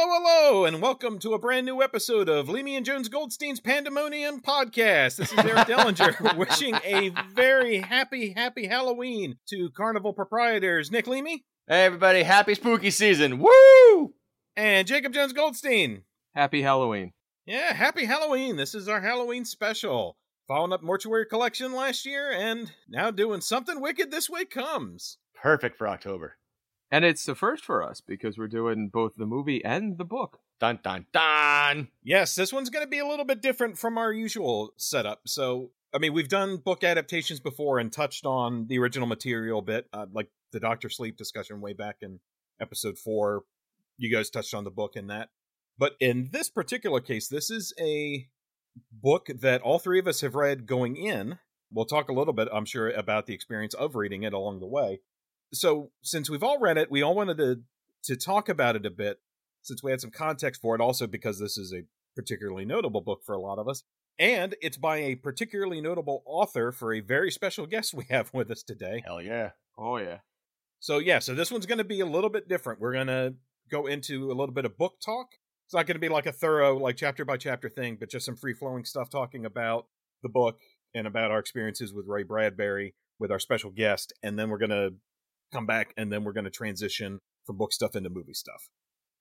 Hello, hello, and welcome to a brand new episode of Leamy and Jones Goldstein's Pandemonium Podcast. This is Eric Dellinger wishing a very happy, happy Halloween to Carnival proprietors Nick Leamy Hey everybody, happy spooky season. Woo! and Jacob Jones Goldstein. Happy Halloween. Yeah, happy Halloween. This is our Halloween special. Following up Mortuary Collection last year and now doing something wicked this way comes. Perfect for October. And it's the first for us because we're doing both the movie and the book. Dun dun dun. Yes, this one's going to be a little bit different from our usual setup. So, I mean, we've done book adaptations before and touched on the original material a bit, uh, like the Doctor Sleep discussion way back in episode four. You guys touched on the book in that. But in this particular case, this is a book that all three of us have read going in. We'll talk a little bit, I'm sure, about the experience of reading it along the way. So, since we've all read it, we all wanted to to talk about it a bit, since we had some context for it. Also, because this is a particularly notable book for a lot of us, and it's by a particularly notable author for a very special guest we have with us today. Hell yeah. Oh, yeah. So, yeah, so this one's going to be a little bit different. We're going to go into a little bit of book talk. It's not going to be like a thorough, like chapter by chapter thing, but just some free flowing stuff talking about the book and about our experiences with Ray Bradbury with our special guest. And then we're going to come back and then we're going to transition from book stuff into movie stuff.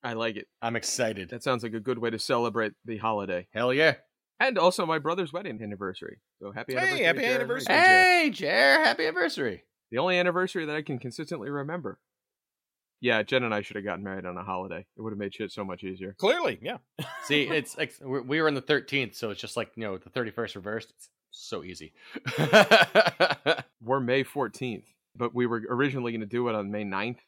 I like it. I'm excited. That sounds like a good way to celebrate the holiday. Hell yeah. And also my brother's wedding anniversary. So happy Hey, anniversary. happy Jared. anniversary. Hey, Jer, happy anniversary. The only anniversary that I can consistently remember. Yeah, Jen and I should have gotten married on a holiday. It would have made shit so much easier. Clearly, yeah. See, it's like we're- we were on the 13th, so it's just like, you know, the 31st reversed. It's so easy. We're May 14th, but we were originally going to do it on May 9th.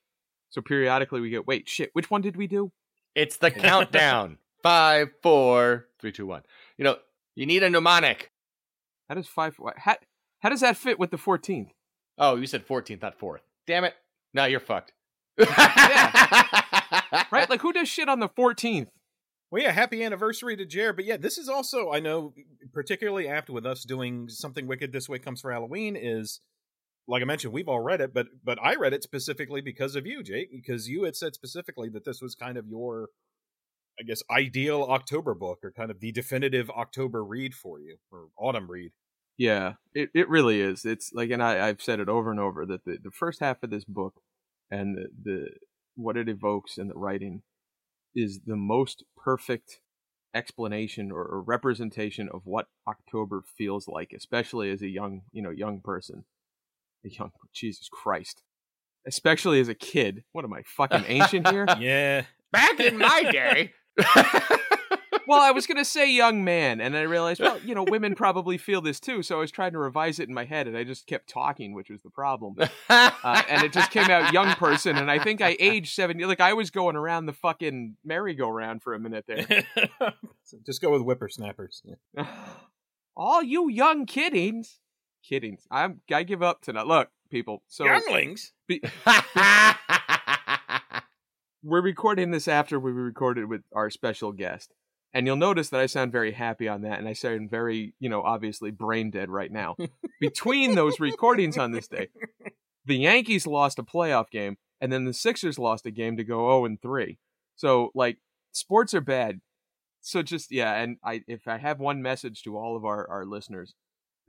So periodically we get, wait, shit, which one did we do? it's the countdown. Five, four, three, two, one. You know, you need a mnemonic. How does five, what- how, how does that fit with the 14th? Oh, you said 14th, not 4th. Damn it. Now you're fucked. Right? Like who does shit on the 14th? Well, yeah, happy anniversary to Jer. But yeah, this is also, I know, particularly after with us doing something wicked this way comes for Halloween, is like I mentioned, we've all read it, but but I read it specifically because of you, Jake, because you had said specifically that this was kind of your, I guess, ideal October book or kind of the definitive October read for you or autumn read. Yeah, it, it really is. It's like, and I, I've said it over and over that the, the first half of this book and the, the what it evokes and the writing is the most perfect explanation or, or representation of what October feels like, especially as a young, you know, young person. A young, Jesus Christ. Especially as a kid. What am I, fucking ancient here? Yeah, Back in my day. well, I was going to say young man, and I realized, well, you know, women probably feel this too. So I was trying to revise it in my head, and I just kept talking, which was the problem. Uh, and it just came out young person, and I think I aged seven. Like I was going around the fucking merry-go-round for a minute there. So just go with whippersnappers. Yeah. All you young kiddings, kiddings. I'm I give up tonight. Look, people. So Younglings. be, we're recording this after we recorded with our special guest. And you'll notice that I sound very happy on that, and I sound very, you know, obviously brain dead right now. Between those recordings on this day, the Yankees lost a playoff game, and then the Sixers lost a game to go 0 and 3. So, like, sports are bad. So just yeah, and I if I have one message to all of our, our listeners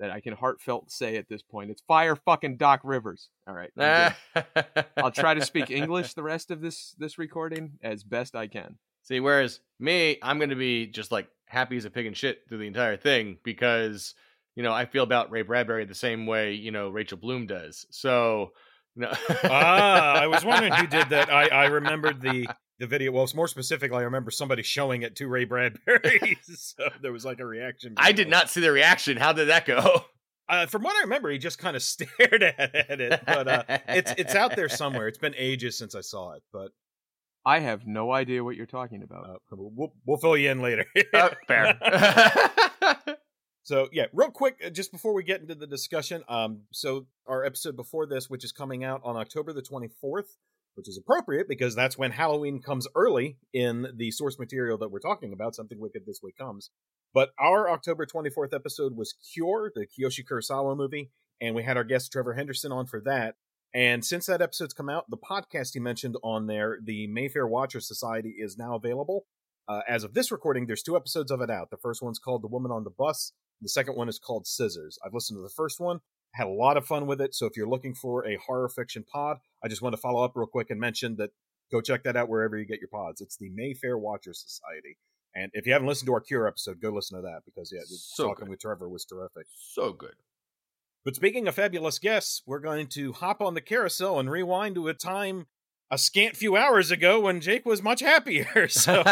that I can heartfelt say at this point, it's fire fucking Doc Rivers. All right. I'm good. I'll try to speak English the rest of this this recording as best I can. See, whereas me, I'm going to be just like happy as a pig and shit through the entire thing because, you know, I feel about Ray Bradbury the same way, you know, Rachel Bloom does. So, you know. ah, I was wondering who did that. I, I remembered the the video. Well, it's more specifically, I remember somebody showing it to Ray Bradbury. so there was like a reaction. I did not see the reaction. How did that go? Uh, from what I remember, he just kind of stared at it. But uh, it's it's out there somewhere. It's been ages since I saw it, but I have no idea what you're talking about. uh, we'll we'll fill you in later. Uh, fair. So yeah, real quick, uh, just before we get into the discussion, um, so our episode before this, which is coming out on October the twenty fourth, which is appropriate because that's when Halloween comes early in the source material that we're talking about. Something wicked this way comes. But our October twenty fourth episode was Cure, the Kiyoshi Kurosawa movie, and we had our guest Trevor Henderson on for that. And since that episode's come out, the podcast he mentioned on there, the Mayfair Watcher Society, is now available. Uh, as of this recording, there's two episodes of it out. The first one's called The Woman on the Bus. The second one is called Scissors. I've listened to the first one, had a lot of fun with it. So if you're looking for a horror fiction pod, I just want to follow up real quick and mention that go check that out wherever you get your pods. It's the Mayfair Watcher Society. And if you haven't listened to our Cure episode, go listen to that because yeah, So talking good. with Trevor was terrific. So good. But speaking of fabulous guests, we're going to hop on the carousel and rewind to a time a scant few hours ago when Jake was much happier. So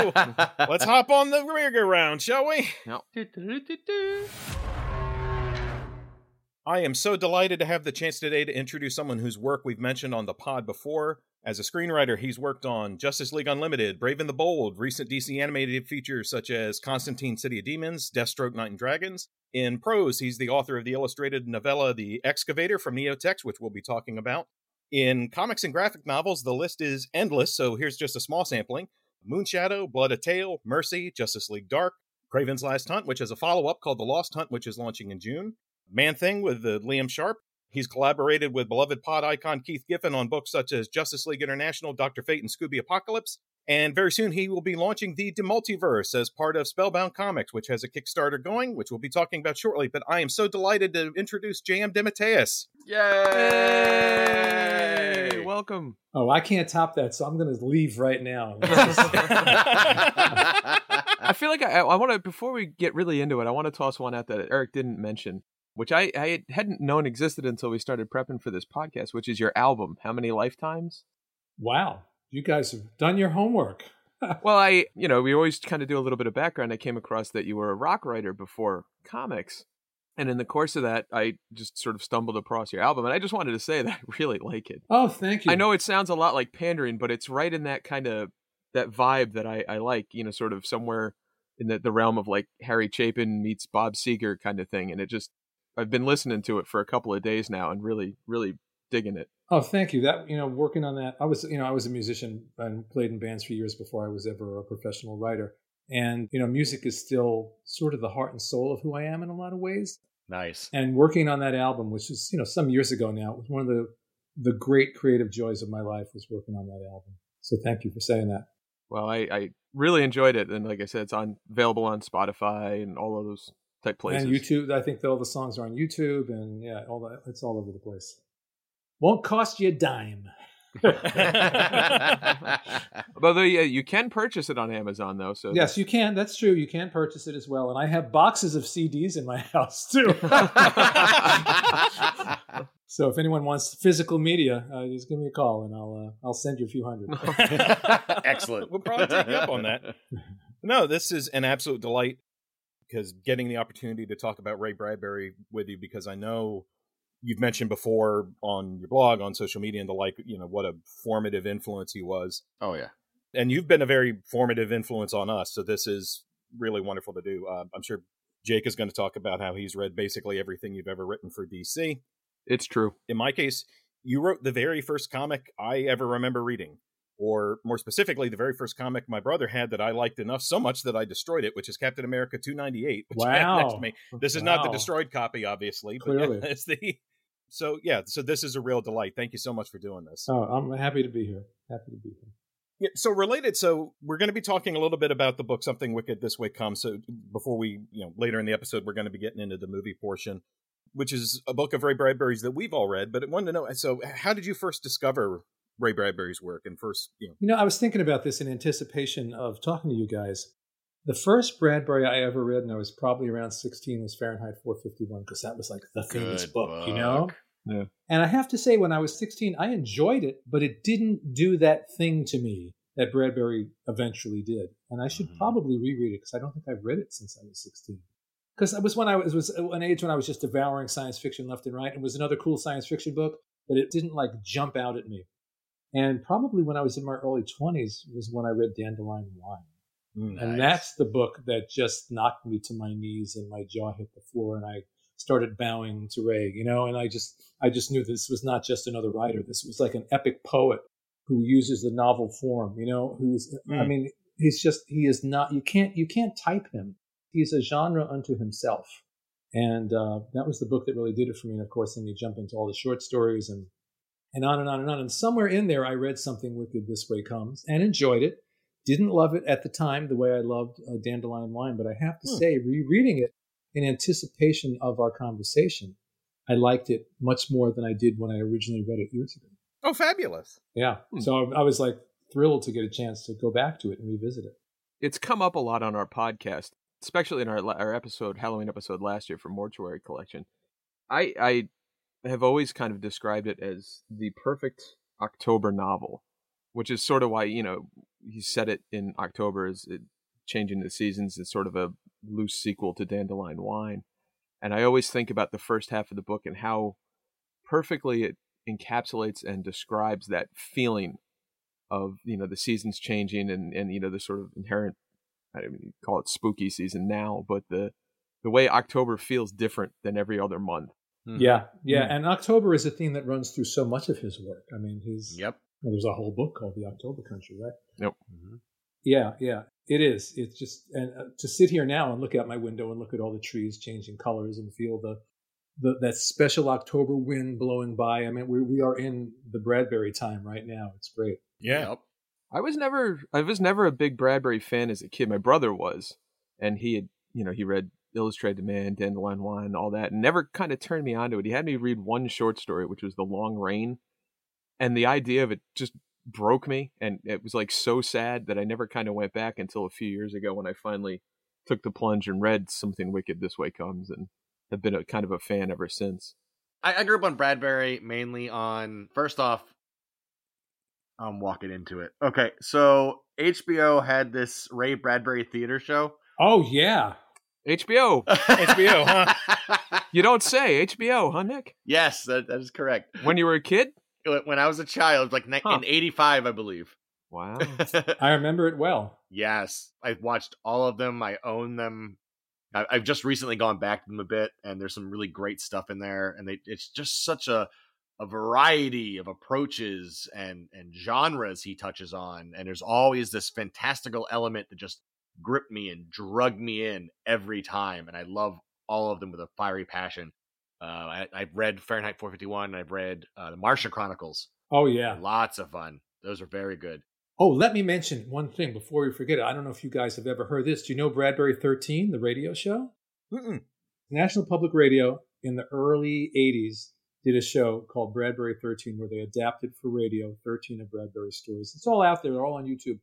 let's hop on the merry-go-round, shall we? I am so delighted to have the chance today to introduce someone whose work we've mentioned on the pod before. As a screenwriter, he's worked on Justice League Unlimited, Brave and the Bold, recent DC animated features such as Constantine City of Demons, Deathstroke Knights and Dragons. In prose, he's the author of the illustrated novella The Excavator from Neotext, which we'll be talking about. In comics and graphic novels, the list is endless, so here's just a small sampling Moonshadow, Blood a Tale, Mercy, Justice League Dark, Kraven's Last Hunt, which has a follow up called The Lost Hunt, which is launching in June. Man Thing with uh, Liam Sharp. He's collaborated with beloved pod icon Keith Giffen on books such as Justice League International, Dr. Fate, and Scooby Apocalypse. And very soon he will be launching the Demultiverse as part of Spellbound Comics, which has a Kickstarter going, which we'll be talking about shortly. But I am so delighted to introduce J.M. DeMatteis. Hey, Yay! welcome. Oh, I can't top that, so I'm going to leave right now. I feel like I, I want to before we get really into it, I want to toss one out that Eric didn't mention, which I, I hadn't known existed until we started prepping for this podcast, which is your album. How many lifetimes? wow, you guys have done your homework. Well, I, you know, we always kind of do a little bit of background. I came across that you were a rock writer before comics. And in the course of that, I just sort of stumbled across your album. And I just wanted to say that I really like it. Oh, thank you. I know it sounds a lot like pandering, but it's right in that kind of that vibe that I, I like, you know, sort of somewhere in the, the realm of like Harry Chapin meets Bob Seger kind of thing. And it just I've been listening to it for a couple of days now and really, really digging it. Oh, thank you. That you know, working on that. I was, you know, I was a musician and played in bands for years before I was ever a professional writer. And you know, music is still sort of the heart and soul of who I am in a lot of ways. Nice. And working on that album, which is you know some years ago now, was one of the the great creative joys of my life was working on that album. So thank you for saying that. Well, I, I really enjoyed it. And like I said, it's on available on Spotify and all of those type places. And YouTube, I think all the songs are on YouTube, and yeah, all that. It's all over the place. Won't cost you a dime. Although yeah, you can purchase it on Amazon though. So Yes, you can. That's true. You can purchase it as well, and I have boxes of CDs in my house too. so if anyone wants physical media, uh, just give me a call, and I'll uh, I'll send you a few hundred. Excellent. We'll probably take you up on that. No, this is an absolute delight because getting the opportunity to talk about Ray Bradbury with you because I know you've mentioned before on your blog, on social media, and the like, you know, what a formative influence he was. Oh yeah. And you've been a very formative influence on us. So this is really wonderful to do. Uh, I'm sure Jake is going to talk about how he's read basically everything you've ever written for DC. it's true. In my case, you wrote the very first comic I ever remember reading. Or more specifically, the very first comic my brother had that I liked enough so much that I destroyed it, which is Captain America 298, which I have next to me. This is not the destroyed copy, obviously, but Clearly. it's the. So yeah, so this is a real delight. Thank you so much for doing this. Oh, I'm happy to be here. Happy to be here. Yeah, so related, so we're going to be talking a little bit about the book "Something Wicked This Way Comes." So before we, you know, later in the episode, we're going to be getting into the movie portion, which is a book of Ray Bradbury's that we've all read. But I wanted to know, so how did you first discover Ray Bradbury's work and first, you know, You know, I was thinking about this in anticipation of talking to you guys. The first Bradbury I ever read, and I was probably around 16, was Fahrenheit 451, because that was like the famous Good book, you know? book. And I have to say, when I was 16, I enjoyed it, but it didn't do that thing to me that Bradbury eventually did. And I should Mhm. probably reread it because I don't think I've read it since I was 16. Because it was when I was, was an age when I was just devouring science fiction left and right. It was another cool science fiction book, but it didn't like jump out at me. And probably when I was in my early 20s was when I read Dandelion Wine. mm, And that's the book that just knocked me to my knees and my jaw hit the floor and I started bowing to Ray, you know, and I just I just knew this was not just another writer. This was like an epic poet who uses the novel form, you know, who's I Mm. mean, he's just he is not you can't you can't type him. He's a genre unto himself. And uh, that was the book that really did it for me. And of course, then you jump into all the short stories and and on and on and on. And somewhere in there, I read something Wicked This Way Comes and enjoyed it. Didn't love it at the time the way I loved uh, Dandelion Wine, but I have to Hmm. say, rereading it in anticipation of our conversation, I liked it much more than I did when I originally read it years ago. Oh, fabulous. Yeah. Hmm. So I was like thrilled to get a chance to go back to it and revisit it. It's come up a lot on our podcast, especially in our our episode Halloween episode last year for Mortuary Collection. I I have always kind of described it as the perfect October novel, which is sort of why you know he said it in October is it changing the seasons is sort of a loose sequel to Dandelion Wine, and I always think about the first half of the book and how perfectly it encapsulates and describes that feeling of you know the seasons changing and and you know the sort of inherent I don't mean call it spooky season now, but the the way October feels different than every other month. Mhm. Yeah. Yeah. Hmm. And October is a theme that runs through so much of his work. I mean, he's, Yep. well, there's a whole book called The October Country, right? Mhm. Yeah, yeah, it is. It's just and uh, to sit here now and look out my window and look at all the trees changing colors and feel the, the that special October wind blowing by. I mean, we we are in the Bradbury time right now. It's great. Yeah. Yep. I was never I was never a big Bradbury fan as a kid. My brother was, and he had you know he read Illustrated Man, Dandelion Wine, all that, and never kind of turned me onto it. He had me read one short story, which was The Long Rain, and the idea of it just broke me, and it was like so sad that I never kind of went back until a few years ago when I finally took the plunge and read Something Wicked This Way Comes, and have been a kind of a fan ever since. I, I grew up on Bradbury mainly on first off. I'm walking into it. Okay, so HBO had this Ray Bradbury theater show. Oh yeah, HBO, HBO, huh? you don't say HBO, huh, Nick? yes, that, that is correct. When you were a kid? When I was a child, like Huh. in '85, I believe. Wow. I remember it well. yes, I've watched all of them. I own them. I, I've just recently gone back to them a bit, and there's some really great stuff in there. And they, it's just such a a variety of approaches and and genres he touches on, and there's always this fantastical element that just gripped me and drug me in every time. And I love all of them with a fiery passion. Uh, I, I've read Fahrenheit 451. And I've read uh, the Martian Chronicles. Oh yeah. Lots of fun. Those are very good. Oh, let me mention one thing before we forget it. I don't know if you guys have ever heard this. Do you know Bradbury 13, the radio show? Mm-mm. National Public Radio in the early 80s did a show called Bradbury 13 where they adapted for radio 13 of Bradbury's stories. It's all out there, they're all on YouTube.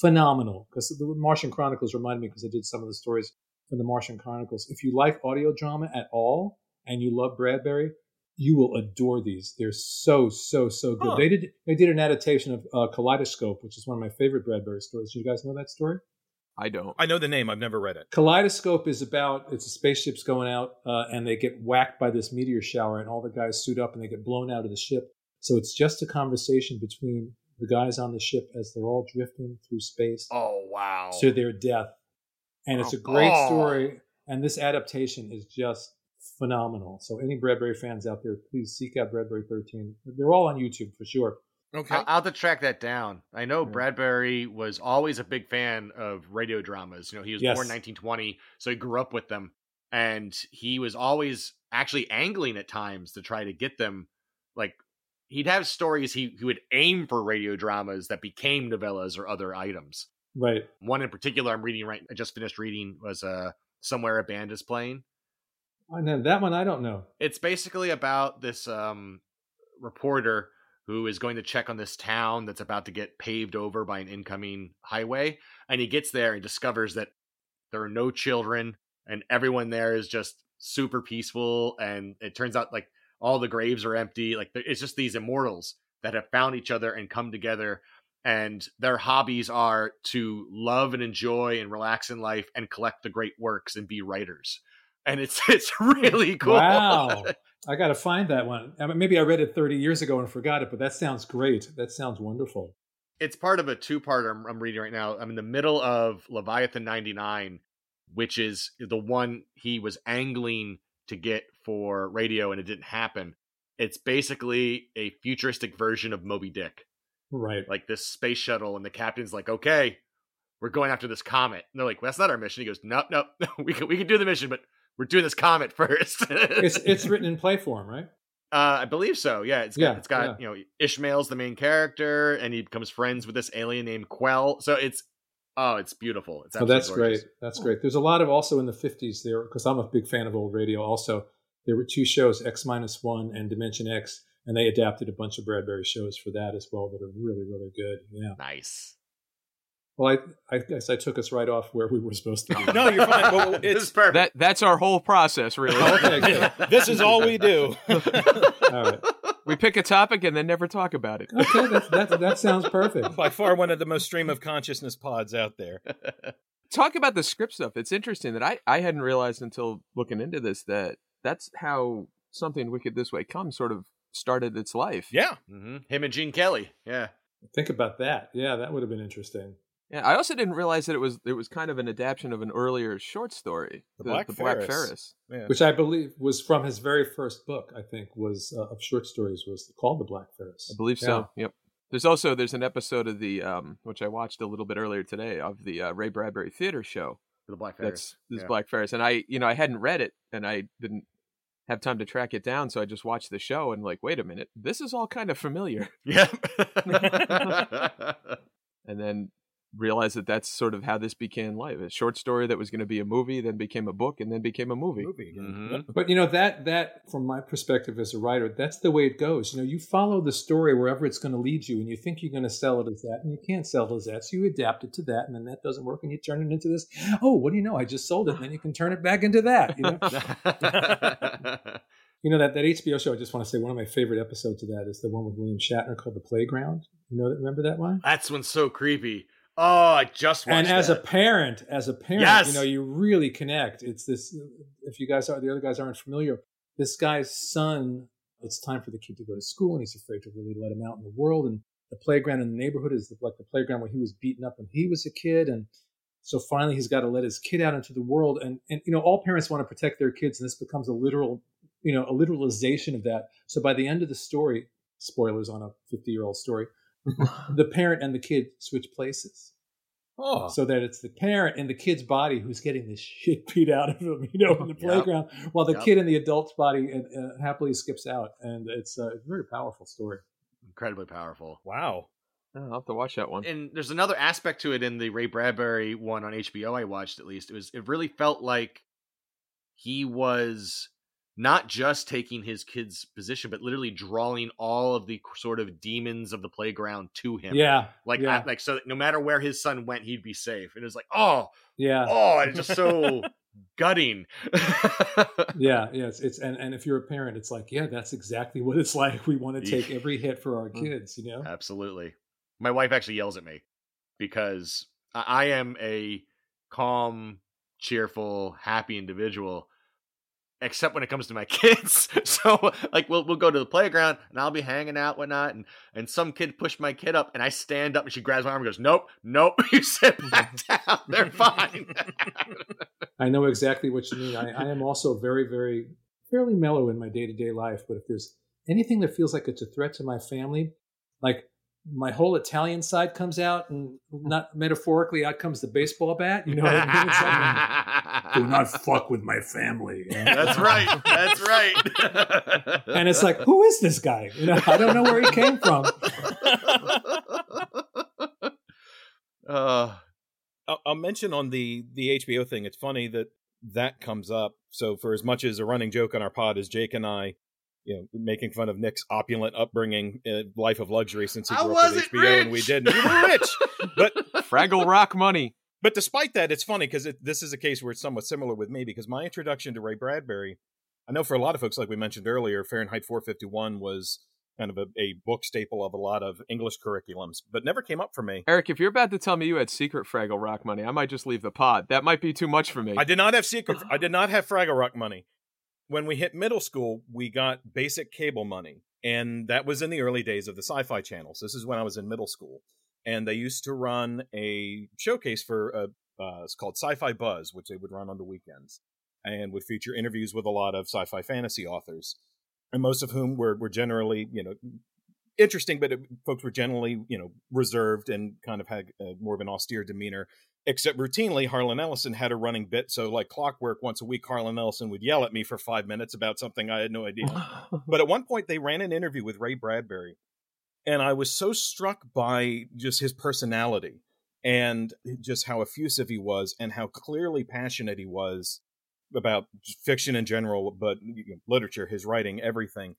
Phenomenal. Because the Martian Chronicles reminded me because I did some of the stories from the Martian Chronicles. If you like audio drama at all and you love Bradbury, you will adore these. They're so, so, so good. Huh. They did they did an adaptation of uh, Kaleidoscope, which is one of my favorite Bradbury stories. Do you guys know that story? I don't. I know the name. I've never read it. Kaleidoscope is about it's a spaceship's going out uh, and they get whacked by this meteor shower and all the guys suit up and they get blown out of the ship. So it's just a conversation between the guys on the ship as they're all drifting through space Oh wow! to their death. And it's a oh, great Oh. story and this adaptation is just phenomenal. So any Bradbury fans out there, please seek out Bradbury 13. They're all on YouTube for sure. Okay. I'll, I'll have to track that down. I know Yeah. Bradbury was always a big fan of radio dramas. You know, he was Yes. born in 1920, so he grew up with them, and he was always actually angling at times to try to get them. Like he'd have stories he, he would aim for radio dramas that became novellas or other items. Right. One in particular, I'm reading right. I just finished reading was uh somewhere a band is playing. And then that one I don't know. It's basically about this um, reporter who is going to check on this town that's about to get paved over by an incoming highway. And he gets there and discovers that there are no children and everyone there is just super peaceful. And it turns out like all the graves are empty. Like it's just these immortals that have found each other and come together. And their hobbies are to love and enjoy and relax in life and collect the great works and be writers. And it's it's really cool. Wow. I got to find that one. I mean, maybe I read it 30 years ago and forgot it, but that sounds great. That sounds wonderful. it's part of a two-parter I'm, I'm reading right now. I'm in the middle of Leviathan 99, which is the one he was angling to get for radio and it didn't happen. It's basically a futuristic version of Moby Dick, Right. like this space shuttle, and the captain's like, "Okay, we're going after this comet." And they're like, well, "That's not our mission." He goes, "Nope, nope, we can we can do the mission, but we're doing this comet first. It's it's written in play form, right? Uh, I believe so. Yeah, it's got, Yeah, it's got you know Ishmael's the main character, and he becomes friends with this alien named Quell. So it's oh, it's beautiful. It's Oh, that's gorgeous. great. That's great. There's a lot of also in the 50s there, because I'm a big fan of old radio. Also, there were two shows, X minus one and Dimension X, and they adapted a bunch of Bradbury shows for that as well that are really, really good. Yeah. Nice. Well, I, I guess I took us right off where we were supposed to be. No, you're fine. Well, it's perfect. That that's our whole process, really. Okay, this is all we do. All right. We pick a topic and then never talk about it. Okay, that, that, that sounds perfect. By far one of the most stream of consciousness pods out there. Talk about the script stuff. It's interesting that I I hadn't realized until looking into this that that's how something wicked this way comes sort of started its life. Yeah. hmm Him and Gene Kelly. Yeah. Think about that. Yeah, that would have been interesting. Yeah, I also didn't realize that it was it was kind of an adaptation of an earlier short story, The Black Ferris. Ferris. Yeah. Which I believe was from his very first book. I think was uh, of short stories was called The Black Ferris. I believe so. Yep. There's also there's an episode of the um which I watched a little bit earlier today of the uh, Ray Bradbury theater show. For the Black Ferris. That's this Yeah. Black Ferris, and I you know I hadn't read it and I didn't have time to track it down, so I just watched the show and like, wait a minute, this is all kind of familiar, Yeah. and then realized that that's sort of how this became life. A short story that was going to be a movie, then became a book, and then became a movie. Movie again. Mhm. But you know that that from my perspective as a writer, that's the way it goes. You know, you follow the story wherever it's going to lead you, and you think you're going to sell it as that, and you can't sell it as that, so you adapt it to that, and then that doesn't work, and you turn it into this. Oh, what do you know? I just sold it, and then you can turn it back into that. You know, you know that that HBO show. I just want to say one of my favorite episodes of that is the one with William Shatner called The Playground. You know, that remember that one? That's one so creepy. Oh, I just watched and as a parent as a parent Yes. you know you really connect. It's this if you guys are the other guys aren't familiar this guy's son it's time for the kid to go to school and he's afraid to really let him out in the world and the playground in the neighborhood is like the playground where he was beaten up when he was a kid and so finally he's got to let his kid out into the world and and you know all parents want to protect their kids and this becomes a literal you know a literalization of that. So by the end of the story spoilers on a 50 year old story the parent and the kid switch places Oh. so that it's the parent in the kid's body who's getting this shit beat out of him, you know, in the Yep. playground, while the Yep. kid in the adult's body uh, uh, happily skips out, and it's uh, a very powerful story. incredibly powerful. Wow. Oh, I'll have to watch that one. And there's another aspect to it in the Ray Bradbury one on HBO I watched at least. It was it really felt like he was not just taking his kid's position, but literally drawing all of the sort of demons of the playground to him. Yeah, Like yeah. I- like so that no matter where his son went, he'd be safe. And it was like, oh, yeah, oh, it's just so gutting. yeah, yeah. It's, it's and and if you're a parent, it's like, yeah, that's exactly what it's like. We want to take every hit for our Mm. kids, you know. Absolutely. My wife actually yells at me because I am a calm, cheerful, happy individual, except when it comes to my kids. So like we'll we'll go to the playground and I'll be hanging out, whatnot, and and some kid pushed my kid up and I stand up and she grabs my arm and goes, Nope, nope, you sit mm-hmm. back down. They're fine. I know exactly what you mean. I, I am also very, very, fairly mellow in my day to day life. But if there's anything that feels like it's a threat to my family, like my whole Italian side comes out, and not metaphorically, out comes the baseball bat. You know what I mean? It's like, Do not fuck with my family. That's right. That's right. And it's like, who is this guy? You know, I don't know where he came from. uh, I'll, I'll mention on the the HBO thing. It's funny that that comes up. So for as much as a running joke on our pod is Jake and I, you know, making fun of Nick's opulent upbringing, uh, life of luxury since he I grew up with wasn't HBO and we didn't. We were rich, but Fraggle Rock money. But despite that, it's funny because it, this is a case where it's somewhat similar with me because my introduction to Ray Bradbury, I know for a lot of folks, like we mentioned earlier, Fahrenheit 451 was kind of a, a book staple of a lot of English curriculums, but never came up for me. Eric, if you're about to tell me you had secret Fraggle Rock money, I might just leave the pod. That might be too much for me. I did not have secret. I did not have Fraggle Rock money. When we hit middle school, we got basic cable money, and that was in the early days of the Sci-Fi channels. This is when I was in middle school, and they used to run a showcase for a. Uh, it's called Sci-Fi Buzz, which they would run on the weekends, and would feature interviews with a lot of sci-fi fantasy authors, and most of whom were were generally, you know, interesting, but it, folks were generally, you know, reserved and kind of had uh, more of an austere demeanor. Except routinely, Harlan Ellison had a running bit. So, like clockwork, once a week, Harlan Ellison would yell at me for five minutes about something I had no idea. but at one point, they ran an interview with Ray Bradbury, and I was so struck by just his personality and just how effusive he was and how clearly passionate he was about fiction in general, but literature, his writing, everything.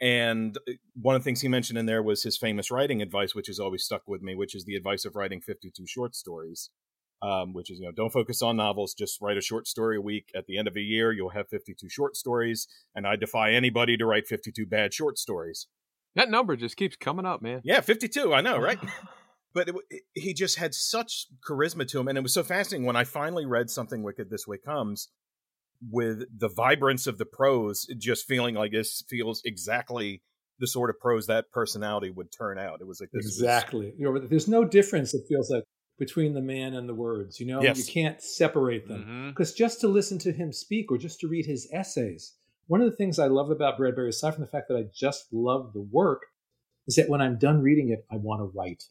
And uh, one of the things he mentioned in there was his famous writing advice, which has always stuck with me, which is the advice of writing 52 short stories, um, which is, you know, don't focus on novels, just write a short story a week. At the end of a year, you'll have 52 short stories. And I defy anybody to write 52 bad short stories. That number just keeps coming up, man. Yeah, 52. I know, right? but it, it, he just had such charisma to him. And it was so fascinating when I finally read Something Wicked This Way Comes with the vibrance of the prose, just feeling like this feels exactly the sort of prose that personality would turn out. It was like exactly. Was... You know, there's no difference. It feels like between the man and the words. You know, yes. you can't separate them because mm-hmm. just to listen to him speak or just to read his essays. One of the things I love about Bradbury, aside from the fact that I just love the work, is that when I'm done reading it, I want to write.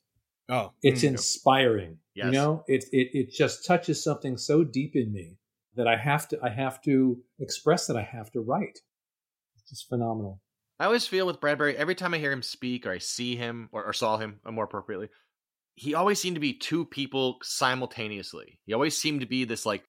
Oh, it's mm-hmm. inspiring. Yes. You know, it, it it just touches something so deep in me that I have to I have to express that I have to write. It's just phenomenal. I always feel with Bradbury every time I hear him speak or I see him or, or saw him uh, more appropriately, he always seemed to be two people simultaneously. He always seemed to be this like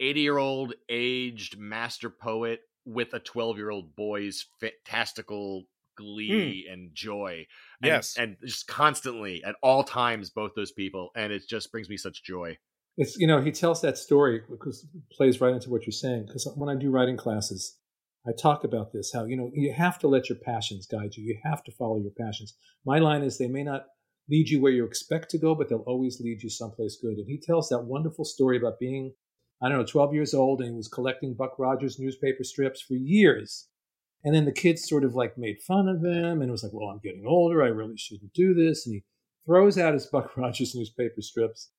80 year old aged master poet with a 12 year old boy's fantastical glee mm. and joy. And, yes. And just constantly at all times, both those people. And it just brings me such joy. It's you know he tells that story because it plays right into what you're saying. Because when I do writing classes, I talk about this how you know you have to let your passions guide you. You have to follow your passions. My line is they may not lead you where you expect to go, but they'll always lead you someplace good. And he tells that wonderful story about being I don't know 12 years old and he was collecting Buck Rogers newspaper strips for years. And then the kids sort of like made fun of him and was like, well, I'm getting older. I really shouldn't do this. And he throws out his Buck Rogers newspaper strips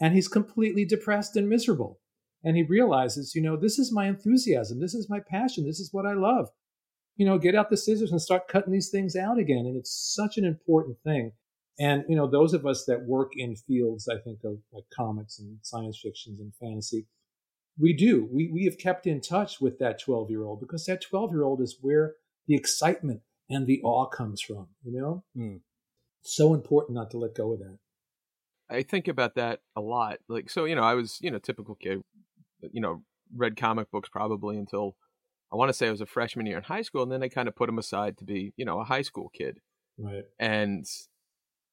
and he's completely depressed and miserable. And he realizes, you know, this is my enthusiasm. This is my passion. This is what I love. You know, get out the scissors and start cutting these things out again. And it's such an important thing. And, you know, those of us that work in fields, I think, of like comics and science fictions and fantasy, we do. We, we have kept in touch with that 12 year old because that 12 year old is where the excitement and the awe comes from, you know? Mm. So important not to let go of that. I think about that a lot. Like, so, you know, I was, you know, typical kid, you know, read comic books probably until I want to say I was a freshman year in high school. And then I kind of put them aside to be, you know, a high school kid. Right. And,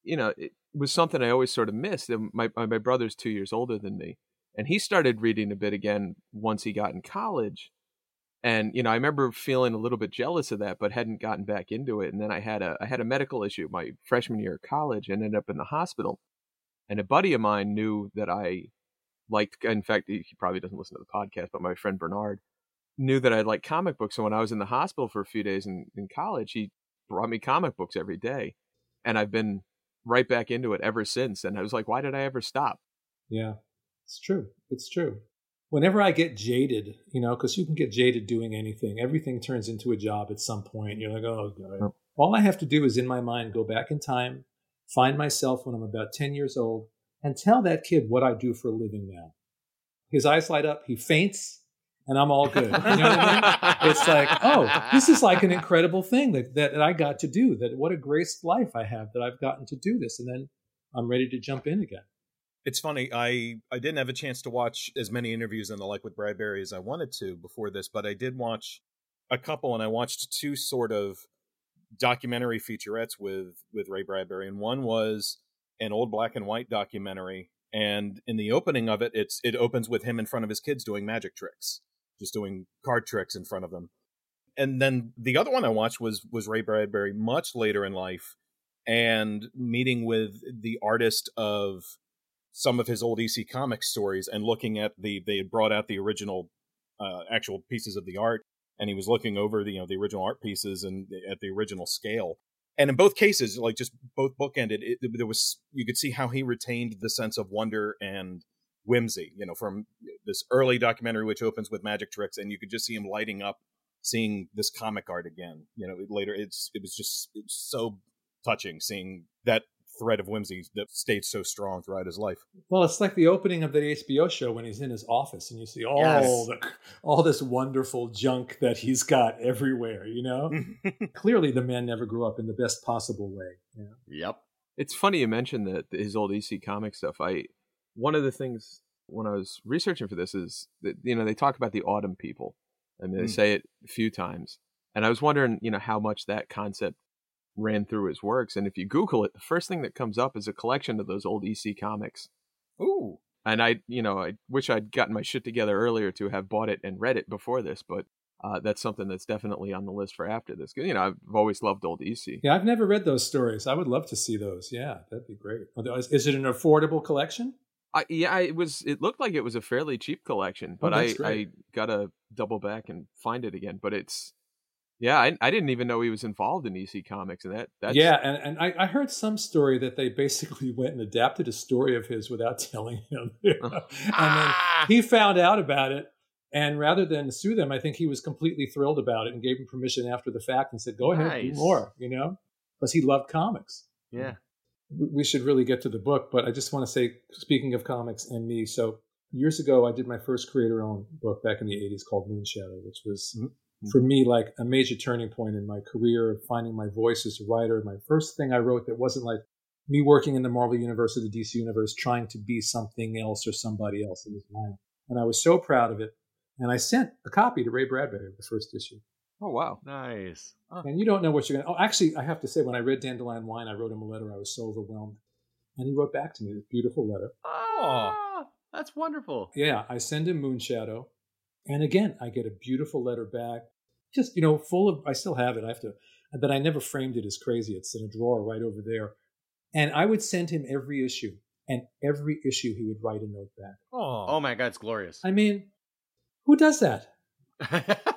you know, it was something I always sort of missed. And My, my brother's two years older than me. And he started reading a bit again once he got in college. And, you know, I remember feeling a little bit jealous of that, but hadn't gotten back into it. And then I had a, I had a medical issue my freshman year of college and ended up in the hospital and a buddy of mine knew that I liked. In fact, he probably doesn't listen to the podcast, but my friend Bernard knew that I liked comic books. So when I was in the hospital for a few days in, in college, he brought me comic books every day, and I've been right back into it ever since. And I was like, why did I ever stop? Yeah, it's true. It's true. Whenever I get jaded, you know, because you can get jaded doing anything, everything turns into a job at some point. You're like, oh, God. All I have to do is in my mind go back in time, find myself when I'm about 10 years old, and tell that kid what I do for a living now. His eyes light up, he faints, and I'm all good. You know what I mean? It's like, oh, this is like an incredible thing that, that, that I got to do. That what a graced life I have that I've gotten to do this. And then I'm ready to jump in again. It's funny. I I didn't have a chance to watch as many interviews and the like with Bradbury as I wanted to before this, but I did watch a couple, and I watched two sort of documentary featurettes with with Ray Bradbury, and one was an old black and white documentary. And in the opening of it, it's it opens with him in front of his kids doing magic tricks, just doing card tricks in front of them. And then the other one I watched was was Ray Bradbury much later in life, and meeting with the artist of some of his old EC Comics stories and looking at the they had brought out the original uh, actual pieces of the art and he was looking over the you know the original art pieces and at the original scale. And in both cases like just both bookended it, there was you could see how he retained the sense of wonder and whimsy you know from this early documentary which opens with magic tricks and you could just see him lighting up seeing this comic art again you know later it's it was just it was so touching seeing that thread of whimsy that stayed so strong throughout his life. Well, it's like the opening of the HBO show when he's in his office and you see all Yes. the all this wonderful junk that he's got everywhere. You know, clearly the man never grew up in the best possible way. You know? Yep. It's funny you mentioned that his old EC comic stuff. I one of the things when I was researching for this is that you know they talk about the autumn people. and they Mm. say it a few times, and I was wondering, you know, how much that concept ran through his works. And if you Google it, the first thing that comes up is a collection of those old EC comics. Ooh. And I, you know, I wish I'd gotten my shit together earlier to have bought it and read it before this, but uh, that's something that's definitely on the list for after this. You know, I've always loved old EC. Yeah, I've never read those stories. I would love to see those. Yeah, that'd be great. Is is it an affordable collection? I, yeah, it was. It looked like it was a fairly cheap collection, but Oh, I, I gotta double back and find it again. But it's, yeah, I, I didn't even know he was involved in EC Comics, and that that's yeah, and, and I, I heard some story that they basically went and adapted a story of his without telling him. and then Ah! he found out about it. And rather than sue them, I think he was completely thrilled about it and gave him permission after the fact and said, go ahead, do more, you know, because he loved comics. yeah. We should really get to the book, but I just want to say, speaking of comics and me, so years ago, I did my first creator owned book back in the 80s called Moonshadow, which was Mhm. For me like a major turning point in my career, finding my voice as a writer. My first thing I wrote that wasn't like me working in the Marvel Universe or the DC Universe, trying to be something else or somebody else. It was mine. And I was so proud of it. And I sent a copy to Ray Bradbury of the first issue. Oh wow, Nice. And you don't know what you're going to. Oh, actually, I have to say, when I read Dandelion Wine, I wrote him a letter. I was so overwhelmed. And he wrote back to me this beautiful letter. Oh, that's wonderful. Yeah, I send him Moonshadow. And again, I get a beautiful letter back. Just, you know, full of, I still have it. I have to, but I never framed it as crazy. It's in a drawer right over there. And I would send him every issue. And every issue he would write a note back. Oh. Oh my god, it's glorious. I mean, who does that?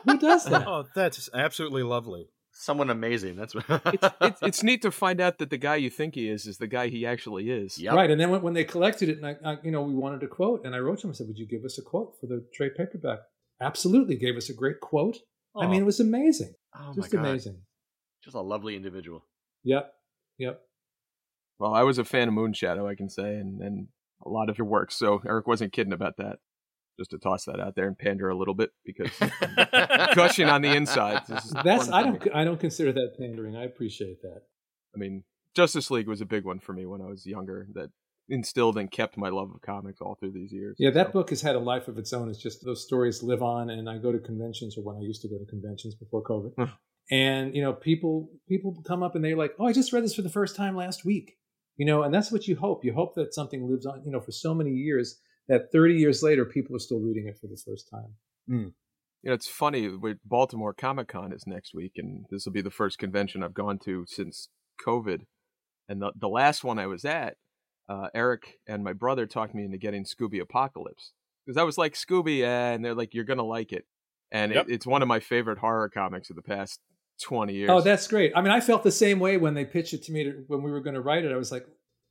Who does that? Oh, that's absolutely lovely. Someone amazing. That's what. it's, it's it's neat to find out that the guy you think he is is the guy he actually is. Yep. Right. And then when, when they collected it, and I, I, you know, we wanted a quote, and I wrote to him, I said, Would you give us a quote for the trade paperback? Absolutely. Gave us a great quote. I mean, it oh. was amazing. oh my Just god, amazing. just a lovely individual. Yep. Yep. Well, I was a fan of Moonshadow, I can say, and and a lot of your work. So Eric wasn't kidding about that. Just to toss that out there and pander a little bit because gushing on the inside. That's I don't. I don't consider that pandering. I appreciate that. I mean, Justice League was a big one for me when I was younger. That instilled and kept my love of comics all through these years. Yeah, that So, book has had a life of its own. It's just those stories live on, and I go to conventions, or when I used to go to conventions before COVID, and you know, people people come up and they're like, "Oh, I just read this for the first time last week," you know, and that's what you hope. You hope that something lives on, you know, for so many years that 30 years later, people are still reading it for the first time. Hmm. you know, it's funny. with Baltimore Comic Con is next week, and this will be the first convention I've gone to since COVID. And the the last one I was at, uh, Eric and my brother talked me into getting Scooby Apocalypse because I was like Scooby, and they're like, "You're gonna like it," and Yep. it, it's one of my favorite horror comics of the past twenty years. Oh, that's great. I mean, I felt the same way when they pitched it to me to, when we were going to write it. I was like,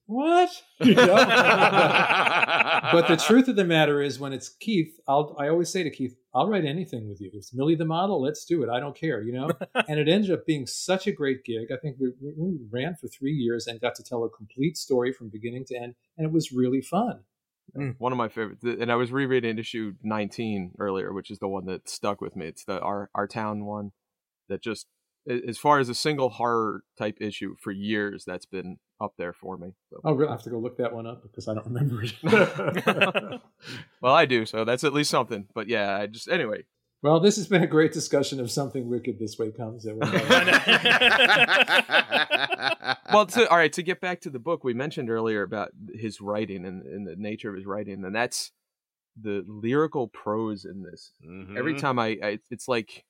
"What?" You know? but the truth of the matter is, when it's Keith, I'll I always say to Keith, "I'll write anything with you. If it's Millie the model, let's do it. I don't care." You know. and it ended up being such a great gig. I think we, we ran for three years and got to tell a complete story from beginning to end, and it was really fun. Mm, one of my favorites. And I was rereading issue 19 earlier, which is the one that stuck with me. It's the our our town one that just as far as a single horror type issue for years that's been up there for me. So. Oh, really? I have to go look that one up because I don't remember it. well, I do, so that's at least something. But yeah, I just anyway. well, this has been a great discussion of something wicked this way comes. Well, to, all right. To get back to the book, we mentioned earlier about his writing and, and the nature of his writing, and that's the lyrical prose in this. Mhm. Every time I, I, it's like,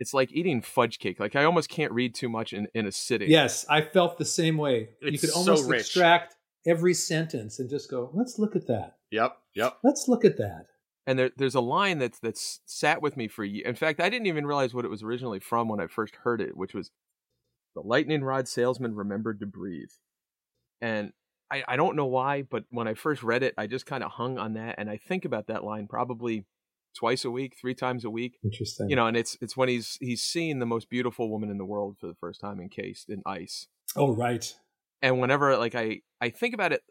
it's like eating fudge cake. Like I almost can't read too much in, in a sitting. yes, I felt the same way. you could almost rich. extract every sentence and just go, "Let's look at that. Yep. Yep. Let's look at that." and there, there's a line that's that's sat with me for years. In fact, I didn't even realize what it was originally from when I first heard it, which was the lightning rod salesman remembered to breathe. And I, I don't know why, but when I first read it, I just kind of hung on that, and I think about that line probably twice a week, three times a week. Interesting. You know, and it's it's when he's he's seeing the most beautiful woman in the world for the first time encased in ice. Oh, right. And whenever like I I think about it,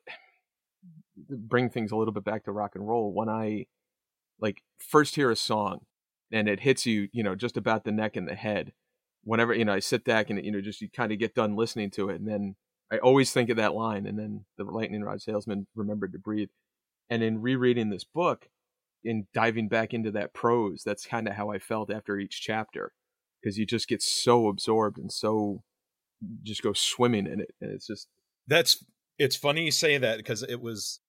bring things a little bit back to rock and roll. When I like first hear a song and it hits you, you know, just about the neck and the head. Whenever you know, I sit back and you know, just you kind of get done listening to it, and then I always think of that line, and then the lightning rod salesman remembered to breathe. And in rereading this book, in diving back into that prose, that's kind of how I felt after each chapter, because you just get so absorbed and so just go swimming in it, and it's just that's it's funny you say that because it was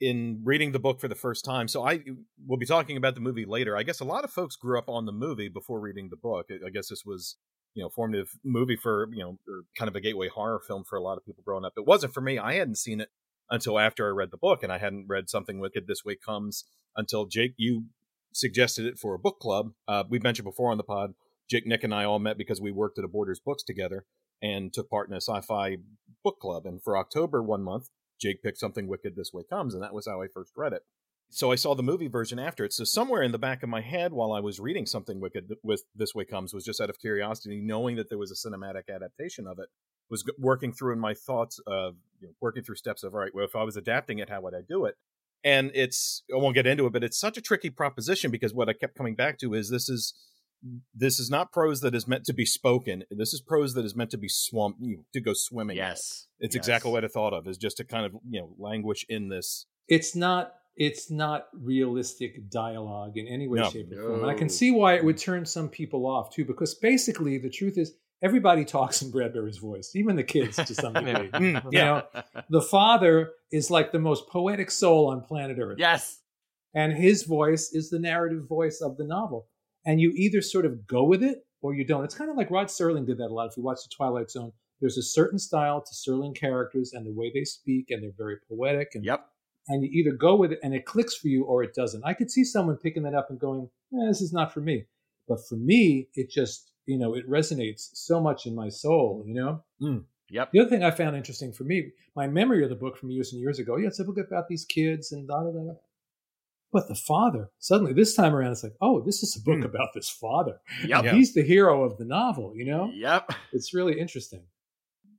in reading the book for the first time. So I will be talking about the movie later. I guess a lot of folks grew up on the movie before reading the book. I guess this was you know formative movie for you know kind of a gateway horror film for a lot of people growing up. It wasn't for me. I hadn't seen it until after I read the book, and I hadn't read Something Wicked This Way Comes until Jake you suggested it for a book club. Uh, we mentioned before on the pod. Jake, Nick, and I all met because we worked at a Borders Books together and took part in a sci-fi book club. And for October one month, Jake picked something wicked this way comes, and that was how I first read it. So I saw the movie version after it. So somewhere in the back of my head, while I was reading something wicked with this way comes, was just out of curiosity, knowing that there was a cinematic adaptation of it, was working through in my thoughts of you know, working through steps of all right, well, if I was adapting it, how would I do it? And it's I won't get into it, but it's such a tricky proposition because what I kept coming back to is this is this is not prose that is meant to be spoken. This is prose that is meant to be swum to go swimming. Yes, it's yes. exactly what I thought of. Is just to kind of you know languish in this. It's not. It's not realistic dialogue in any way, No. shape, or form. And I can see why it would mm. turn some people off too, because basically the truth is everybody talks in Bradbury's voice, even the kids to some degree. Mm, You know, the father is like the most poetic soul on planet Earth. yes. and his voice is the narrative voice of the novel. And you either sort of go with it or you don't. It's kind of like Rod Serling did that a lot. If you watch The Twilight Zone, there's a certain style to Serling characters and the way they speak, and they're very poetic. And, Yep. and you either go with it and it clicks for you or it doesn't. I could see someone picking that up and going, eh, this is not for me. But for me, it just, you know, it resonates so much in my soul, you know? Yep. The other thing I found interesting for me, my memory of the book from years and years ago, yeah, it's a book about these kids and da da da. But the father, suddenly this time around, it's like, oh, this is a book Hmm. about this father. Yep. Yeah. He's the hero of the novel, you know? Yep. It's really interesting.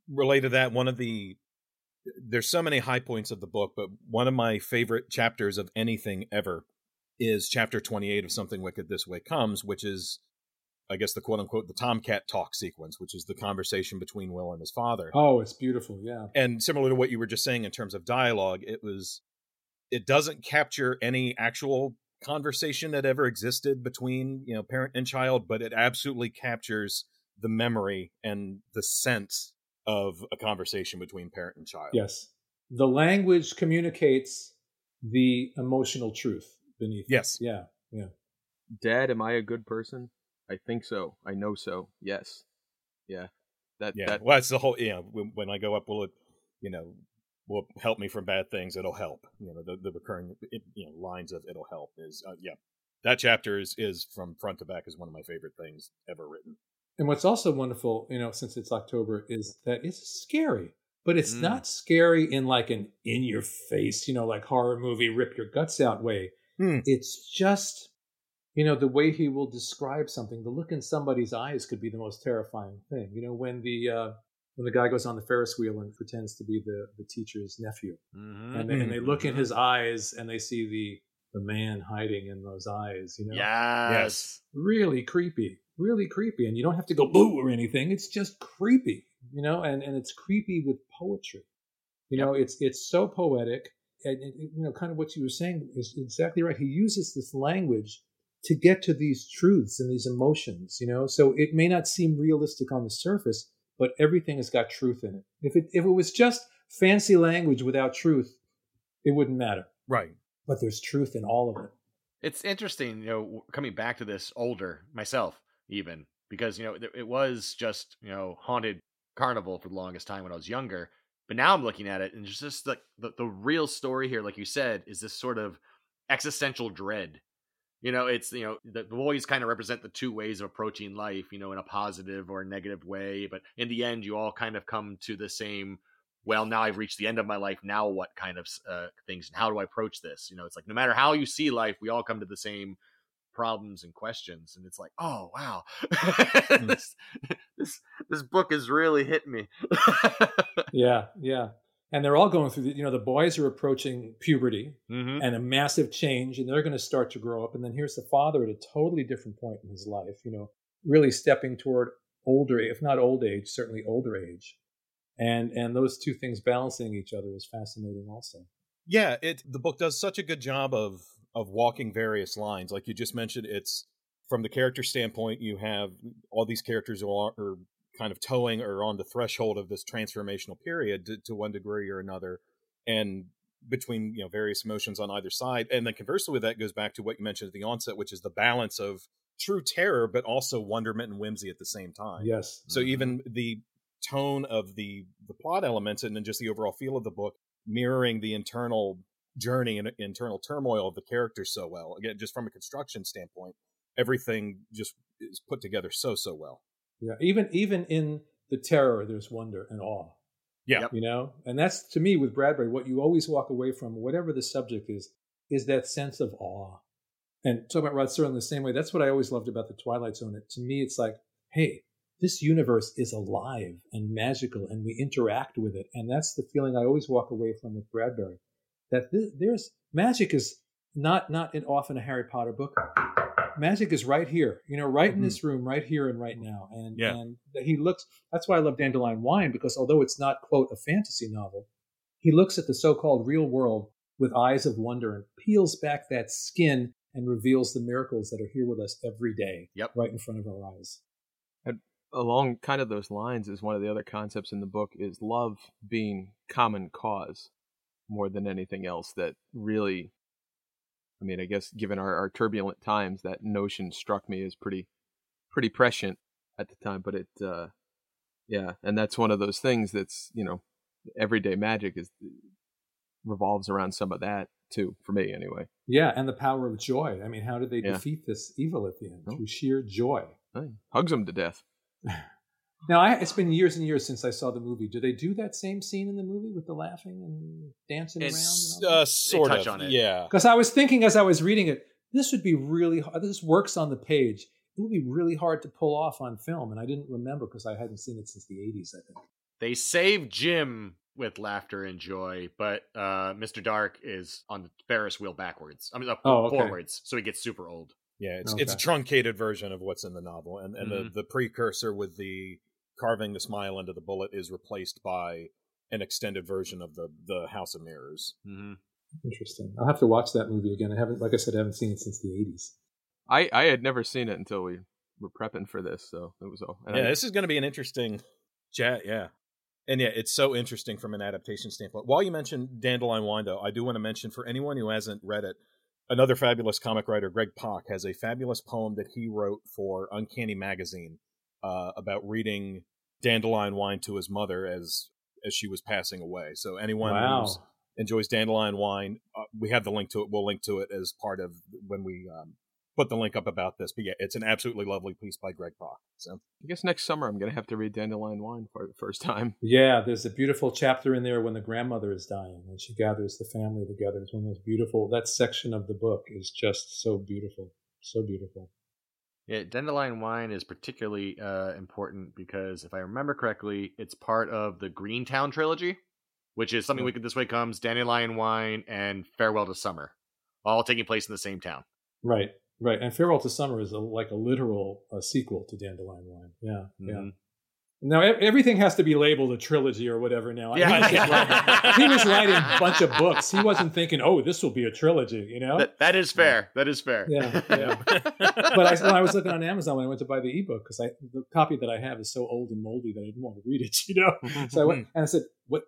Related to that one of the there's so many high points of the book but one of my favorite chapters of anything ever is chapter 28 of something wicked this way comes which is i guess the quote unquote the tomcat talk sequence which is the conversation between will and his father Oh, it's beautiful. Yeah. and similar to what you were just saying in terms of dialogue it was it doesn't capture any actual conversation that ever existed between you know parent and child but it absolutely captures the memory and the sense of a conversation between parent and child Yes. The language communicates the emotional truth beneath. it. Yes. Yeah. Yeah. Dad, am I a good person? I think so. I know so. Yes. Yeah. That yeah that well that's the whole you know when, when i go up will it you know will it help me from bad things it'll help you know the, the recurring you know lines of it'll help is uh, yeah that chapter is is from front to back is one of my favorite things ever written And what's also wonderful, you know, since it's October, is that it's scary, but it's Mm. not scary in like an in your face, you know, like horror movie, rip your guts out way. Hmm. It's just, you know, the way he will describe something. The look in somebody's eyes could be the most terrifying thing. You know, when the uh, when the guy goes on the Ferris wheel and pretends to be the the teacher's nephew, Mhm. and they, and they look in his eyes and they see the the man hiding in those eyes. You know, Yes. really creepy, really creepy. And you don't have to go boo or anything. It's just creepy, you know, and, and it's creepy with poetry. You know, it's it's so poetic. And, and, you know, kind of what you were saying is exactly right. He uses this language to get to these truths and these emotions, you know. So it may not seem realistic on the surface, but everything has got truth in it. If it if it was just fancy language without truth, it wouldn't matter. right But there's truth in all of it. It's interesting, you know, coming back to this older myself, even because you know it, it was just you know haunted carnival for the longest time when I was younger. But now I'm looking at it, and it's just like the, the real story here, like you said, is this sort of existential dread. You know, it's you know the, the boys kind of represent the two ways of approaching life, you know, in a positive or a negative way. But in the end, you all kind of come to the same. Well, now I've reached the end of my life. Now, what kind of uh, things and how do I approach this? You know, it's like no matter how you see life, we all come to the same problems and questions and it's like oh wow Hmm. this this this book has really hit me Yeah, yeah. And they're all going through the, you know, the boys are approaching puberty Mhm. and a massive change, and they're going to start to grow up. And then here's the father at a totally different point in his life, you know, really stepping toward older, if not old age, certainly older age. And and those two things balancing each other is fascinating also. yeah it the book does such a good job of of walking various lines like you just mentioned it's from the character standpoint you have all these characters who are, are kind of towing or on the threshold of this transformational period to, to one degree or another and between you know various emotions on either side and then conversely with that goes back to what you mentioned at the onset which is the balance of true terror but also wonderment and whimsy at the same time Yes. so Mhm. even the tone of the the plot elements and then just the overall feel of the book mirroring the internal journey and internal turmoil of the characters so well. Again, just from a construction standpoint, everything just is put together so so well. Yeah. Even even in the terror, there's wonder and awe. Yeah. You know? And that's to me with Bradbury, what you always walk away from, whatever the subject is, is that sense of awe. And talking about Rod Serling the same way, that's what I always loved about the Twilight Zone. It, to me, it's like, hey, this universe is alive and magical, and we interact with it. And that's the feeling I always walk away from with Bradbury. That th- there's magic is not not in often a Harry Potter book. Magic is right here, you know, right in Mhm. this room, right here and right now. And Yeah. and he looks. That's why I love Dandelion Wine because although it's not quote a fantasy novel, he looks at the so-called real world with eyes of wonder and peels back that skin and reveals the miracles that are here with us every day, Yep. right in front of our eyes. And along kind of those lines is one of the other concepts in the book is love being common cause more than anything else that really i mean i guess given our, our turbulent times that notion struck me as pretty pretty prescient at the time but it uh yeah and that's one of those things that's you know everyday magic is revolves around some of that too for me anyway Yeah, and the power of joy. I mean, how did they Yeah. defeat this evil at the end? Oh. Through sheer joy. Hugs them to death Now, I, it's been years and years since I saw the movie. Do they do that same scene in the movie with the laughing and dancing It's around? uh, sort touch of on it. yeah. Because I was thinking as I was reading it, this would be really hard. This works on the page. It would be really hard to pull off on film, and I didn't remember because I hadn't seen it since the '80s. I think. they save jim with laughter and joy but uh mr dark is on the ferris wheel backwards i mean uh, Oh, okay. forwards so he gets super old Yeah, it's it's a truncated version of what's in the novel, and and Mhm. the the precursor with the carving the smile into the bullet is replaced by an extended version of the the House of Mirrors. mm-hmm. Interesting. I'll have to watch that movie again. I haven't, like I said, I haven't seen it since the '80s. i i had never seen it until we were prepping for this so it was all and yeah, I- this is going to be an interesting chat. Yeah, and yeah, it's so interesting from an adaptation standpoint. While you mentioned Dandelion Wine, though, I do want to mention for anyone who hasn't read it, another fabulous comic writer, Greg Pak, has a fabulous poem that he wrote for Uncanny Magazine uh, about reading Dandelion Wine to his mother as as she was passing away. So anyone Wow. who's enjoys dandelion wine, uh, we have the link to it. We'll link to it as part of when we um, put the link up about this. But yeah, it's an absolutely lovely piece by Greg Pak. So I guess next summer I'm gonna have to read Dandelion Wine for the first time. Yeah, there's a beautiful chapter in there when the grandmother is dying and she gathers the family together. It's one of those beautiful. That section of the book is just so beautiful, so beautiful. Yeah, Dandelion Wine is particularly uh, important because, if I remember correctly, it's part of the Greentown trilogy, which is Something Yeah. Wicked This Way Comes, Dandelion Wine, and Farewell to Summer, all taking place in the same town. Right, right. And Farewell to Summer is a, like a literal uh, sequel to Dandelion Wine. Yeah, yeah. Now everything has to be labeled a trilogy or whatever. Now Yeah. he, was writing, he was writing a bunch of books. He wasn't thinking, "Oh, this will be a trilogy," you know. That, that is fair. That is fair. Yeah, yeah. but I, when I was looking on Amazon when I went to buy the ebook because the copy that I have is so old and moldy that I didn't want to read it, you know. Mm-hmm, so I went mm-hmm. and I said, "What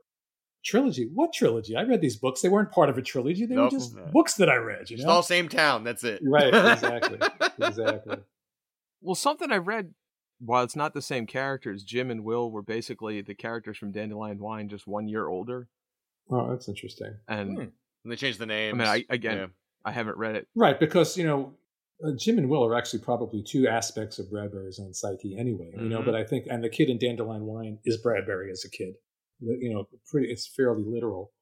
trilogy? What trilogy? I read these books. They weren't part of a trilogy. They Nope. were just Yeah. books that I read." You It's all same town. That's it. Right, exactly. exactly. Well, something I read, while it's not the same characters, Jim and Will were basically the characters from Dandelion Wine, just one year older. Oh, that's interesting. And Hmm. And they changed the name. I mean, I, again, Yeah. I haven't read it. Right, because you know, uh, Jim and Will are actually probably two aspects of Bradbury's own psyche, anyway. You know, Mhm. but I think, and the kid in Dandelion Wine is Bradbury as a kid. You know, pretty. It's fairly literal.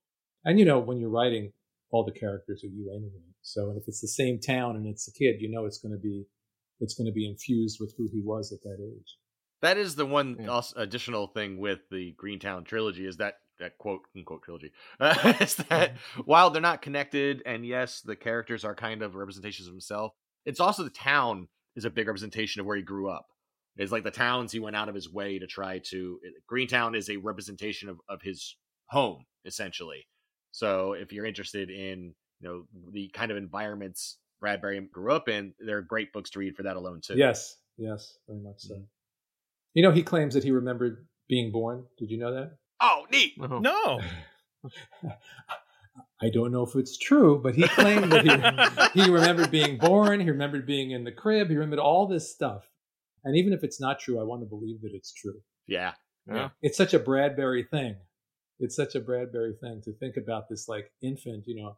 And you know, when you're writing all the characters are you anyway. So, and if it's the same town and it's a kid, you know it's going to be it's going to be infused with who he was at that age. That is the one Yeah. also additional thing with the Greentown trilogy is that that quote unquote trilogy uh, is that while they're not connected and yes the characters are kind of representations of himself, it's also the town is a big representation of where he grew up. It's like the towns he went out of his way to try to. Greentown is a representation of, of his home essentially. So if you're interested in you know the kind of environments Bradbury grew up in, they're great books to read for that alone too. Yes, yes, very much so. Mm-hmm. You know, he claims that he remembered being born. Did you know that? Oh, neat. Oh. No. I don't know if it's true, but he claimed that he, he remembered being born, he remembered being in the crib, he remembered all this stuff. And even if it's not true, I want to believe that it's true. Yeah. Yeah. It's such a Bradbury thing. It's such a Bradbury thing to think about this like infant, you know,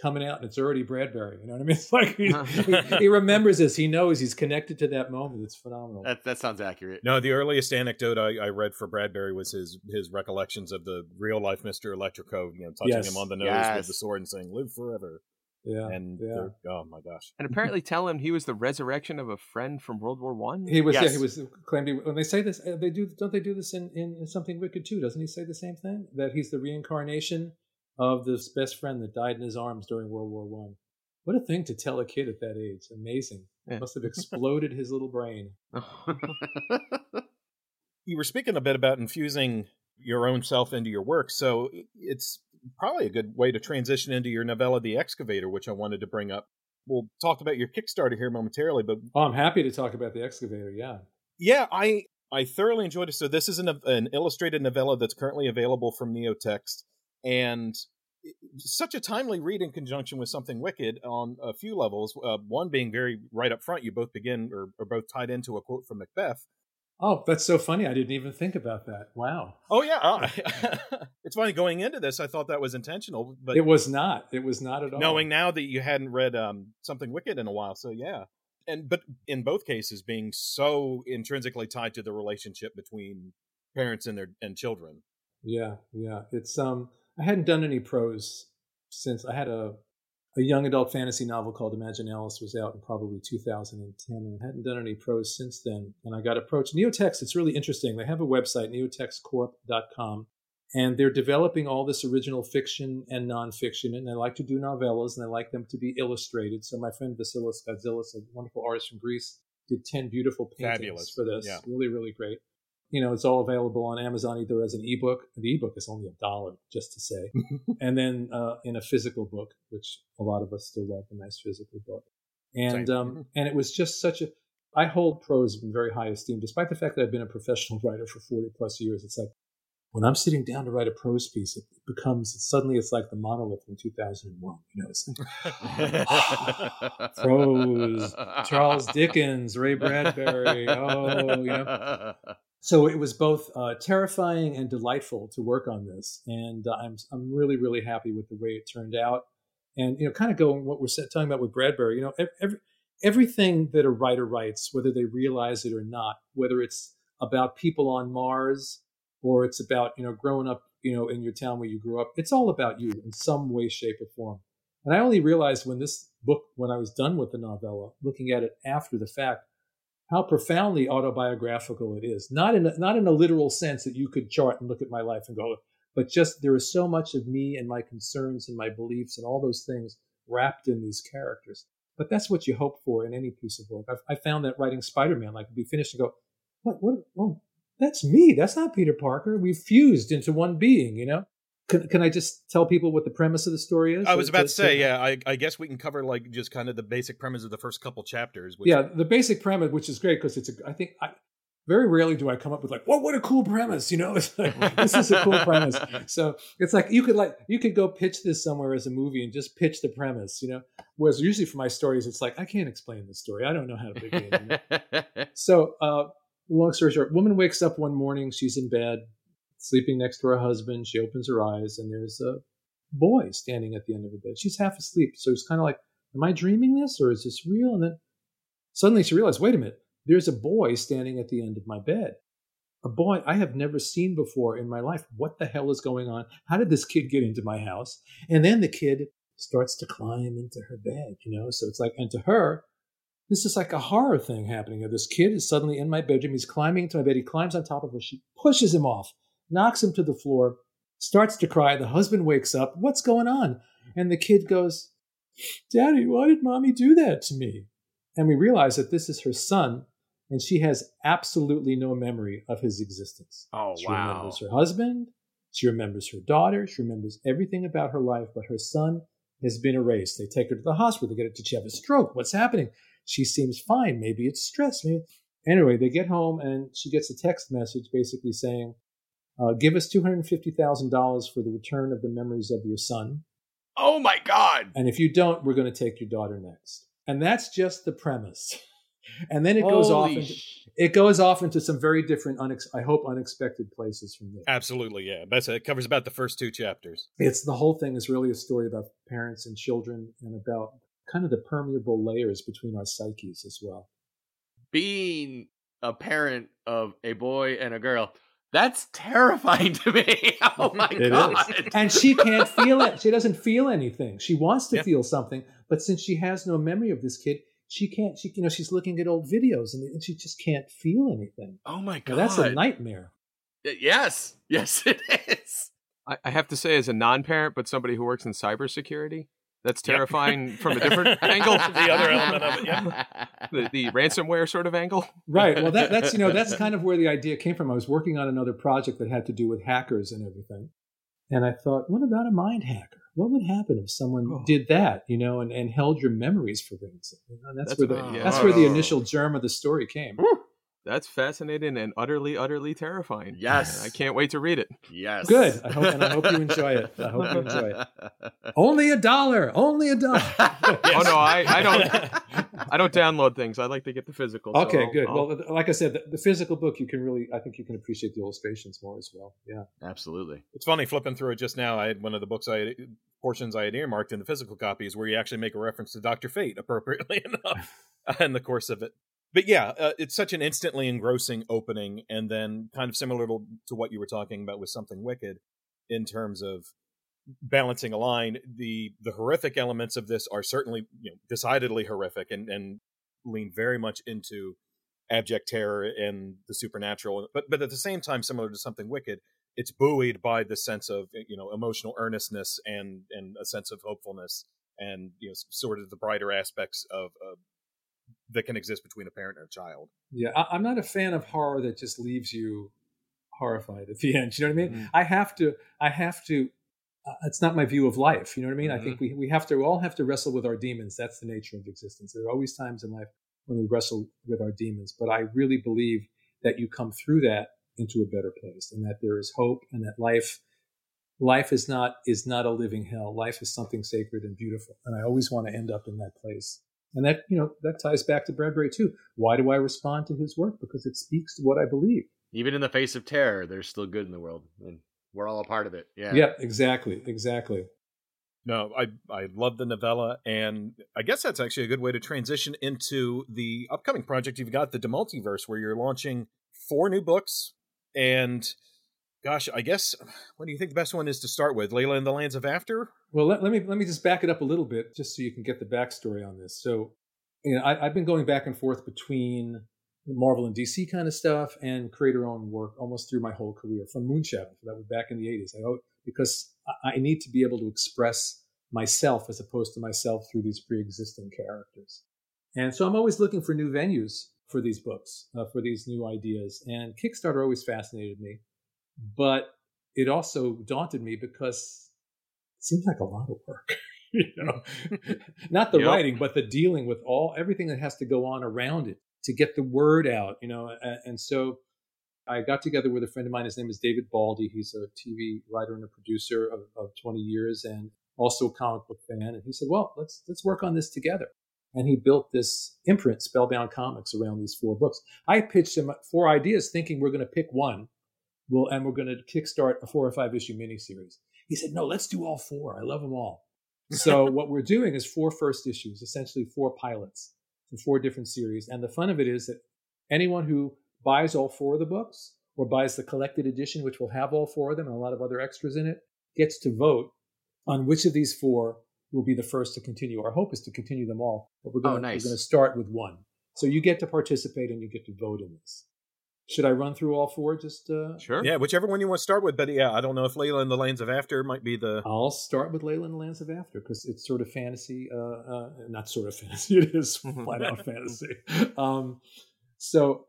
coming out and it's already Bradbury. You know what I mean? It's like he, he, he remembers this. He knows he's connected to that moment. It's phenomenal. That that sounds accurate. No, the earliest anecdote I, I read for Bradbury was his his recollections of the real life Mister Electrico, you know, touching Yes. him on the nose Yes. with the sword and saying "Live forever." yeah. and yeah. oh my gosh, And apparently tell him he was the resurrection of a friend from World War One. He was, yeah, Yes. he was claimed. He, when they say this, uh, they do, don't they do this in, in something wicked too? Doesn't he say the same thing? That he's the reincarnation of this best friend that died in his arms during World War One. What a thing to tell a kid at that age! Amazing. Yeah. Must have exploded his little brain. you were speaking a bit about infusing your own self into your work, so it's probably a good way to transition into your novella, "The Excavator," which I wanted to bring up. We'll talk about your Kickstarter here momentarily, but Oh, I'm happy to talk about the excavator. Yeah. yeah, I I thoroughly enjoyed it. So this is an an illustrated novella that's currently available from Neotext, and such a timely read in conjunction with something wicked on a few levels. Uh, one being very right up front. You both begin or are both tied into a quote from Macbeth. Oh, that's so funny. I didn't even think about that. Wow. Oh yeah, uh, it's funny going into this. I thought that was intentional, but it was not. It was not at all. knowing now that you hadn't read um, something wicked in a while, so yeah. And but in both cases, being so intrinsically tied to the relationship between parents and their and children. Yeah, yeah. It's um I hadn't done any prose since I had a a young adult fantasy novel called Imagine Alice was out in probably 2010 and I hadn't done any prose since then. And I got approached Neotext, it's really interesting. They have a website, neotextcorp.com, and they're developing all this original fiction and nonfiction. And they like to do novellas and they like them to be illustrated. So my friend Vassilis Gogtzilas, a wonderful artist from Greece, did 10 beautiful paintings Fabulous. for this. Yeah. Really, really great you know, it's all available on Amazon either as an ebook. The ebook is only a dollar, just to say, and then uh, in a physical book, which a lot of us still love a nice physical book. And um, and it was just such a. I hold prose in very high esteem, despite the fact that I've been a professional writer for forty plus years. It's like when I'm sitting down to write a prose piece, it becomes suddenly it's like the monolith in two thousand and one. You know, it's like prose, Charles Dickens, Ray Bradbury. Oh, you know. So it was both uh, terrifying and delightful to work on this, and uh, I'm I'm really really happy with the way it turned out. And you know, kind of going what we're talking about with Bradbury. You know, every, everything that a writer writes, whether they realize it or not, whether it's about people on Mars or it's about you know growing up you know in your town where you grew up, it's all about you in some way, shape, or form. And I only realized when this book, when I was done with the novella, looking at it after the fact, how profoundly autobiographical it is. Not in a, not in a literal sense that you could chart and look at my life and go, but just there is so much of me and my concerns and my beliefs and all those things wrapped in these characters. But that's what you hope for in any piece of work. I, I found that writing Spider-Man, like could be finished and go, what, what, oh, that's me. That's not Peter Parker. We've fused into one being, you know? Can, can I just tell people what the premise of the story is? I was about to to- say, to- yeah, I, I guess we can cover like just kind of the basic premise of the first couple chapters. Which, yeah, the basic premise, which is great because it's a, I think I very rarely do I come up with like, what what a cool premise, you know? It's like, this is a cool premise. So it's like you could like you could go pitch this somewhere as a movie and just pitch the premise, you know. Whereas usually for my stories, it's like I can't explain the story. I don't know how to begin. you know? So, uh, long story short, woman wakes up one morning. She's in bed, sleeping next to her husband. She opens her eyes, and there's a boy standing at the end of the bed. She's half asleep, so it's kind of like, "Am I dreaming this, or is this real?" And then suddenly she realized, "Wait a minute! There's a boy standing at the end of my bed. A boy I have never seen before in my life. What the hell is going on? How did this kid get into my house?" And then the kid starts to climb into her bed, you know? So it's like, and to her, this is like a horror thing happening. This kid is suddenly in my bedroom. He's climbing into my bed. He climbs on top of her. She pushes him off, knocks him to the floor, starts to cry. The husband wakes up. What's going on? And the kid goes, Daddy, why did mommy do that to me? And we realize that this is her son, and she has absolutely no memory of his existence. Oh, she wow. remembers her husband. She remembers her daughter. She remembers everything about her life, but her son has been erased. They take her to the hospital. They get her, did she have a stroke? What's happening? She seems fine. Maybe it's stress. Maybe. Anyway, they get home and she gets a text message basically saying, uh, give us $250,000 for the return of the memories of your son. Oh my God. And if you don't, we're going to take your daughter next. And that's just the premise. And then it goes off into, it goes off into some very different, unex- I hope, unexpected places from there. Absolutely, yeah. That's it. covers about the first two chapters. It's the whole thing is really a story about parents and children and about kind of the permeable layers between our psyches as well. being a parent of a boy and a girl, that's terrifying to me. Oh my It is. God. And she can't feel it. She doesn't feel anything. She wants to Yeah. feel something, but since she has no memory of this kid, she can't. She, you know, she's looking at old videos and and she just can't feel anything. Oh my Now, God. that's a nightmare. Yes. Yes, it is. I, I have to say, as a non-parent, but somebody who works in cybersecurity, that's Yep. terrifying from a different angle. The other element of it, yeah. the, the ransomware sort of angle. Right. Well, that, that's you know that's kind of where the idea came from. I was working on another project that had to do with hackers and everything, and I thought, what about a mind hacker? What would happen if someone Oh. did that? You know, and, and held your memories for ransom. You know, that's, That's where the a- yeah. that's where the initial germ of the story came. That's fascinating and utterly, utterly terrifying. Yes. I can't wait to read it. Yes. Good. I hope, and I hope you enjoy it. I hope you enjoy it. Only a dollar. Only a dollar. Oh no, I, I don't I don't download things. I like to get the physical. Okay, I'll- good. I'll- Well, like I said, the, the physical book you can really, I think you can appreciate the illustrations more as well. Yeah. Absolutely. It's funny flipping through it just now. I had one of the books I had, portions I had earmarked in the physical copies where you actually make a reference to Doctor Fate, appropriately enough, in the course of it. But yeah, uh, it's such an instantly engrossing opening, and then kind of similar to, to what you were talking about with something wicked, in terms of balancing a line. The the horrific elements of this are certainly you know decidedly horrific and and lean very much into abject terror and the supernatural. But but at the same time, similar to something wicked, it's buoyed by the sense of you know emotional earnestness and and a sense of hopefulness and you know sort of the brighter aspects of uh, that can exist between a parent and a child. Yeah. I, I'm not a fan of horror that just leaves you horrified at the end. You know what I mean? Mm. I have to, I have to, uh, it's not my view of life. You know what I mean? I think we, we have to, we all have to wrestle with our demons. That's the nature of existence. There are always times in life when we wrestle with our demons, but I really believe that you come through that into a better place and that there is hope and that life life is not is not a living hell life is something sacred and beautiful and i always want to end up in that place and that you know that ties back to bradbury too why do i respond to his work because it speaks to what i believe Even in the face of terror, there's still good in the world, and we're all a part of it. Yeah. yeah exactly exactly No, I I love the novella, and I guess that's actually a good way to transition into the upcoming project you've got, the Demultiverse, where you're launching four new books. And gosh, I guess what do you think the best one is to start with? Layla in the Lands of After. Well, let, let me let me just back it up a little bit, just so you can get the backstory on this. So, you know, I, I've been going back and forth between Marvel and DC kind of stuff and creator-owned work almost through my whole career, from Moonshadow, that was back in the '80s. I because I, need to be able to express myself as opposed to myself through these pre-existing characters, and so I'm always looking for new venues for these books, uh, for these new ideas. And Kickstarter always fascinated me, but it also daunted me because seems like a lot of work. you know, not the Yep. writing, but the dealing with all everything that has to go on around it to get the word out. You know, and, and so I got together with a friend of mine. His name is David Baldy. He's a TV writer and a producer of, of 20 years, and also a comic book fan. And he said, "Well, let's let's work on this together." And he built this imprint, Spellbound Comics, around these four books. I pitched him four ideas, thinking we're going to pick one, well, and we're going to kickstart a four or five issue miniseries. He said, "No, let's do all four. I love them all." So what we're doing is four first issues, essentially four pilots for four different series. And the fun of it is that anyone who buys all four of the books or buys the collected edition, which will have all four of them and a lot of other extras in it, gets to vote on which of these four will be the first to continue. Our hope is to continue them all, but we're going Oh, nice. we're going to start with one. So you get to participate and you get to vote in this. Should I run through all four? Just uh, Sure. Yeah, whichever one you want to start with. But yeah, I don't know if Layla and the Lands of After might be the. I'll start with Layla and the Lands of After because it's sort of fantasy. Uh, uh, not sort of fantasy. It is flat out fantasy. Um, so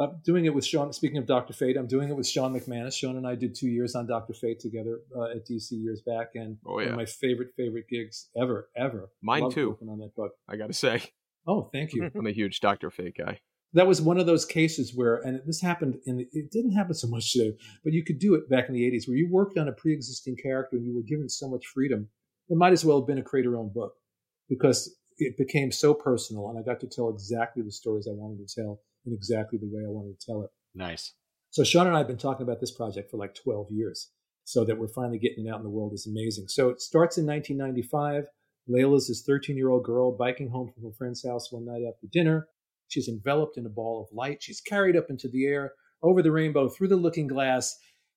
I'm doing it with Shawn. Speaking of Doctor Fate, I'm doing it with Shawn McManus. Shawn and I did two years on Doctor Fate together uh, at DC years back, and Oh, one yeah. of my favorite favorite gigs ever, ever. Mine Loved too. on that book. I got to say, Oh, thank you. I'm a huge Doctor Fate guy. That was one of those cases where, and this happened in, the, it didn't happen so much today, but you could do it back in the 80s where you worked on a pre existing character and you were given so much freedom. It might as well have been a create your own book because it became so personal and I got to tell exactly the stories I wanted to tell in exactly the way I wanted to tell it. Nice. So Shawn and I have been talking about this project for like 12 years. So that we're finally getting it out in the world is amazing. So it starts in 1995. Layla's this 13 year old girl biking home from her friend's house one night after dinner. She's enveloped in a ball of light. She's carried up into the air, over the rainbow, through the looking glass,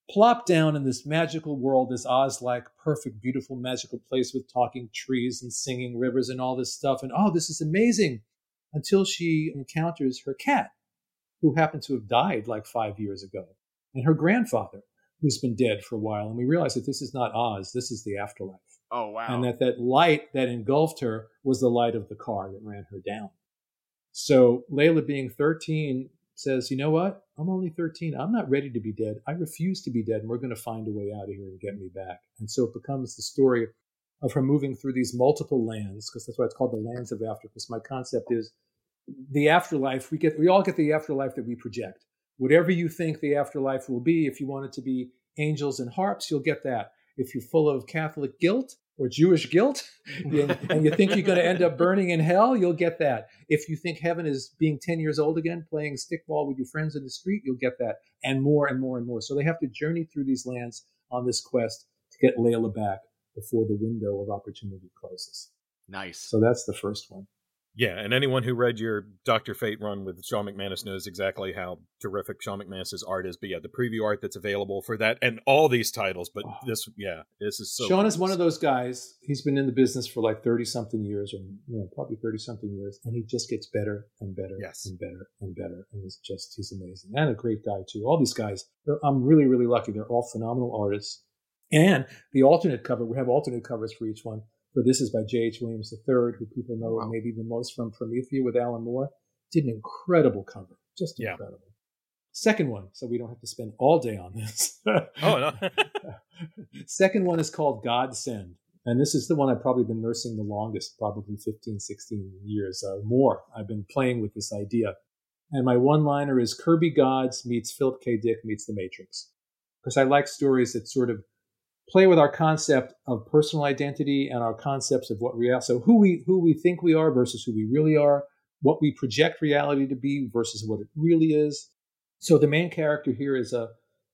plopped down in this magical world, this Oz like, perfect, beautiful, magical place with talking trees and singing rivers and all this stuff. And oh, this is amazing until she encounters her cat, who happened to have died like five years ago, and her grandfather, who's been dead for a while. And we realize that this is not Oz, this is the afterlife Oh wow. and that that light that engulfed her was the light of the car that ran her down. So Layla, being 13, says, "You know what? I'm only 13. I'm not ready to be dead. I refuse to be dead, and we're going to find a way out of here and get me back." And so it becomes the story of her moving through these multiple lands, because that's why it's called the lands of after. Because my concept is the afterlife. We get, we all get the afterlife that we project. Whatever you think the afterlife will be, if you want it to be angels and harps, you'll get that. If you're full of Catholic guilt or Jewish guilt, and, you think you're going to end up burning in hell, you'll get that. If you think heaven is being 10 years old again, playing stickball with your friends in the street, you'll get that. And more and more and more. So they have to journey through these lands on this quest to get Layla back before the window of opportunity closes. nice. So that's the first one. Yeah, and anyone who read your Doctor Fate run with Shawn McManus knows exactly how terrific Shawn McManus's art is. But yeah, the preview art that's available for that and all these titles. But Oh. this, yeah, this is so. Shawn is one of those guys. He's been in the business for like 30 something years, or you know, probably 30 something years, and he just gets better and better Yes. and better and better. And he's just, he's amazing. And a great guy, too. All these guys, I'm really, really lucky. They're all phenomenal artists. And the alternate cover, we have alternate covers for each one. This is by J.H. Williams III, who people know Wow. maybe the most from Promethea with Alan Moore. Did an incredible cover. Just Yeah. incredible. Second one, so we don't have to spend all day on this. Oh no. Second one is called Godsend. And this is the one I've probably been nursing the longest, probably 15, 16 years uh, more. I've been playing with this idea. And my one liner is Kirby Gods meets Philip K. Dick meets The Matrix. Because I like stories that sort of play with our concept of personal identity and our concepts of what reality, so who we, who we think we are versus who we really are, what we project reality to be versus what it really is. So the main character here is a,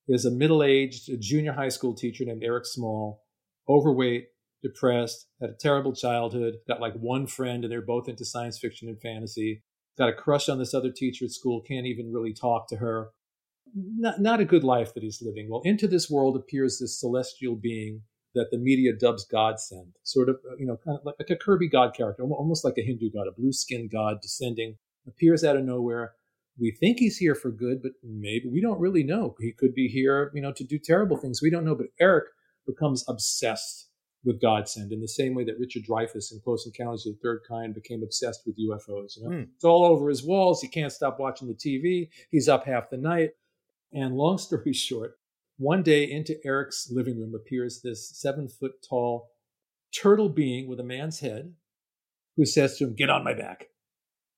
is a middle-aged junior high school teacher named Eric Small, overweight, depressed, had a terrible childhood, got like one friend, and they're both into science fiction and fantasy. Got a crush on this other teacher at school, can't even really talk to her. Not, not a good life that he's living. Well, into this world appears this celestial being that the media dubs Godsend, sort of, you know, kind of like, like a Kirby god character, almost like a Hindu god, a blue skinned god descending, appears out of nowhere. We think he's here for good, but maybe we don't really know. He could be here, you know, to do terrible things. We don't know. But Eric becomes obsessed with Godsend in the same way that Richard Dreyfuss in Close Encounters of the Third Kind became obsessed with UFOs. You know? Hmm. It's all over his walls. He can't stop watching the TV. He's up half the night. And long story short, one day into Eric's living room appears this seven foot tall turtle being with a man's head who says to him, Get on my back.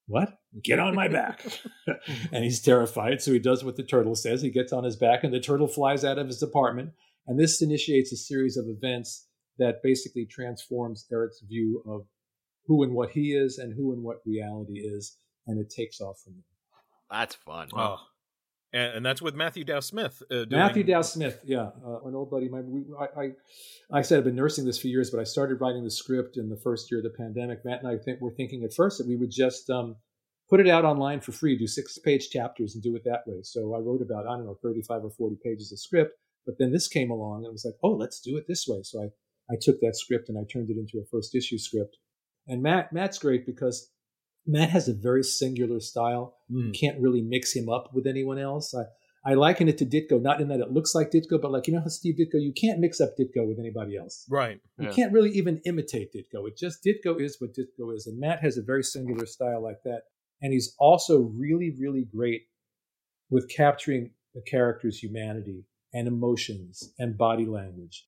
What? Get on my back. and he's terrified. So he does what the turtle says. He gets on his back, and the turtle flies out of his apartment. And this initiates a series of events that basically transforms Eric's view of who and what he is and who and what reality is. And it takes off from there. That's fun. Oh. And, that's with Matthew Dow Smith. Uh, doing, Matthew Dow Smith, yeah, uh, an old buddy. We, I, I, I said, I've been nursing this for years, but I started writing the script in the first year of the pandemic. Matt and I think were thinking at first that we would just um, put it out online for free, do six page chapters, and do it that way. So I wrote about I don't know thirty five or forty pages of script, but then this came along and it was like, oh, let's do it this way. So I I took that script and I turned it into a first issue script. And Matt, Matt's great because Matt has a very singular style. Mm. You can't really mix him up with anyone else. I, I liken it to Ditko, not in that it looks like Ditko, but like, you know how Steve Ditko, you can't mix up Ditko with anybody else. Right. You Yeah. can't really even imitate Ditko. It just, Ditko is what Ditko is. And Matt has a very singular style like that. And he's also really, really great with capturing the character's humanity and emotions and body language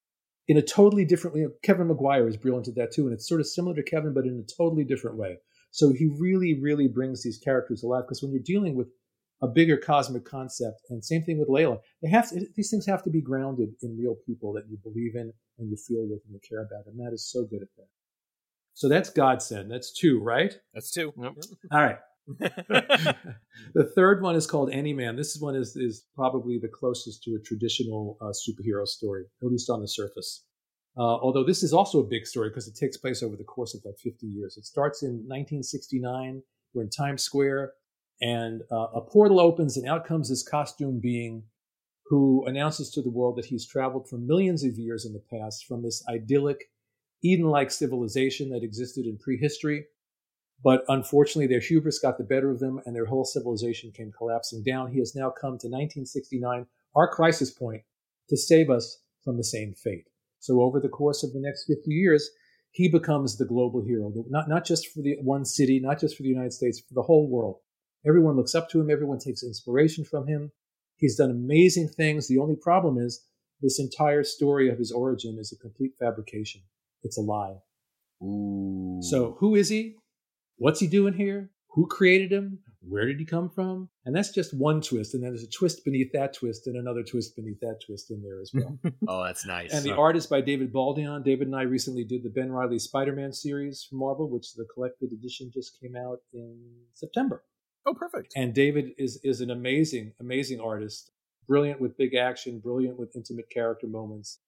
in a totally different way. Kevin Maguire is brilliant at that too. And it's sort of similar to Kevin, but in a totally different way. So he really, really brings these characters alive because when you're dealing with a bigger cosmic concept, and same thing with Layla, they have to, these things have to be grounded in real people that you believe in and you feel with and you care about. And Matt is so good at that. So that's Godsend. That's two, right? That's two. Yep. All right. the third one is called Any Man. This one is is probably the closest to a traditional uh, superhero story, at least on the surface. Uh, although this is also a big story because it takes place over the course of like 50 years. It starts in 1969. We're in Times Square, and uh, a portal opens, and out comes this costume being who announces to the world that he's traveled for millions of years in the past from this idyllic, Eden like civilization that existed in prehistory but unfortunately, their hubris got the better of them and their whole civilization came collapsing down. He has now come to 1969, our crisis point, to save us from the same fate. So over the course of the next 50 years, he becomes the global hero, not, not just for the one city, not just for the United States, for the whole world. Everyone looks up to him. Everyone takes inspiration from him. He's done amazing things. The only problem is this entire story of his origin is a complete fabrication. It's a lie. Ooh. So who is he? What's he doing here? Who created him? Where did he come from? And that's just one twist. And then there's a twist beneath that twist and another twist beneath that twist in there as well. oh, that's nice. and the art is by David Baldeón. David and I recently did the Ben Reilly Spider Man series from Marvel, which the collected edition just came out in September. oh, perfect. And David is, is an amazing, amazing artist. Brilliant with big action, brilliant with intimate character moments.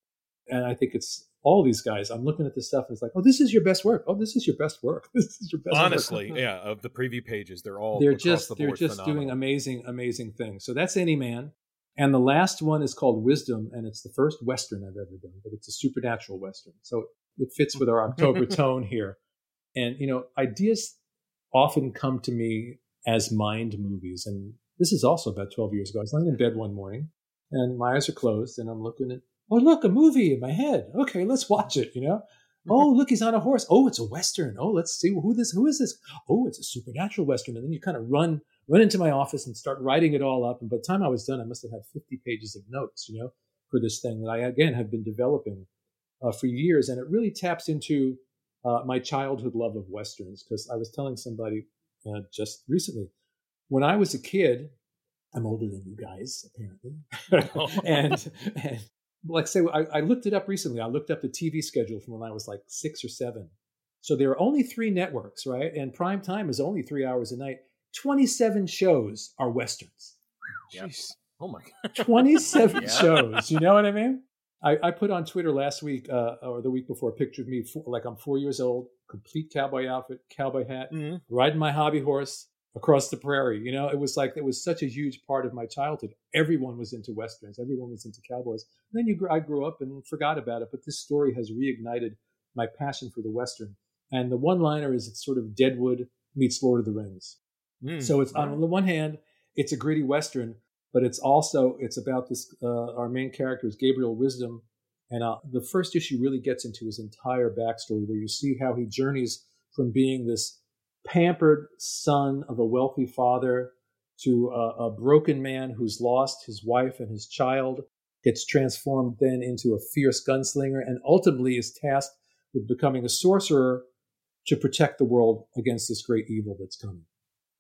And I think it's all these guys. I'm looking at this stuff and it's like, oh, this is your best work. Oh, this is your best work. This is your best work. Honestly, yeah, of the preview pages, they're all they're just the they're just doing amazing amazing things so that's any man and the last one is called wisdom and it's the first western i've ever done but it's a supernatural western so it fits with our october tone here and you know ideas often come to me as mind movies and this is also about 12 years ago i was laying in bed one morning and my eyes are closed and i'm looking at oh look a movie in my head. Okay let's watch it you know? Oh look he's on a horse. Oh it's a western. Oh let's see who this who is this? Oh it's a supernatural western. And then you kind of run run into my office and start writing it all up. And by the time i was done i must have had 50 pages of notes you know for this thing that i again have been developing uh, for years. And it really taps into uh, my childhood love of westerns because i was telling somebody uh, just recently when i was a kid i'm older than you guys apparently. And, and like say, I, I looked it up recently. I looked up the TV schedule from when I was like six or seven. So there are only three networks, right? And prime time is only three hours a night. 27 shows are westerns. Yep. Jeez. oh my god. 27 Yeah. shows. You know what I mean? I, I put on Twitter last week uh, or the week before a picture of me, four, like I'm four years old, complete cowboy outfit, cowboy hat, Mhm. riding my hobby horse across the prairie. You know, it was like it was such a huge part of my childhood. Everyone was into westerns. Everyone was into cowboys. And then you, I grew up and forgot about it. But this story has reignited my passion for the western. And the one-liner is it's sort of Deadwood meets Lord of the Rings. Mm. So it's on the one hand, it's a gritty western, but it's also it's about this. Uh, our main character is Gabriel Wisdom, and uh, the first issue really gets into his entire backstory, where you see how he journeys from being this pampered son of a wealthy father to a, a broken man who's lost his wife and his child, gets transformed then into a fierce gunslinger, and ultimately is tasked with becoming a sorcerer to protect the world against this great evil that's coming.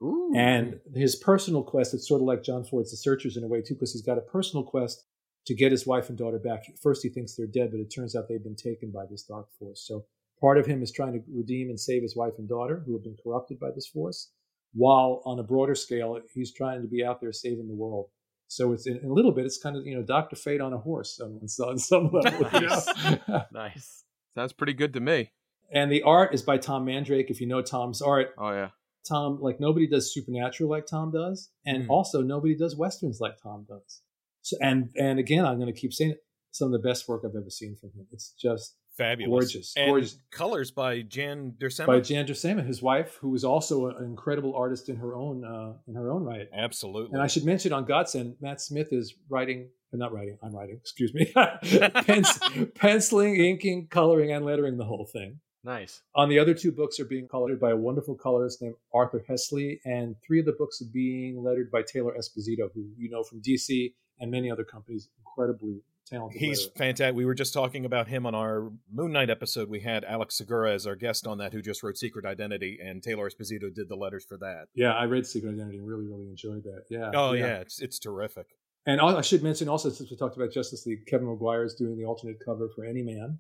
Ooh. And his personal quest, it's sort of like John Ford's The Searchers in a way, too, because he's got a personal quest to get his wife and daughter back. First, he thinks they're dead, but it turns out they've been taken by this dark force. So part of him is trying to redeem and save his wife and daughter who have been corrupted by this force, while on a broader scale, he's trying to be out there saving the world. So it's in, in a little bit, it's kind of, you know, Dr. Fate on a horse on, on some level. you know? nice. Sounds pretty good to me. and the art is by Tom Mandrake. If you know Tom's art, Oh yeah. Tom, like nobody does supernatural like Tom does, and Mm. also nobody does westerns like Tom does. So, and and again, I'm going to keep saying it. Some of the best work I've ever seen from him. It's just fabulous, gorgeous, and gorgeous. colors by Jan Duursema. By Jan Duursema, his wife, who was also an incredible artist in her own uh, in her own right. Absolutely. And I should mention on Godsend, Matt Smith is writing, uh, not writing, I'm writing, excuse me, penciling, inking, coloring, and lettering the whole thing. Nice. On the other two books are being colored by a wonderful colorist named Arthur Hesli, and three of the books are being lettered by Taylor Esposito, who you know from DC and many other companies, incredibly talented. He's letterer. fantastic. We were just talking about him on our Moon Knight episode. We had Alex Segura as our guest on that, who just wrote Secret Identity, and Taylor Esposito did the letters for that. yeah, I read Secret Identity and really, really enjoyed that. Yeah. Oh yeah, it's it's terrific. And I I should mention also, since we talked about Justice League, Kevin Maguire is doing the alternate cover for Any Man.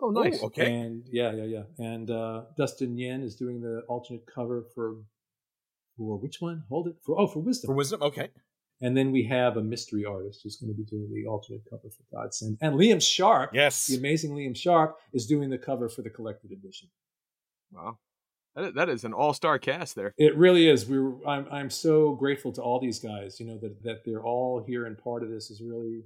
Oh, nice. Oh, okay. And yeah, yeah, yeah. And uh, Dustin Nguyen is doing the alternate cover for for which one? Hold it for oh for Wisdom. For wisdom, okay. And then we have a mystery artist who's going to be doing the alternate cover for Godsend. And Liam Sharp, Yes. the amazing Liam Sharp, is doing the cover for the collected edition. Wow. That, that is an all star cast there. It really is. We were, I'm I'm so grateful to all these guys. You know that that they're all here and part of this is really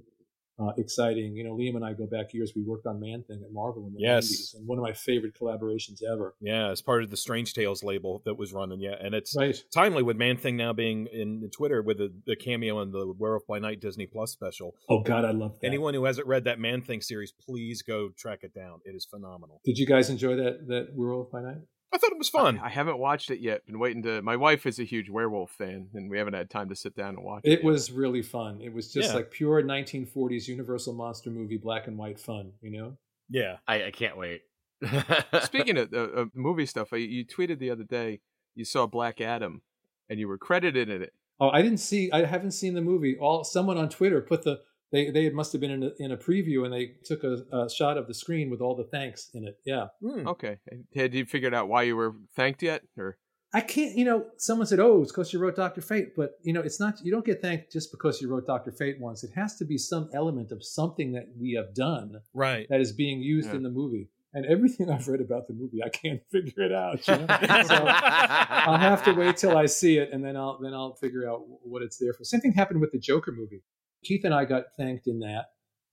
uh, exciting. You know, Liam and I go back years. We worked on Man Thing at Marvel in the Yes. 90s, and one of my favorite collaborations ever. Yeah, as part of the Strange Tales label that was running. Yeah, and it's Right. timely with Man Thing now being in, in Twitter with the, the cameo in the Werewolf by Night Disney Plus special. Oh God, I love that. Anyone who hasn't read that Man Thing series, please go track it down. It is phenomenal. Did you guys enjoy that that Werewolf by Night? I thought it was fun. I, I haven't watched it yet. Been waiting to. My wife is a huge werewolf fan, and we haven't had time to sit down and watch it. It yet. was really fun. It was just Yeah. like pure 1940s Universal monster movie, black and white fun. You know? yeah. I, I can't wait. Speaking of, uh, of movie stuff, I, you tweeted the other day you saw Black Adam, and you were credited in it. Oh, I didn't see. I haven't seen the movie. All someone on Twitter put the they they must have been in a, in a preview and they took a, a shot of the screen with all the thanks in it. Yeah, Hmm. Okay, had you figured out why you were thanked yet, or I can't. You know, someone said, "Oh, it's because you wrote Doctor Fate," but you know, it's not. You don't get thanked just because you wrote Doctor Fate once. It has to be some element of something that we have done Right. that is being used Yeah. in the movie. And everything I've read about the movie, I can't figure it out. You know? so I'll have to wait till I see it, and then I'll then I'll figure out what it's there for. Same thing happened with the Joker movie. Keith and I got thanked in that,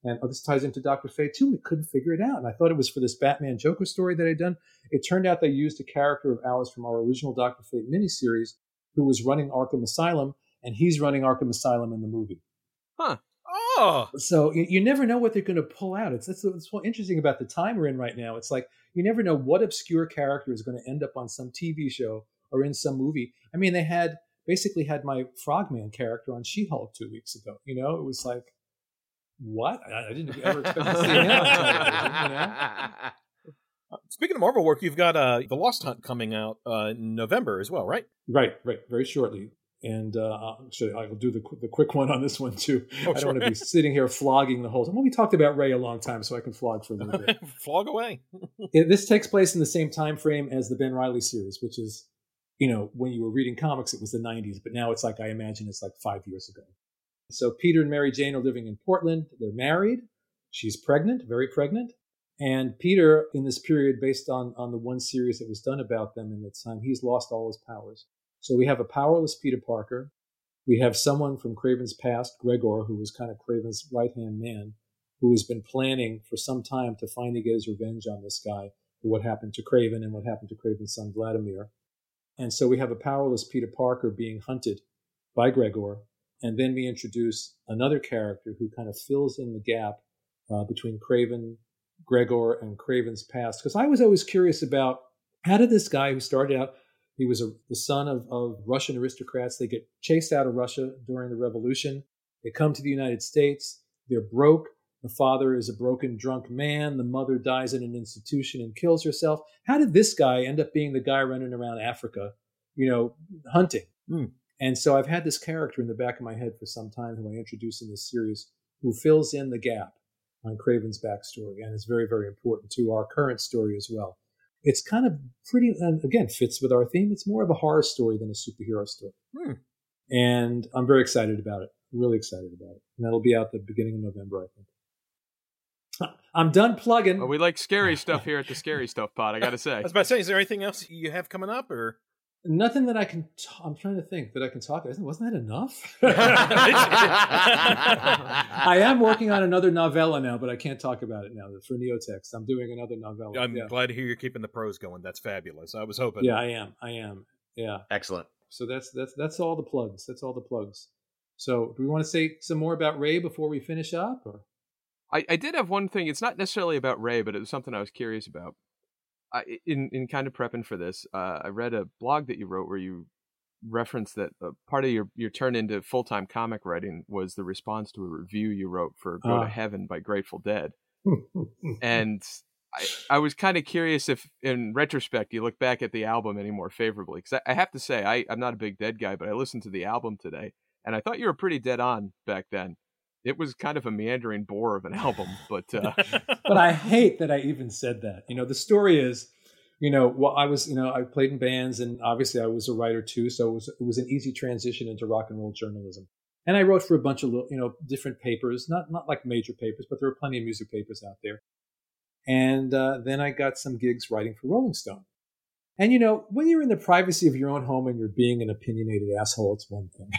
and oh, this ties into Doctor Fate too. We couldn't figure it out, and I thought it was for this Batman Joker story that I'd done. It turned out they used a character of ours from our original Doctor Fate miniseries who was running Arkham Asylum, and he's running Arkham Asylum in the movie. Huh. Oh. So you, you never know what they're going to pull out. It's that's what's so interesting about the time we're in right now. It's like you never know what obscure character is going to end up on some TV show or in some movie. I mean, they had basically had my Frogman character on She-Hulk two weeks ago. You know, it was like, what? I, I didn't ever expect to see him on. You know? Speaking of Marvel work, you've got uh, The Lost Hunt coming out uh, in November as well, right? Right, right, very shortly. And uh, actually, I will do the qu- the quick one on this one too. Oh, I don't sure. want to be sitting here flogging the whole time. Well, we talked about Ray a long time, so I can flog for a little bit. Flog away. it, this takes place in the same time frame as the Ben Reilly series, which is, you know, when you were reading comics, it was the 90s, but now it's like I imagine it's like five years ago. So Peter and Mary Jane are living in Portland. They're married. She's pregnant, very pregnant. And Peter, in this period, based on, on the one series that was done about them in that time, he's lost all his powers. So we have a powerless Peter Parker. We have someone from Kraven's past, Gregor, who was kind of Kraven's right hand man, who has been planning for some time to finally get his revenge on this guy for what happened to Kraven and what happened to Kraven's son Vladimir. And so we have a powerless Peter Parker being hunted by Gregor. And then we introduce another character who kind of fills in the gap uh, between Kraven, Gregor, and Kraven's past. Because I was always curious about how did this guy who started out, he was a, the son of, of Russian aristocrats. They get chased out of Russia during the revolution. They come to the United States. They're broke. The father is a broken, drunk man. The mother dies in an institution and kills herself. How did this guy end up being the guy running around Africa, you know, hunting? Hmm. And so I've had this character in the back of my head for some time who I introduce in this series who fills in the gap on Kraven's backstory and is very, very important to our current story as well. It's kind of pretty, and again, fits with our theme. It's more of a horror story than a superhero story. Hmm. And I'm very excited about it. Really excited about it. And that'll be out the beginning of November, I think. I'm done plugging. well, we like scary stuff here at the Scary Stuff Pod. I got to say. I was about to say, is there anything else you have coming up, or Nothing that I can. T- I'm trying to think that I can talk. Wasn't that enough? I am working on another novella now, but I can't talk about it now. For Neotext, I'm doing another novella. I'm yeah. glad to hear you're keeping the prose going. That's fabulous. I was hoping. Yeah, I am. I am. Yeah. Excellent. So that's that's that's all the plugs. That's all the plugs. So, do we want to say some more about Ray before we finish up? Or I, I did have one thing. It's not necessarily about Ray, but it was something I was curious about. I, in in kind of prepping for this, uh, I read a blog that you wrote where you referenced that uh, part of your your turn into full time comic writing was the response to a review you wrote for "Go Ah. to Heaven" by Grateful Dead, and I, I was kind of curious if, in retrospect, you look back at the album any more favorably. Because I, I have to say, I, I'm not a big Dead guy, but I listened to the album today, and I thought you were pretty dead on back then. It was kind of a meandering bore of an album, but uh, but I hate that I even said that. You know, the story is, you know, well, I was, you know, I played in bands, and obviously I was a writer too, so it was it was an easy transition into rock and roll journalism. And I wrote for a bunch of you know different papers, not not like major papers, but there were plenty of music papers out there. And uh, then I got some gigs writing for Rolling Stone. And you know, when you're in the privacy of your own home and you're being an opinionated asshole, it's one thing.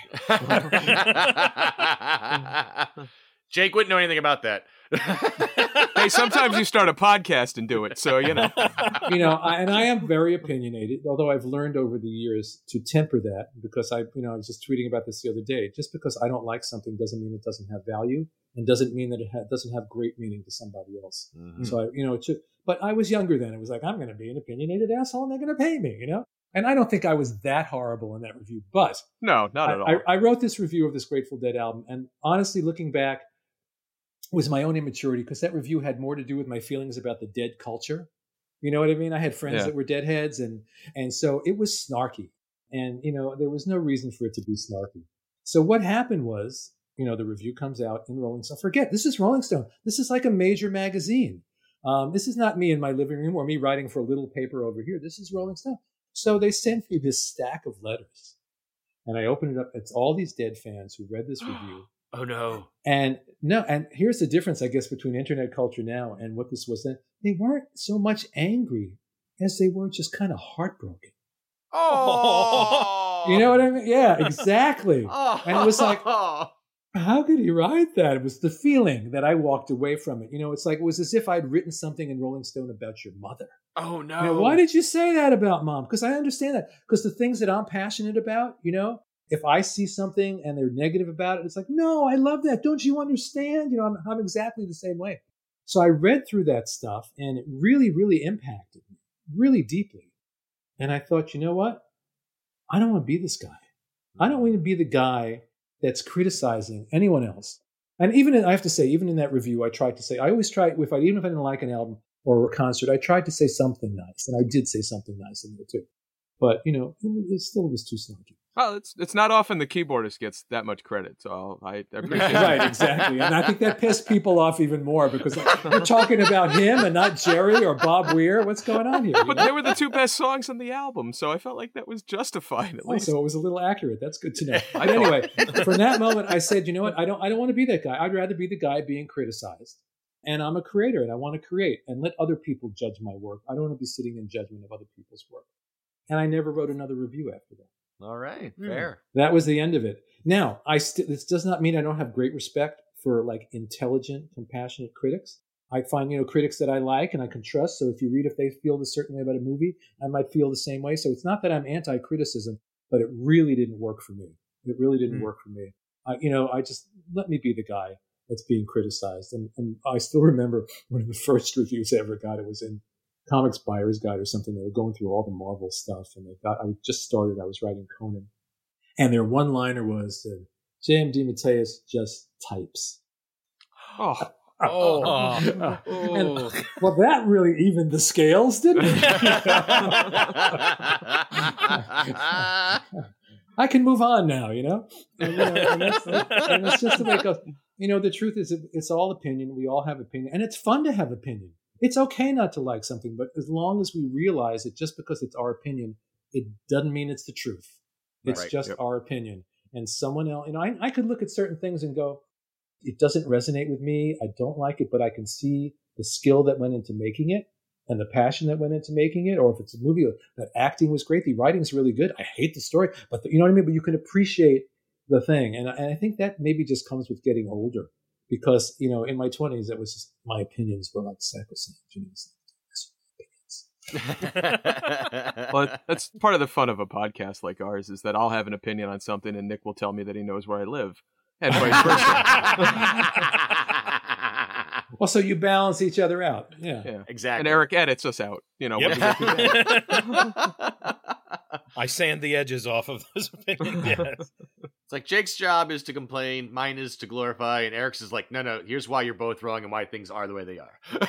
Jake wouldn't know anything about that. hey, sometimes you start a podcast and do it, so you know. you know, I, and I am very opinionated, although I've learned over the years to temper that because I, you know, I was just tweeting about this the other day. Just because I don't like something doesn't mean it doesn't have value, and doesn't mean that it ha- doesn't have great meaning to somebody else. Mhm. So I, you know, took, but I was younger then. It was like I'm going to be an opinionated asshole, and they're going to pay me, you know. And I don't think I was that horrible in that review, but No, not at all. I, I, I wrote this review of this Grateful Dead album, and honestly, looking back, was my own immaturity because that review had more to do with my feelings about the dead culture. You know what I mean? I had friends Yeah. that were deadheads, and and so it was snarky, and you know there was no reason for it to be snarky. So what happened was, you know, the review comes out in Rolling Stone. Forget this is Rolling Stone. This is like a major magazine. Um, this is not me in my living room or me writing for a little paper over here. This is Rolling Stone. So they sent me this stack of letters, and I opened it up. It's all these dead fans who read this review. oh no. And no, and here's the difference, I guess, between internet culture now and what this was then. They weren't so much angry as they were just kind of heartbroken. Oh. You know what I mean? Yeah, exactly. Oh. And it was like- How could he write that? It was the feeling that I walked away from it. You know, it's like it was as if I'd written something in Rolling Stone about your mother. oh no. Know, why did you say that about mom? Because I understand that. Because the things that I'm passionate about, you know, if I see something and they're negative about it, it's like, no, I love that. Don't you understand? You know, I'm, I'm exactly the same way. So I read through that stuff and it really, really impacted me, really deeply. And I thought, you know what? I don't want to be this guy. I don't want to be the guy that's criticizing anyone else. And even in, I have to say, even in that review, I tried to say, I always try, if I, even if I didn't like an album or a concert, I tried to say something nice. And I did say something nice in there too. But, you know, it, it still was too snarky. Well, it's it's not often the keyboardist gets that much credit, so I'll, I, I appreciate right, that. exactly. And I think that pissed people off even more because we're talking about him and not Jerry or Bob Weir. What's going on here? you But know? they were the two best songs on the album, so I felt like that was justified at Oh, least. so it was a little accurate. That's good to know. But anyway, from that moment, I said, you know what? I don't. I don't want to be that guy. I'd rather be the guy being criticized. And I'm a creator, and I want to create and let other people judge my work. I don't want to be sitting in judgment of other people's work. And I never wrote another review after that. All right. Hmm. Fair. That was the end of it. Now, I st- this does not mean I don't have great respect for like intelligent, compassionate critics. I find you know critics that I like and I can trust. So if you read if they feel a certain way about a movie, I might feel the same way. So it's not that I'm anti-criticism, but it really didn't work for me. It really didn't Hmm. work for me. I, you know, I just let me be the guy that's being criticized. And, and I still remember one of the first reviews I ever got. It was in Comics Buyer's Guide or something. They were going through all the Marvel stuff, and they got. I just started. I was writing Conan, and their one liner was, uh, "J.M. DeMatteis just types." Oh, Oh. And- well, that really evened the scales, didn't it? I can move on now, you know. And, you know, and that's, and it's just the way it goes. You know, the truth is, it- it's all opinion. We all have opinion, and it's fun to have opinion. It's okay not to like something, but as long as we realize that just because it's our opinion, it doesn't mean it's the truth. It's Right, just yep. our opinion. And someone else, you know, I, I could look at certain things and go, it doesn't resonate with me. I don't like it, but I can see the skill that went into making it. and the passion that went into making it, or if it's a movie that acting was great, the writing's really good. I hate the story, but the, you know what I mean. But you can appreciate the thing, and, and I think that maybe just comes with getting older, because you know, in my twenties, it was just my opinions were like sacrosanct. You know, well, that's part of the fun of a podcast like ours is that I'll have an opinion on something and Nick will tell me that he knows where I live, and vice versa. well, so you balance each other out. Yeah, yeah. exactly. And Eric edits us out. You know. Yep. when we get to that. I sand the edges off of those opinions. Yes. It's like Jake's job is to complain, mine is to glorify, and Eric's is like, no, no, here's why you're both wrong and why things are the way they are.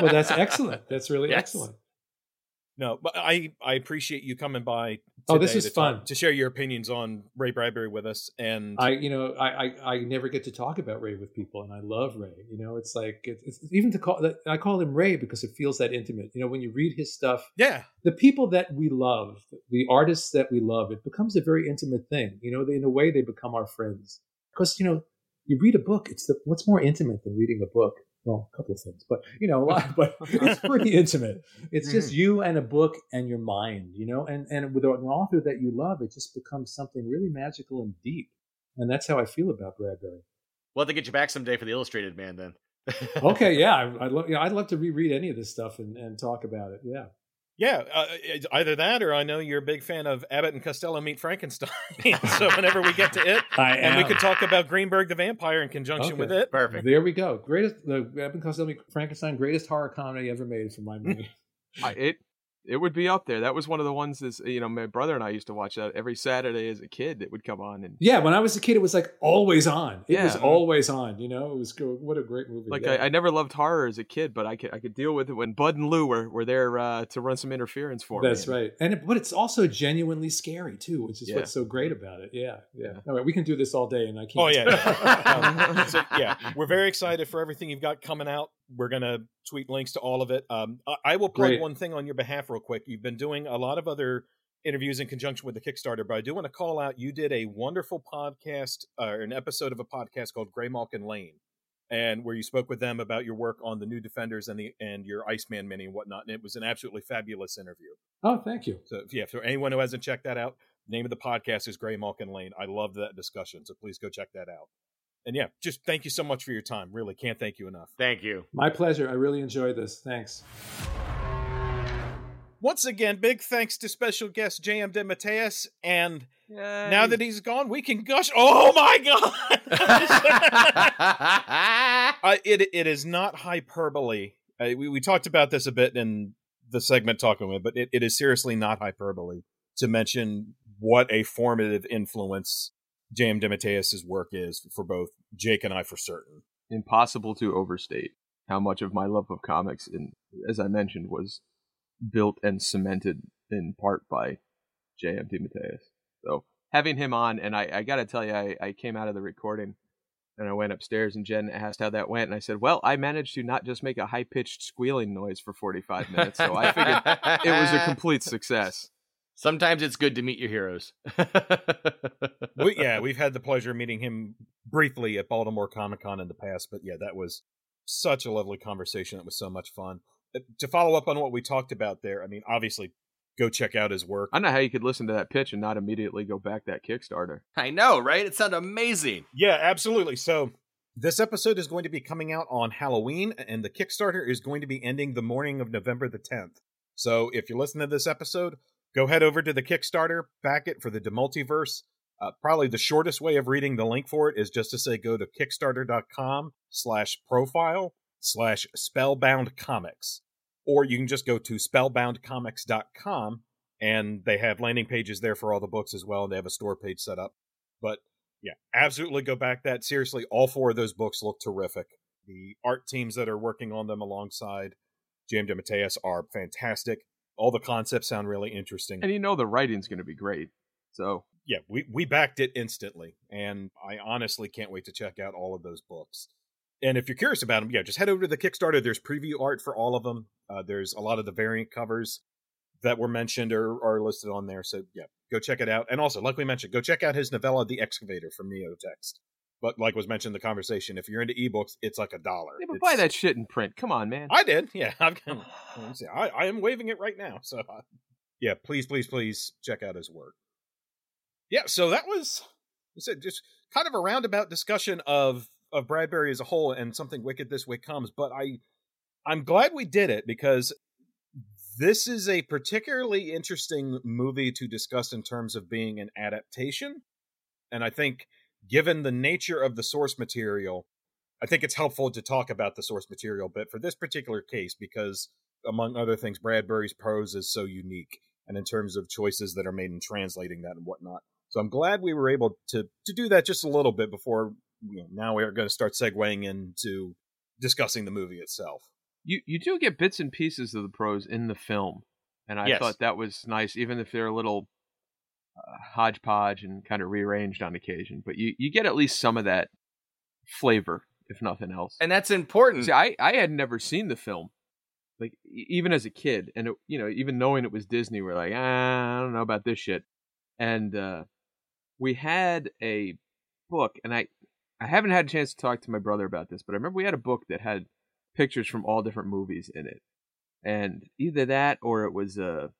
well, that's excellent. That's really Yes. excellent. No, but I I appreciate you coming by. Oh, this is to talk- fun. to share your opinions on Ray Bradbury with us. And I, you know, I, I, I never get to talk about Ray with people, and I love Ray. You know, it's like it, it's even to call I call him Ray because it feels that intimate. You know, when you read his stuff, yeah, the people that we love, the artists that we love, it becomes a very intimate thing. You know, they, in a way, they become our friends because you know, you read a book. It's the what's more intimate than reading a book. Well, a couple of things, but you know, a lot, but it's pretty intimate. It's just mm-hmm. you and a book and your mind, you know, and and with an author that you love, it just becomes something really magical and deep. And that's how I feel about Bradbury. we'll have to get you back someday for the Illustrated Man then. Okay, yeah, I, I'd love, yeah, I'd love to reread any of this stuff and, and talk about it. Yeah. Yeah. Uh, it's either that, or I know you're a big fan of Abbott and Costello meet Frankenstein. so whenever we get to it, I and we could talk about Greenberg the Vampire in conjunction Okay. with it. Perfect. There we go. Greatest, Abbott and Costello Meet Frankenstein, greatest horror comedy ever made for my money. It it would be up there. That was one of the ones that you know my brother and I used to watch that every Saturday as a kid. It would come on and yeah, when I was a kid, it was like always on. It was Yeah. always on. You know, it was what a great movie. like yeah. I, I never loved horror as a kid, but I could I could deal with it when Bud and Lou were, were there uh, to run some interference for me. That's right, and it, but it's also genuinely scary too, which is Yeah. what's so great about it. Yeah, yeah. Yeah. All right, we can do this all day, and I can't. Oh yeah. Um, so, yeah, we're very excited for everything you've got coming out. We're gonna tweet links to all of it. Um, I, will plug Great. one thing on your behalf real quick. You've been doing a lot of other interviews in conjunction with the Kickstarter, but I do want to call out. You did a wonderful podcast, uh, or an episode of a podcast called Grey Malkin Lane, and where you spoke with them about your work on the new Defenders and the and your Iceman mini and whatnot. And it was an absolutely fabulous interview. Oh, thank you. So yeah, for anyone who hasn't checked that out, name of the podcast is Gray Malkin Lane. I loved that discussion, so please go check that out. And yeah, just thank you so much for your time. Really can't thank you enough. Thank you. My pleasure. I really enjoyed this. Thanks. Once again, big thanks to special guest JM DeMatteis. And now that he's gone, we can gush. Oh my god! uh, it it is not hyperbole. Uh, we we talked about this a bit in the segment talking with, but it, it is seriously not hyperbole to mention what a formative influence J.M. DeMatteis's work is for both Jake and I for certain. impossible to overstate how much of my love of comics, and as I mentioned, was built and cemented in part by J.M. DeMatteis. So having him on, and I, I got to tell you, I, I came out of the recording and I went upstairs, and Jen asked how that went, and I said, "Well, I managed to not just make a high pitched squealing noise for 45 minutes, so I figured it was a complete success." Sometimes it's good to meet your heroes. we, yeah, we've had the pleasure of meeting him briefly at Baltimore Comic Con in the past, but yeah, that was such a lovely conversation. It was so much fun. Uh, To follow up on what we talked about there, I mean, obviously, go check out his work. I don't know how you could listen to that pitch and not immediately go back that Kickstarter. I know, right? It sounded amazing. Yeah, absolutely. So this episode is going to be coming out on Halloween, and the Kickstarter is going to be ending the morning of November the 10th. So if you listen to this episode, go head over to the Kickstarter, back it for the Demultiverse. Uh, probably the shortest way of reading the link for it is just to say go to kickstarter.com slash profile slash spellbound comics. Or you can just go to spellboundcomics.com and they have landing pages there for all the books as well. And they have a store page set up. But yeah, absolutely go back that. Seriously, all four of those books look terrific. The art teams that are working on them alongside J.M. DeMatteis are fantastic. All the concepts sound really interesting. And you know the writing's going to be great. So yeah, we, we backed it instantly. And I honestly can't wait to check out all of those books. And if you're curious about them, yeah, just head over to the Kickstarter. There's preview art for all of them. Uh, there's a lot of the variant covers that were mentioned or are listed on there. So yeah, go check it out. And also, like we mentioned, go check out his novella, The Excavator from Neotext. But like was mentioned in the conversation, if you're into ebooks, it's like a dollar. Yeah, but It's- buy that shit in print. Come on, man. I did. Yeah, I've got... I, I am waving it right now. So, uh, yeah, please, please, please check out his work. Yeah, so that was said just kind of a roundabout discussion of of Bradbury as a whole and something wicked this way comes. But I I'm glad we did it because this is a particularly interesting movie to discuss in terms of being an adaptation, and I think given the nature of the source material I think it's helpful to talk about the source material but for this particular case because, among other things, Bradbury's prose is so unique, and in terms of choices that are made in translating that and whatnot. So I'm glad we were able to to do that just a little bit before. You know, now we are going to start segueing into discussing the movie itself. You you do get bits and pieces of the prose in the film, and I Yes. thought that was nice, even if they're a little uh, hodgepodge and kind of rearranged on occasion. But you you get at least some of that flavor, if nothing else. and that's important. See, I I had never seen the film, like even as a kid, and it, you know, even knowing it was Disney, we're like, ah, I don't know about this shit. And uh, we had a book, and I I haven't had a chance to talk to my brother about this, but I remember we had a book that had pictures from all different movies in it, and either that or it was a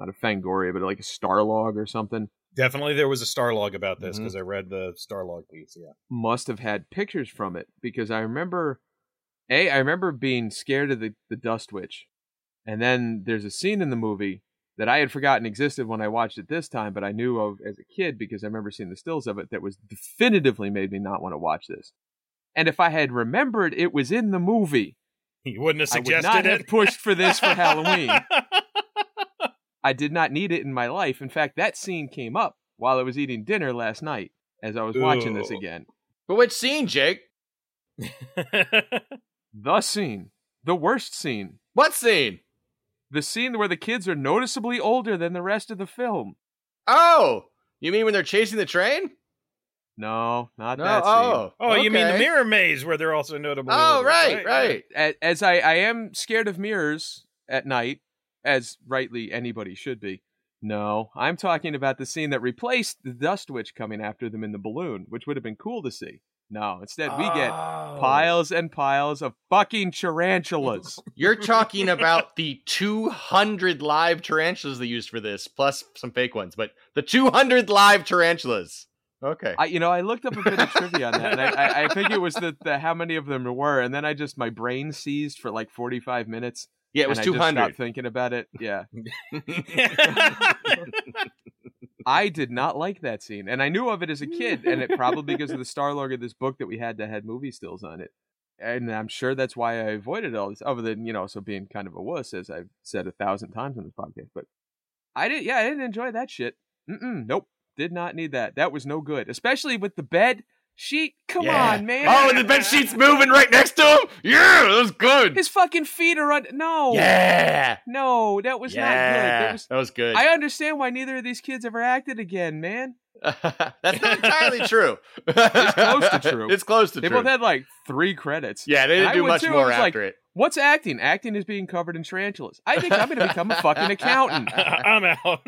not a Fangoria, but like a Starlog or something. Definitely, there was a Starlog about this mm-hmm. because I read the Starlog piece. Yeah, must have had pictures from it because I remember a I remember being scared of the the dust witch, and then there's a scene in the movie that I had forgotten existed when I watched it this time, but I knew of as a kid because I remember seeing the stills of it that was definitively made me not want to watch this. And if I had remembered it was in the movie, you wouldn't have suggested I would not it. have pushed for this for Halloween. I did not need it in my life. In fact, that scene came up while I was eating dinner last night as I was watching this again. but which scene, Jake? The scene. The worst scene. What scene? The scene where the kids are noticeably older than the rest of the film. Oh, you mean when they're chasing the train? No, not No. that oh. scene. oh, oh, you mean the mirror maze where they're also notably? Oh, older, right, right. A- As I, I am scared of mirrors at night, as rightly anybody should be. No, I'm talking about the scene that replaced the Dust Witch coming after them in the balloon, which would have been cool to see. No, instead we get Oh. piles and piles of fucking tarantulas. You're talking about the 200 live tarantulas they used for this, plus some fake ones, but the 200 live tarantulas. Okay. I, you know, I looked up a bit of trivia on that, and I, I, I think it was the, the how many of them there were, and then I just my brain seized for like forty five minutes. Yeah, it was and I just 200. stopped thinking about it. Yeah, I did not like that scene, and I knew of it as a kid, and it probably because of the star Starlog of this book that we had that had movie stills on it, and I'm sure that's why I avoided all this. Other than you know, so being kind of a wuss, as I've said a thousand times on this podcast, but I didn't. Yeah, I didn't enjoy that shit. Mm-mm, nope, did not need that. That was no good, especially with the bed sheet. Come Yeah. on, man. Oh, and the bed sheet's moving right next to him? Yeah, that was good. his fucking feet are on. No, Yeah. no, that was not good. That was. That was good. I understand why neither of these kids ever acted again, man. That's not entirely true. It's close to true. It's close to They true. They both had like three credits. yeah, they didn't I do would much too. More was like, after it. What's acting? Acting is being covered in tarantulas. I think I'm going to become a fucking accountant. I'm out.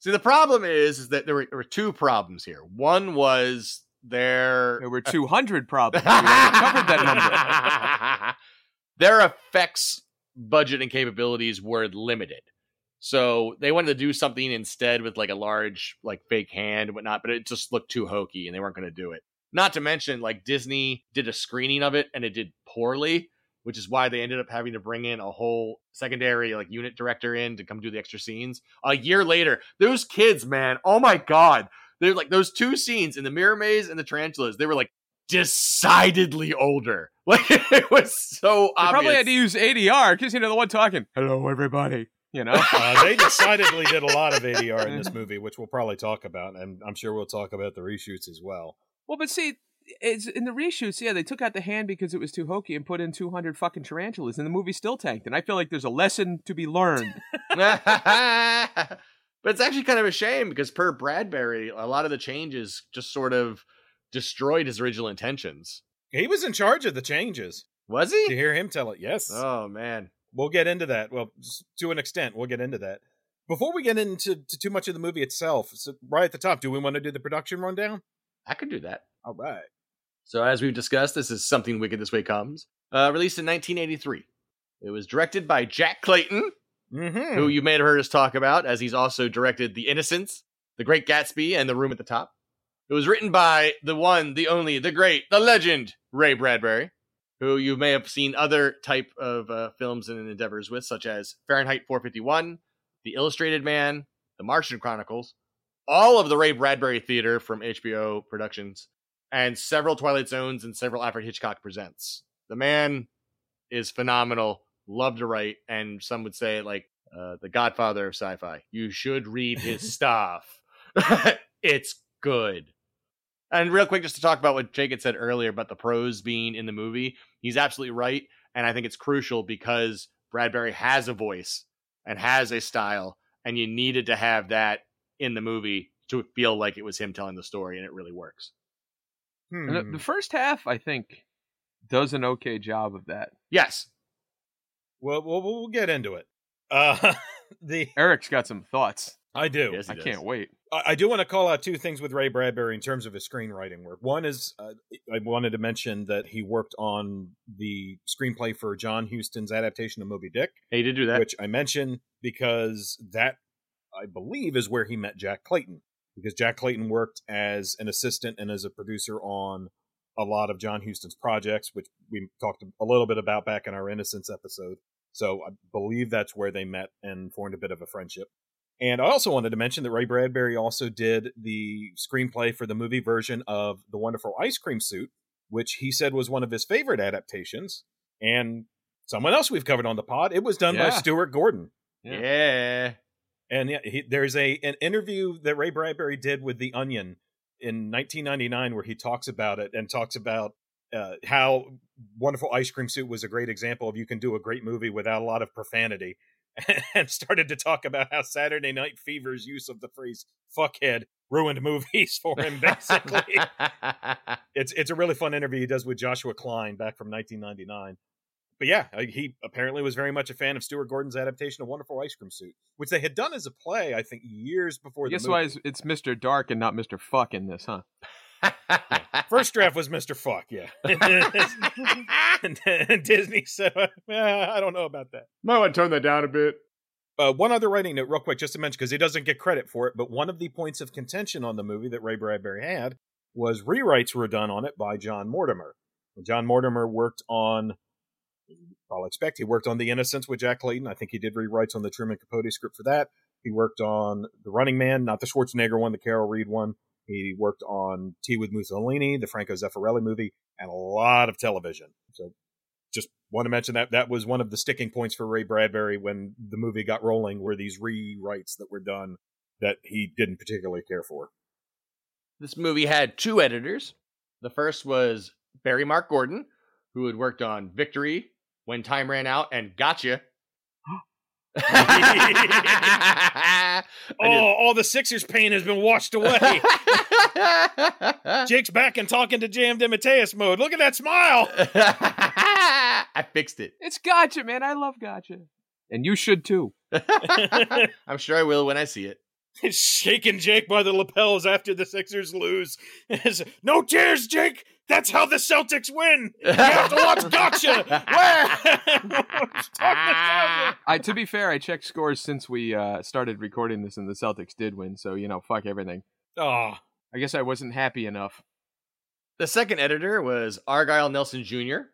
See, the problem is, is that there were, there were two problems here. One was their There were 200 problems. We already covered that number. Their effects budget and capabilities were limited. So they wanted to do something instead with like a large like fake hand and whatnot, but it just looked too hokey and they weren't going to do it. Not to mention like Disney did a screening of it and it did poorly, which is why they ended up having to bring in a whole secondary like unit director in to come do the extra scenes. A year later, those kids, man, oh my god. They're like those two scenes in the mirror maze and the tarantulas, they were like decidedly older. Like it was so They obvious. probably had to use ADR because, you know, the one talking, hello, everybody. You know? Uh, they decidedly did a lot of ADR in this movie, which we'll probably talk about, and I'm sure we'll talk about the reshoots as well. well, but see, it's in the reshoots, yeah, they took out the hand because it was too hokey and put in 200 fucking tarantulas, and the movie still tanked. And I feel like there's a lesson to be learned. but it's actually kind of a shame because per Bradbury, a lot of the changes just sort of destroyed his original intentions. He was in charge of the changes. Was he? To he? hear him tell it, yes. Oh man. we'll get into that. Well, to an extent, we'll get into that. Before we get into to too much of the movie itself, so right at the top, do we want to do the production rundown? I could do that. All right. So, as we've discussed, this is Something Wicked This Way Comes, uh, released in 1983. It was directed by Jack Clayton, Mm-hmm. who you may have heard us talk about, as he's also directed The Innocents, The Great Gatsby, and The Room at the Top. It was written by the one, the only, the great, the legend, Ray Bradbury, who you may have seen other type of uh, films and endeavors with, such as Fahrenheit 451, The Illustrated Man, The Martian Chronicles, all of the Ray Bradbury Theater from HBO Productions, and several Twilight Zones and several Alfred Hitchcock Presents. The man is phenomenal, love to write, and some would say like uh, the Godfather of sci-fi. You should read his stuff. it's good. And real quick, just to talk about what Jake had said earlier about the prose being in the movie, he's absolutely right, and I think it's crucial because Bradbury has a voice and has a style, and you needed to have that in the movie to feel like it was him telling the story, and it really works. Hmm. The, the first half, I think, does an okay job of that. Yes, Well, we'll we'll get into it. Uh, the Eric's got some thoughts. I do. Yes, I does. can't wait. I I do want to call out two things with Ray Bradbury in terms of his screenwriting work. One is uh, I wanted to mention that he worked on the screenplay for John Huston's adaptation of Moby Dick, he did do that. which I mention because that I believe is where he met Jack Clayton because Jack Clayton worked as an assistant and as a producer on a lot of John Huston's projects, which we talked a little bit about back in our Innocence episode. So I believe that's where they met and formed a bit of a friendship. And I also wanted to mention that Ray Bradbury also did the screenplay for the movie version of The Wonderful Ice Cream Suit, which he said was one of his favorite adaptations. And someone else we've covered on the pod, it was done by Yeah. Stuart Gordon. Yeah. yeah. And yeah, he, there's a an interview that Ray Bradbury did with The Onion in 1999 where he talks about it and talks about uh, how Wonderful Ice Cream Suit was a great example of you can do a great movie without a lot of profanity, and started to talk about how Saturday Night Fever's use of the phrase "fuckhead" ruined movies for him. Basically, it's it's a really fun interview he does with Joshua Klein back from 1999. But yeah, uh, he apparently was very much a fan of Stuart Gordon's adaptation of Wonderful Ice Cream Suit, which they had done as a play, I think, years before I the guess why it's, it's Mr. Dark and not Mr. Fuck in this, huh? First draft was Mr. Fuck, yeah. and, and Disney said, "Eh, I don't know about that. Might want to turn that down a bit. Uh, one other writing note, real quick, just to mention, because he doesn't get credit for it, but one of the points of contention on the movie that Ray Bradbury had was rewrites were done on it by John Mortimer. And John Mortimer worked on, I'll expect, he worked on The Innocents with Jack Clayton. I think he did rewrites on the Truman Capote script for that. He worked on The Running Man, not the Schwarzenegger one, the Carol Reed one. He worked on Tea with Mussolini, the Franco Zeffirelli movie, and a lot of television. So just want to mention that that was one of the sticking points for Ray Bradbury when the movie got rolling were these rewrites that were done that he didn't particularly care for. This movie had two editors. The first was Barry Mark Gordon, who had worked on Victory, When Time Ran Out, and Gotcha. Oh, all the Sixers pain has been washed away. Jake's back and talking to J.M. DeMatteis mode. Look at that smile. I fixed it. It's Gotcha, man. I love Gotcha. And you should too. I'm sure I will when I see it. Shaking Jake by the lapels after the Sixers lose. no tears, Jake. That's how the Celtics win. You have to watch Gotcha. Where? I, to be fair, I checked scores since we uh, started recording this, and the Celtics did win. So you know, fuck everything. Oh, I guess I wasn't happy enough. The second editor was Argyle Nelson Jr.,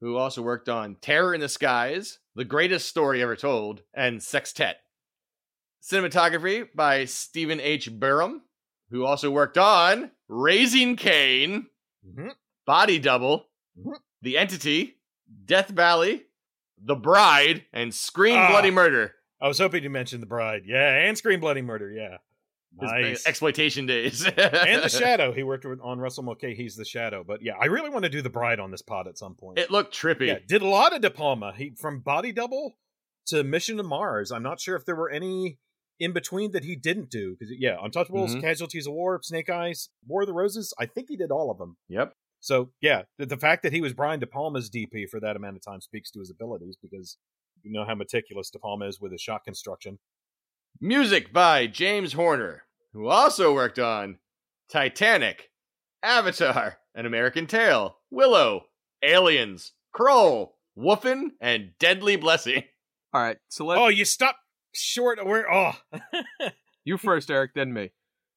who also worked on Terror in the Skies, The Greatest Story Ever Told, and Sextet. Cinematography by Stephen H. Burum, who also worked on Raising Cain, Mhm. Body Double, Mhm. The Entity, Death Valley, The Bride, and Scream Ah. Bloody Murder. I was hoping you mentioned the bride. Yeah, and Scream Bloody Murder. Yeah, nice. exploitation days. and the Shadow. He worked with, on Russell Mulcahy's The Shadow. But yeah, I really want to do the bride on this pod at some point. It looked trippy. yeah, did a lot of De Palma. He from Body Double to Mission to Mars. I'm not sure if there were any in between that he didn't do. Because yeah, Untouchables, Mhm. Casualties of War, Snake Eyes, War of the Roses. I think he did all of them. Yep. So yeah, the, the fact that he was Brian De Palma's DP for that amount of time speaks to his abilities because you know how meticulous De Palma is with his shot construction. Music by James Horner, who also worked on Titanic, Avatar, An American Tail, Willow, Aliens, Krull, Wolfen, and Deadly Blessing. All right, so let Oh, you stopped short. Where? Oh, you first, Eric, then me.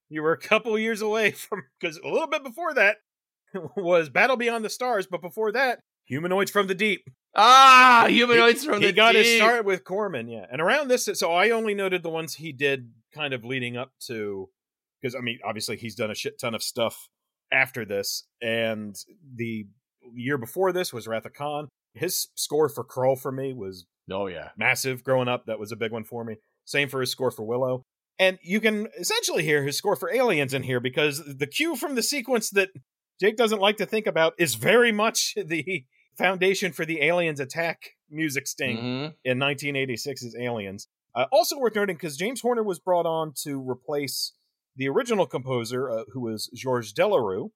you were a couple years away from because a little bit before that was Battle Beyond the Stars, but before that, Humanoids from the Deep. Ah, humanoids he, from he the got his deep. start with Corman, yeah. And around this, so I only noted the ones he did kind of leading up to, because I mean, obviously he's done a shit ton of stuff after this, and the year before this was Wrath of Khan. His score for Krull for me was Oh yeah. massive growing up. That was a big one for me. Same for his score for Willow. And you can essentially hear his score for Aliens in here because the cue from the sequence that Jake doesn't like to think about is very much the foundation for the Aliens attack music sting Mhm. in 1986's Aliens. Uh, also worth noting because James Horner was brought on to replace the original composer, uh, who was Georges Delerue,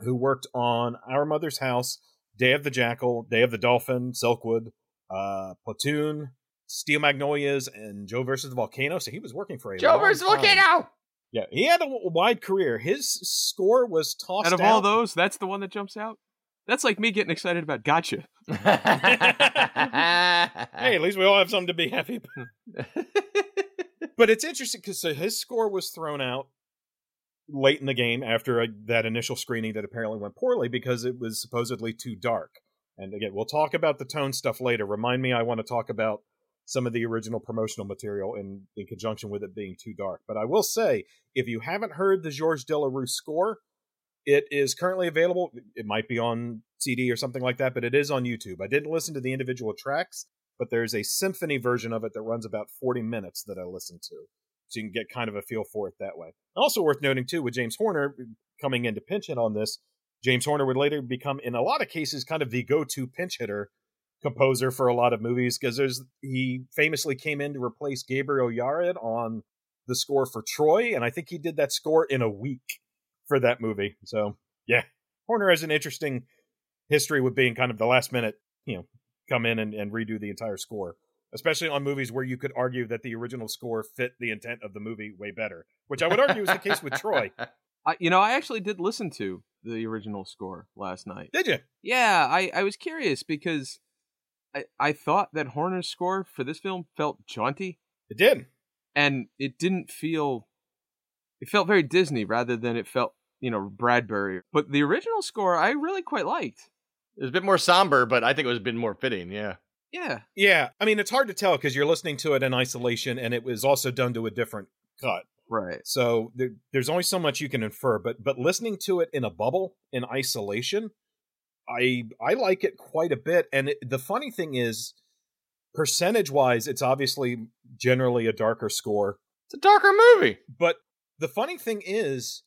who worked on Our Mother's House, Day of the Jackal, Day of the Dolphin, Silkwood, uh, Platoon, Steel Magnolias, and Joe versus the Volcano. So he was working for a Joe long versus time. Volcano. Yeah, he had a wide career. His score was tossed Out of out. all those, that's the one that jumps out. That's like me getting excited about Gotcha. Hey, at least we all have something to be happy about. But it's interesting because so his score was thrown out late in the game after a, that initial screening that apparently went poorly because it was supposedly too dark. And again, we'll talk about the tone stuff later. Remind me, I want to talk about some of the original promotional material in, in conjunction with it being too dark. But I will say, if you haven't heard the Georges Delerue score, it is currently available. It might be on CD or something like that, but it is on YouTube. I didn't listen to the individual tracks, but there's a symphony version of it that runs about 40 minutes that I listened to. So you can get kind of a feel for it that way. Also worth noting too, with James Horner coming in to pinch hit on this, James Horner would later become, in a lot of cases, kind of the go-to pinch hitter composer for a lot of movies because there's he famously came in to replace Gabriel Yared on the score for Troy, and I think he did that score in a week for that movie. So yeah, Horner has an interesting history with being kind of the last minute, you know, come in and, and redo the entire score, especially on movies where you could argue that the original score fit the intent of the movie way better, which I would argue is the case with Troy. I, you know, I actually did listen to the original score last night. Did you? Yeah, I, I was curious because I, I thought that Horner's score for this film felt jaunty It did. and it didn't feel it felt very Disney rather than it felt, you know, Bradbury. But the original score I really quite liked. It was a bit more somber, but I think it was a bit more fitting. Yeah. Yeah. Yeah, I mean it's hard to tell because you're listening to it in isolation, and it was also done to a different cut. Right. So there, there's only so much you can infer, but but listening to it in a bubble in isolation, I I like it quite a bit. And it, the funny thing is, percentage wise, it's obviously generally a darker score. It's a darker movie. But the funny thing is,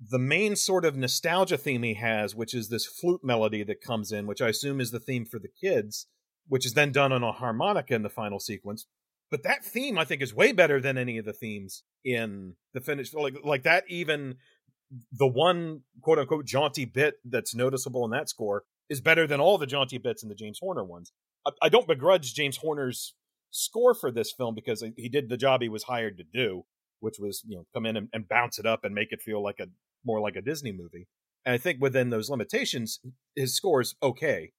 the main sort of nostalgia theme he has, which is this flute melody that comes in, which I assume is the theme for the kids, which is then done on a harmonica in the final sequence. But that theme, I think, is way better than any of the themes in the finished Like, like that, even the one quote unquote jaunty bit that's noticeable in that score is better than all the jaunty bits in the James Horner ones. I, I don't begrudge James Horner's score for this film because he did the job he was hired to do, which was you know come in and, and bounce it up and make it feel like a more like a Disney movie. And I think within those limitations, his score is okay.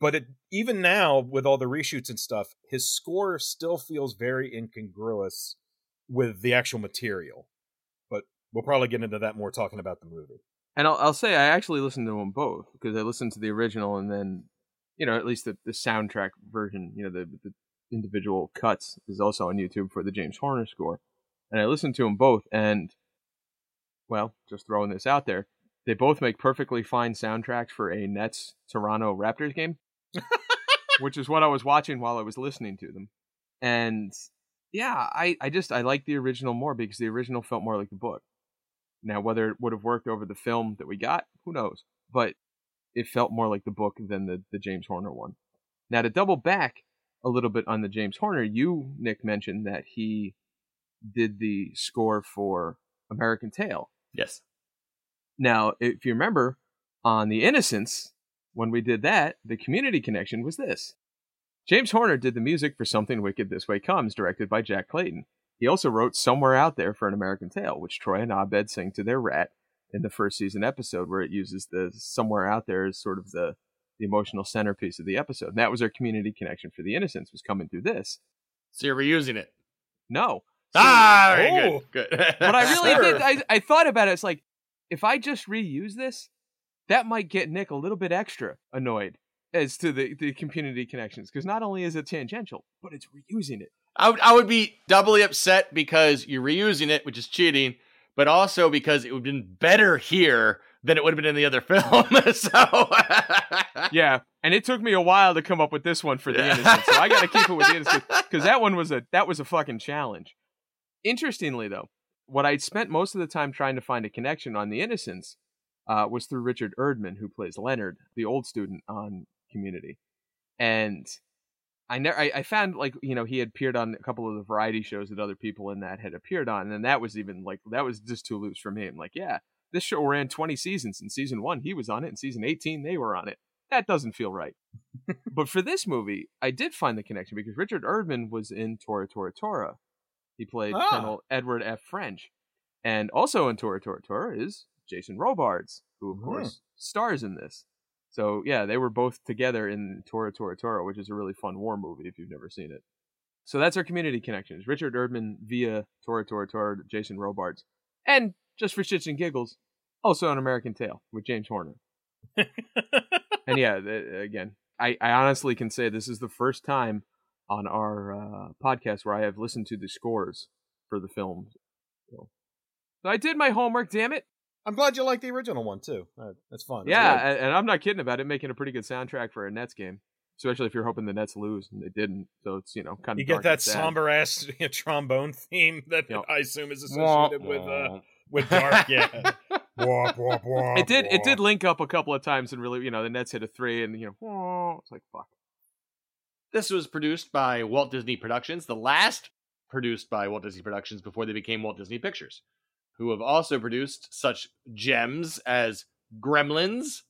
But it, even now, with all the reshoots and stuff, his score still feels very incongruous with the actual material. But we'll probably get into that more talking about the movie. And I'll, I'll say I actually listened to them both because I listened to the original and then, you know, at least the, the soundtrack version, you know, the, the individual cuts is also on YouTube for the James Horner score. And I listened to them both and, well, just throwing this out there, they both make perfectly fine soundtracks for a Nets Toronto Raptors game, which is what I was watching while I was listening to them. And yeah, I, I just, I like the original more because the original felt more like the book. Now, whether it would have worked over the film that we got, who knows? But it felt more like the book than the, the James Horner one. Now, to double back a little bit on the James Horner, you, Nick, mentioned that he did the score for American Tail. Yes. Now, if you remember, on The Innocents, when we did that, the community connection was this. James Horner did the music for Something Wicked This Way Comes, directed by Jack Clayton. He also wrote Somewhere Out There for An American Tail, which Troy and Abed sing to their rat in the first season episode where it uses the somewhere out there as sort of the the emotional centerpiece of the episode. And that was our community connection for the innocents was coming through this. So you're reusing it. No. ah, oh. good. Good. But I really Sure. did I, I thought about it. It's like if I just reuse this, that might get Nick a little bit extra annoyed as to the, the community connections. Because not only is it tangential, but it's reusing it. I would, I would be doubly upset because you're reusing it, which is cheating, but also because it would have been better here than it would have been in the other film. so, Yeah. And it took me a while to come up with this one for the innocent. So I gotta keep it with the innocent. because that one was a that was a fucking challenge. Interestingly, though, what I'd spent most of the time trying to find a connection on the Innocents uh, was through Richard Erdman, who plays Leonard, the old student on Community, and I never I, I found like you know he had appeared on a couple of the variety shows that other people in that had appeared on, and that was even like that was just too loose for me. I'm like, yeah, this show ran 20 seasons. In season one, he was on it. In season 18, they were on it. That doesn't feel right. but for this movie, I did find the connection because Richard Erdman was in Tora Tora Tora. He played Ah. Colonel Edward F. French. And also in Tora Tora Tora is Jason Robards, who of Hmm. course stars in this. So yeah, they were both together in Tora Tora Tora, which is a really fun war movie if you've never seen it. So that's our community connections. Richard Erdman via Tora Tora Tora, Jason Robards. And just for shits and giggles, also an American Tail with James Horner. And yeah, again, I, I honestly can say this is the first time on our uh, podcast where I have listened to the scores for the films. So, so I did my homework, damn it. I'm glad you like the original one too. Uh, that's fun. That's Yeah, good. and, and I'm not kidding about it making a pretty good soundtrack for a Nets game, especially if you're hoping the Nets lose, and they didn't. So it's you know kind of you get that somber ass trombone theme that Yep. I assume is associated with uh, with dark. Yeah. Wah, wah, wah, It did. It did link up a couple of times, and really, you know, the Nets hit a three, and you know, it's like fuck. this was produced by Walt Disney Productions, the last produced by Walt Disney Productions before they became Walt Disney Pictures, who have also produced such gems as Gremlins,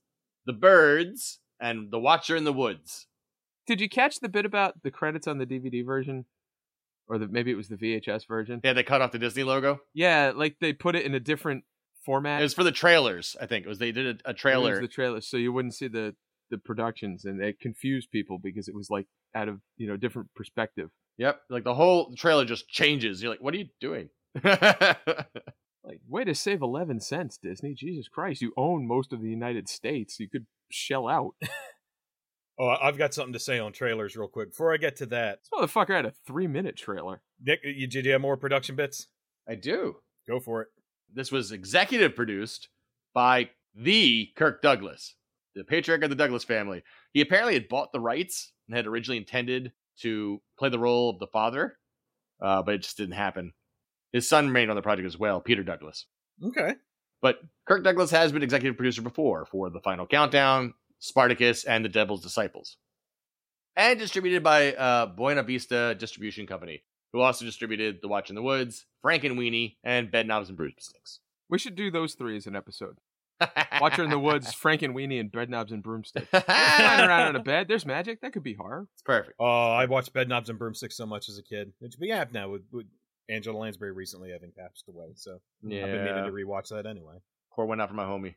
The Birds, and The Watcher in the Woods. Did you catch the bit about the credits on the DVD version, or the maybe it was the VHS version? Yeah, they cut off the Disney logo. Yeah, like they put it in a different format. It was for the trailers, I think. It was they did a, a It was trailer. the trailer, so you wouldn't see the the productions, and it confused people because it was like out of you know different perspective. Yep, like the whole trailer just changes. You're like, what are you doing? Like, way to save eleven cents, Disney! Jesus Christ, you own most of the United States. You could shell out. Oh, I- I've got something to say on trailers real quick. Before I get to that, This motherfucker had a three minute trailer. Nick, you, did you have more production bits? I do. Go for it. This was executive produced by the Kirk Douglas, the patriarch of the Douglas family. He apparently had bought the rights and had originally intended to play the role of the father, uh, but it just didn't happen. His son remained on the project as well, Peter Douglas. Okay. But Kirk Douglas has been executive producer before for The Final Countdown, Spartacus, and The Devil's Disciples. And distributed by uh, Buena Vista Distribution Company, who also distributed The Watch in the Woods, Frankenweenie, and Bedknobs and Broomsticks. We should do those three as an episode. Watcher in the Woods, Frankenweenie, and Bread Knobs and Broomstick. Lying around on a bed, there's magic. That could be horror. It's perfect. Oh, I watched Bedknobs and Broomsticks so much as a kid. It's we have now with, with Angela Lansbury recently having passed away, so I've been meaning to rewatch that anyway. Core went out for my homie.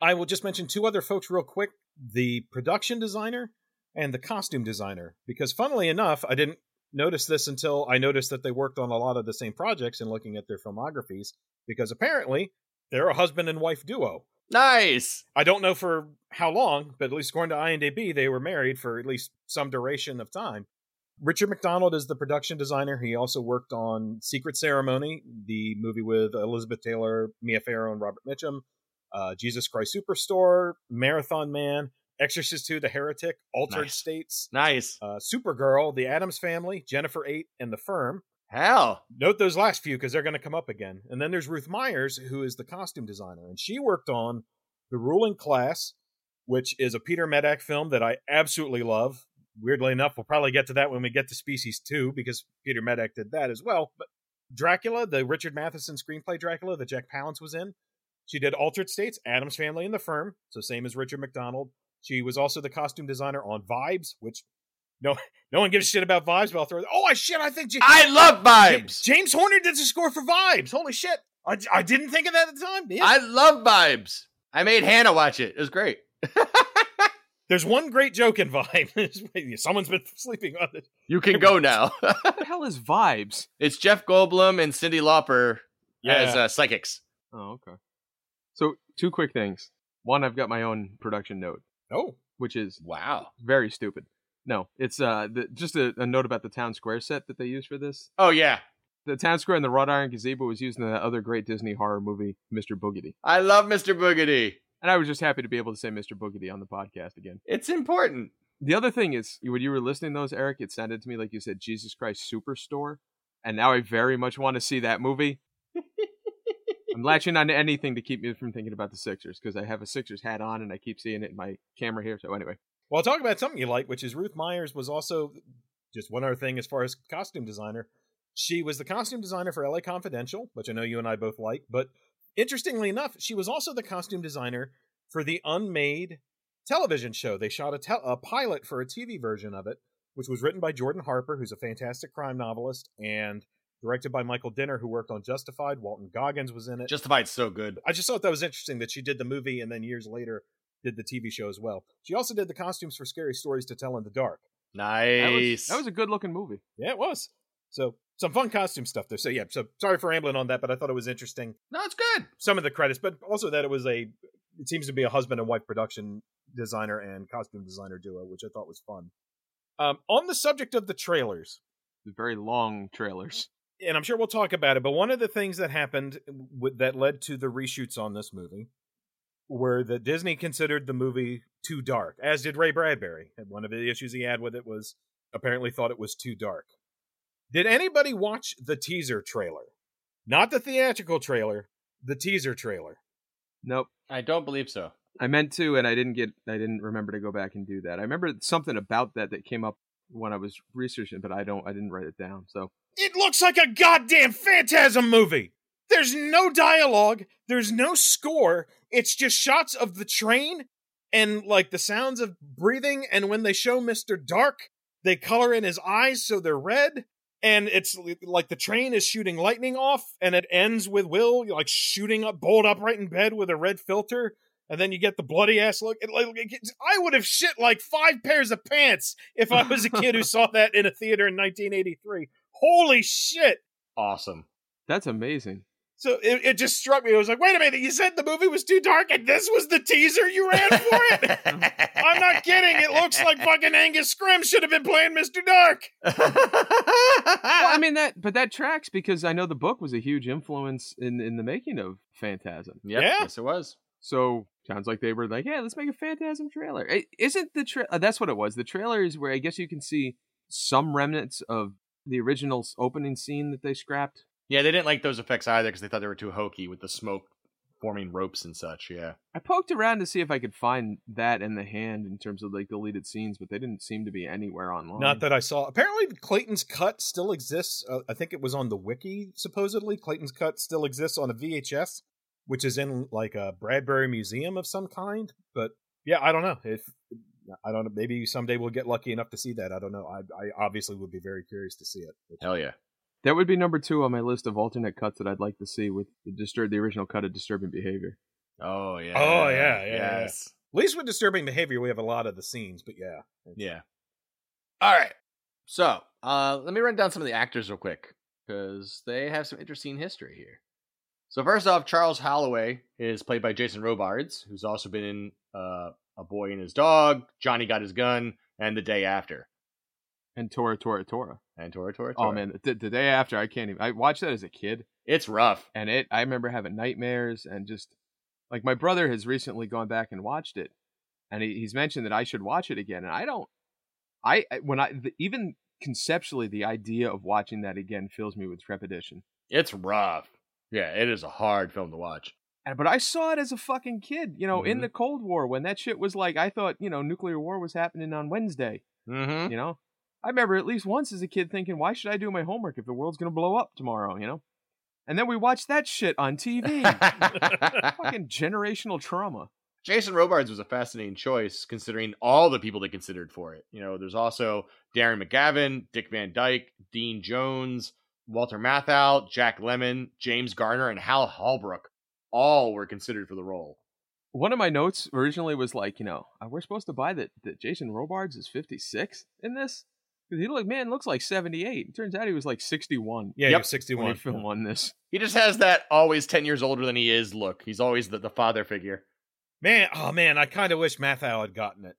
I will just mention two other folks real quick: the production designer and the costume designer. Because funnily enough, I didn't notice this until I noticed that they worked on a lot of the same projects and looking at their filmographies. Because apparently they're a husband and wife duo. Nice. I don't know for how long, but at least according to IMDb, they were married for at least some duration of time. Richard MacDonald is the production designer. He also worked on Secret Ceremony, the movie with Elizabeth Taylor, Mia Farrow, and Robert Mitchum, uh, Jesus Christ Superstore, Marathon Man, Exorcist 2, The Heretic, Altered Nice. States, Nice. uh, Supergirl, The Addams Family, Jennifer 8, and The Firm. Hell. Note those last few because they're going to come up again. And then there's Ruth Myers, who is the costume designer, and she worked on The Ruling Class, which is a Peter Medak film that I absolutely love. Weirdly enough, we'll probably get to that when we get to Species 2 because Peter Medak did that as well. But Dracula, the Richard Matheson screenplay Dracula that Jack Palance was in, she did Altered States, Addams Family, and The Firm, so same as Richard MacDonald. She was also the costume designer on Vibes, which no no one gives a shit about Vibes, but I'll throw. Oh, I shit! I think. J- I love vibes. James Horner did the score for Vibes. Holy shit! I, I didn't think of that at the time. Yeah. I love Vibes. I made Hannah watch it. It was great. There's one great joke in Vibe. Someone's been sleeping on it. You can go now. What the hell is vibes? it's Jeff Goldblum and Cyndi Lauper as Yeah. uh, psychics. Oh, okay. So two quick things. One, I've got my own production note, Oh, which is Wow. very stupid. No, it's uh the, just a, a note about the town square set that they used for this. Oh yeah. The town square and the wrought iron gazebo was used in the other great Disney horror movie, Mr. Boogedy. I love Mr. Boogedy. And I was just happy to be able to say Mr. Boogedy on the podcast again. It's important. The other thing is, when you were listening to those, Eric, it sounded to me like you said Jesus Christ Superstore. And now I very much want to see that movie. I'm latching on to anything to keep me from thinking about the Sixers because I have a Sixers hat on and I keep seeing it in my camera here. So, anyway, well, talk about something you like, which is Ruth Myers was also just one other thing as far as costume designer. She was the costume designer for LA Confidential, which I know you and I both like. But interestingly enough, she was also the costume designer for the unmade television show. They shot a, tel- a pilot for a TV version of it, which was written by Jordan Harper, who's a fantastic crime novelist, and directed by Michael Dinner, who worked on Justified. Walton Goggins was in it. Justified's so good. I just thought that was interesting that she did the movie and then years later did the TV show as well. She also did the costumes for Scary Stories to Tell in the Dark. that was, Nice. that was a good looking movie. Yeah, it was. So some fun costume stuff there. So yeah, so sorry for rambling on that, but I thought it was interesting. no, it's good. Some of the credits, but also that it was a it seems to be a husband and wife production designer and costume designer duo, which I thought was fun. Um, on the subject of the trailers, The very long trailers. and I'm sure we'll talk about it, but one of the things that happened with, that led to the reshoots on this movie were that Disney considered the movie too dark, as did Ray Bradbury. And one of the issues he had with it was apparently thought it was too dark. Did anybody watch the teaser trailer? Not the theatrical trailer, the teaser trailer. Nope. I don't believe so. I meant to, and I didn't get. I didn't remember to go back and do that. I remember something about that that came up when I was researching, but I don't. I didn't write it down. So It looks like a goddamn phantasm movie. There's no dialogue, there's no score. It's just shots of the train and like the sounds of breathing and when they show Mr. Dark, they color in his eyes so they're red and it's like the train is shooting lightning off and it ends with Will like shooting up bolt upright in bed with a red filter and then you get the bloody ass look. It, like, it's- I would have shit like five pairs of pants if I was a kid who saw that in a theater in 1983. Holy shit! Awesome. that's amazing. So it, it just struck me. I was like, wait a minute, you said the movie was too dark and this was the teaser you ran for it? I'm not kidding. It looks like fucking Angus Scrimm should have been playing Mr. Dark. well, I mean that, but that tracks because I know the book was a huge influence in in the making of Phantasm. Yep, Yeah. Yes, it was. So sounds like they were like, yeah, let's make a Phantasm trailer. Eh, Isn't the tra- uh, that's what it was? The trailer is where I guess you can see some remnants of the original opening scene that they scrapped. Yeah, they didn't like those effects either because they thought they were too hokey with the smoke forming ropes and such. Yeah. I poked around to see if I could find that in the hand in terms of like deleted scenes, but they didn't seem to be anywhere online. Not that I saw. Apparently, Clayton's cut still exists. Uh, I think it was on the wiki, supposedly. Clayton's cut still exists on a VHS, which is in like a Bradbury museum of some kind. But yeah, I don't know. If I don't know, maybe someday we'll get lucky enough to see that. I don't know. I, I obviously would be very curious to see it. Hell yeah. That would be number two on my list of alternate cuts that I'd like to see with the disturb the original cut of disturbing behavior. Oh yeah. Oh, yeah, yeah, yeah. Yes. At least with disturbing behavior, we have a lot of the scenes. But yeah, Yeah. All right. So, uh, let me run down some of the actors real quick because they have some interesting history here. So, first off, Charles Halloway is played by Jason Robards, who's also been in uh, A Boy and His Dog, Johnny Got His Gun, and The Day After. And Tora Tora Tora. And Tora Tora Tora. Oh man, the, the day after I can't even. I watched that as a kid, It's rough. and it. I remember having nightmares and just like my brother has recently gone back and watched it, and he, he's mentioned that I should watch it again, and I don't. I I- when I the, even conceptually the idea of watching that again fills me with trepidation. It's rough. Yeah, it is a hard film to watch. And- But I saw it as a fucking kid, you know, in Mhm. the Cold War when that shit was like I thought, you know, nuclear war was happening on Wednesday. Mm-hmm. You know, I remember at least once as a kid thinking, why should I do my homework if the world's gonna blow up tomorrow? You know, and then we watched that shit on TV. fucking generational trauma. Jason Robards was a fascinating choice considering all the people they considered for it. You know, there's also Darren McGavin, Dick Van Dyke, Dean Jones, Walter Matthau, Jack Lemmon, James Garner, and Hal Holbrook all were considered for the role. One of my notes originally was like, you know, we're supposed to buy that that Jason Robards is 56 in this. 'Cause He look man looks like 78. Turns out he was like 61 Yeah, Yep. 61. he filmed on this. He just has that always 10 years older than he is look. He's always the, the father figure. Man, oh man, I kind of wish Matthau had gotten it.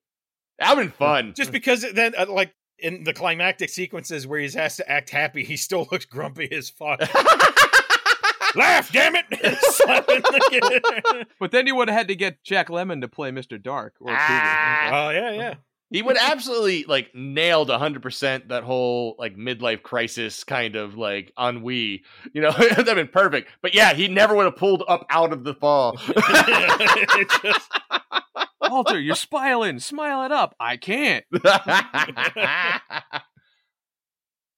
That would have been fun. Just because then, uh, like, in the climactic sequences where he has to act happy, he still looks grumpy as fuck. Laugh, damn it! Slapping the kid. But then you would have had to get Jack Lemmon to play Mr. Dark or Cooger. Ah. oh, yeah, yeah. He would absolutely like nailed 100% that whole like midlife crisis kind of like ennui. You know, that'd been perfect. But yeah, he never would have pulled up out of the fall. Just- Walter, you're smiling. Smile it up. I can't.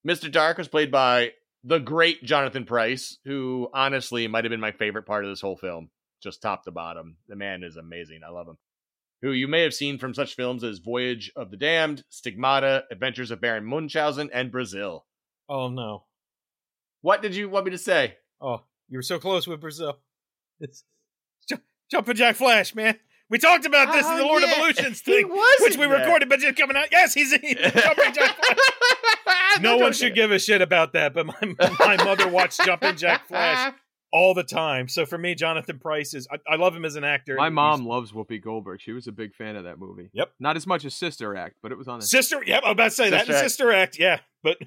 Mr. Dark was played by the great Jonathan Pryce, who honestly might have been my favorite part of this whole film, just top to bottom. The man is amazing. I love him. Who you may have seen from such films as Voyage of the Damned, Stigmata, Adventures of Baron Munchausen, and Brazil. oh, no. What did you want me to say? Oh, you were so close with Brazil. It's Ju- Jumpin' Jack Flash, man. We talked about this in the Oh, Lord yeah. of Illusions He thing, was which we that. recorded, but just coming out. Yes, he's in Jumpin' Jack Flash. No one should give a shit about that, but my my mother watched Jumpin' Jack Flash all the time. So for me, Jonathan Pryce is. I, I love him as an actor. My He's- mom loves Whoopi Goldberg. She was a big fan of that movie. Yep. Not as much as Sister Act, but it was on there. Sister. Yep, I was about to say that Sister in Act. Sister Act. Yeah, but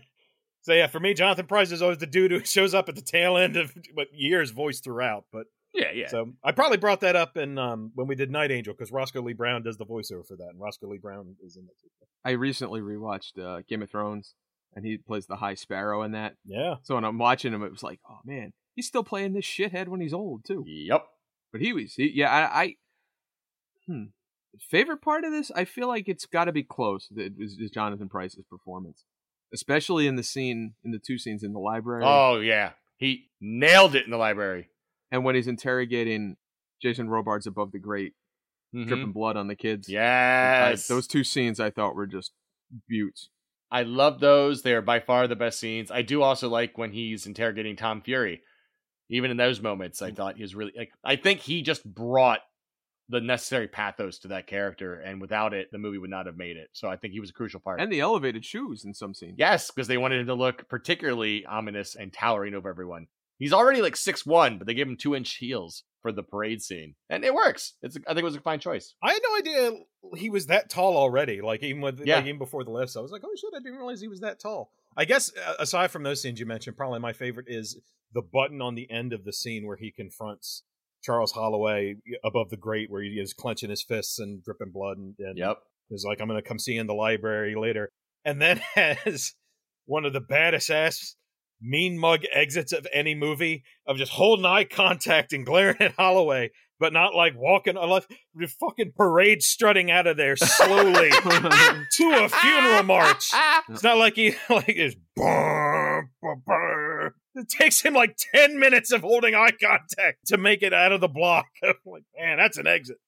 so yeah, for me, Jonathan Pryce is always the dude who shows up at the tail end of what years voice throughout. But Yeah, yeah. So I probably brought that up in um, when we did Night Angel because Roscoe Lee Browne does the voiceover for that, and Roscoe Lee Browne is in it. too. I recently rewatched uh, Game of Thrones, and he plays the High Sparrow in that. Yeah, So when I'm watching him, it was like, oh man, he's still playing this shithead when he's old too. Yep. But he was, he, yeah, I, I, hmm, favorite part of this, I feel like it's got to be close. It was is Jonathan Pryce's performance, especially in the scene, in the two scenes in the library, Oh yeah. He nailed it in the library. and when he's interrogating Jason Robards above the grate, Mhm. dripping blood on the kids. I- Yes. those two scenes I thought were just buttes. I love those. They are by far the best scenes. I do also like when he's interrogating Tom Fury. Even in those moments, I mm. thought he was really like. I think he just brought the necessary pathos to that character, and without it, the movie would not have made it. So I think he was a crucial part. And the elevated shoes in some scenes. yes, because they wanted him to look particularly ominous and towering over everyone. He's already like six one, but they gave him two inch heels for the parade scene, and it works. It's. I think it was a fine choice. I had no idea he was that tall already. Like even with Yeah. like, even before the lifts, I was like, oh shit, I didn't realize he was that tall. I guess aside from those scenes you mentioned, probably my favorite is the button on the end of the scene where he confronts Charles Halloway above the grate, where he is clenching his fists and dripping blood, and, and Yep. is like, I'm gonna come see you in the library later, and then has one of the baddest ass mean mug exits of any movie of just holding eye contact and glaring at Halloway, but not like walking like the fucking parade strutting out of there slowly to a funeral march. It's not like he like is. It takes him like ten minutes of holding eye contact to make it out of the block. I'm like, man, that's an exit.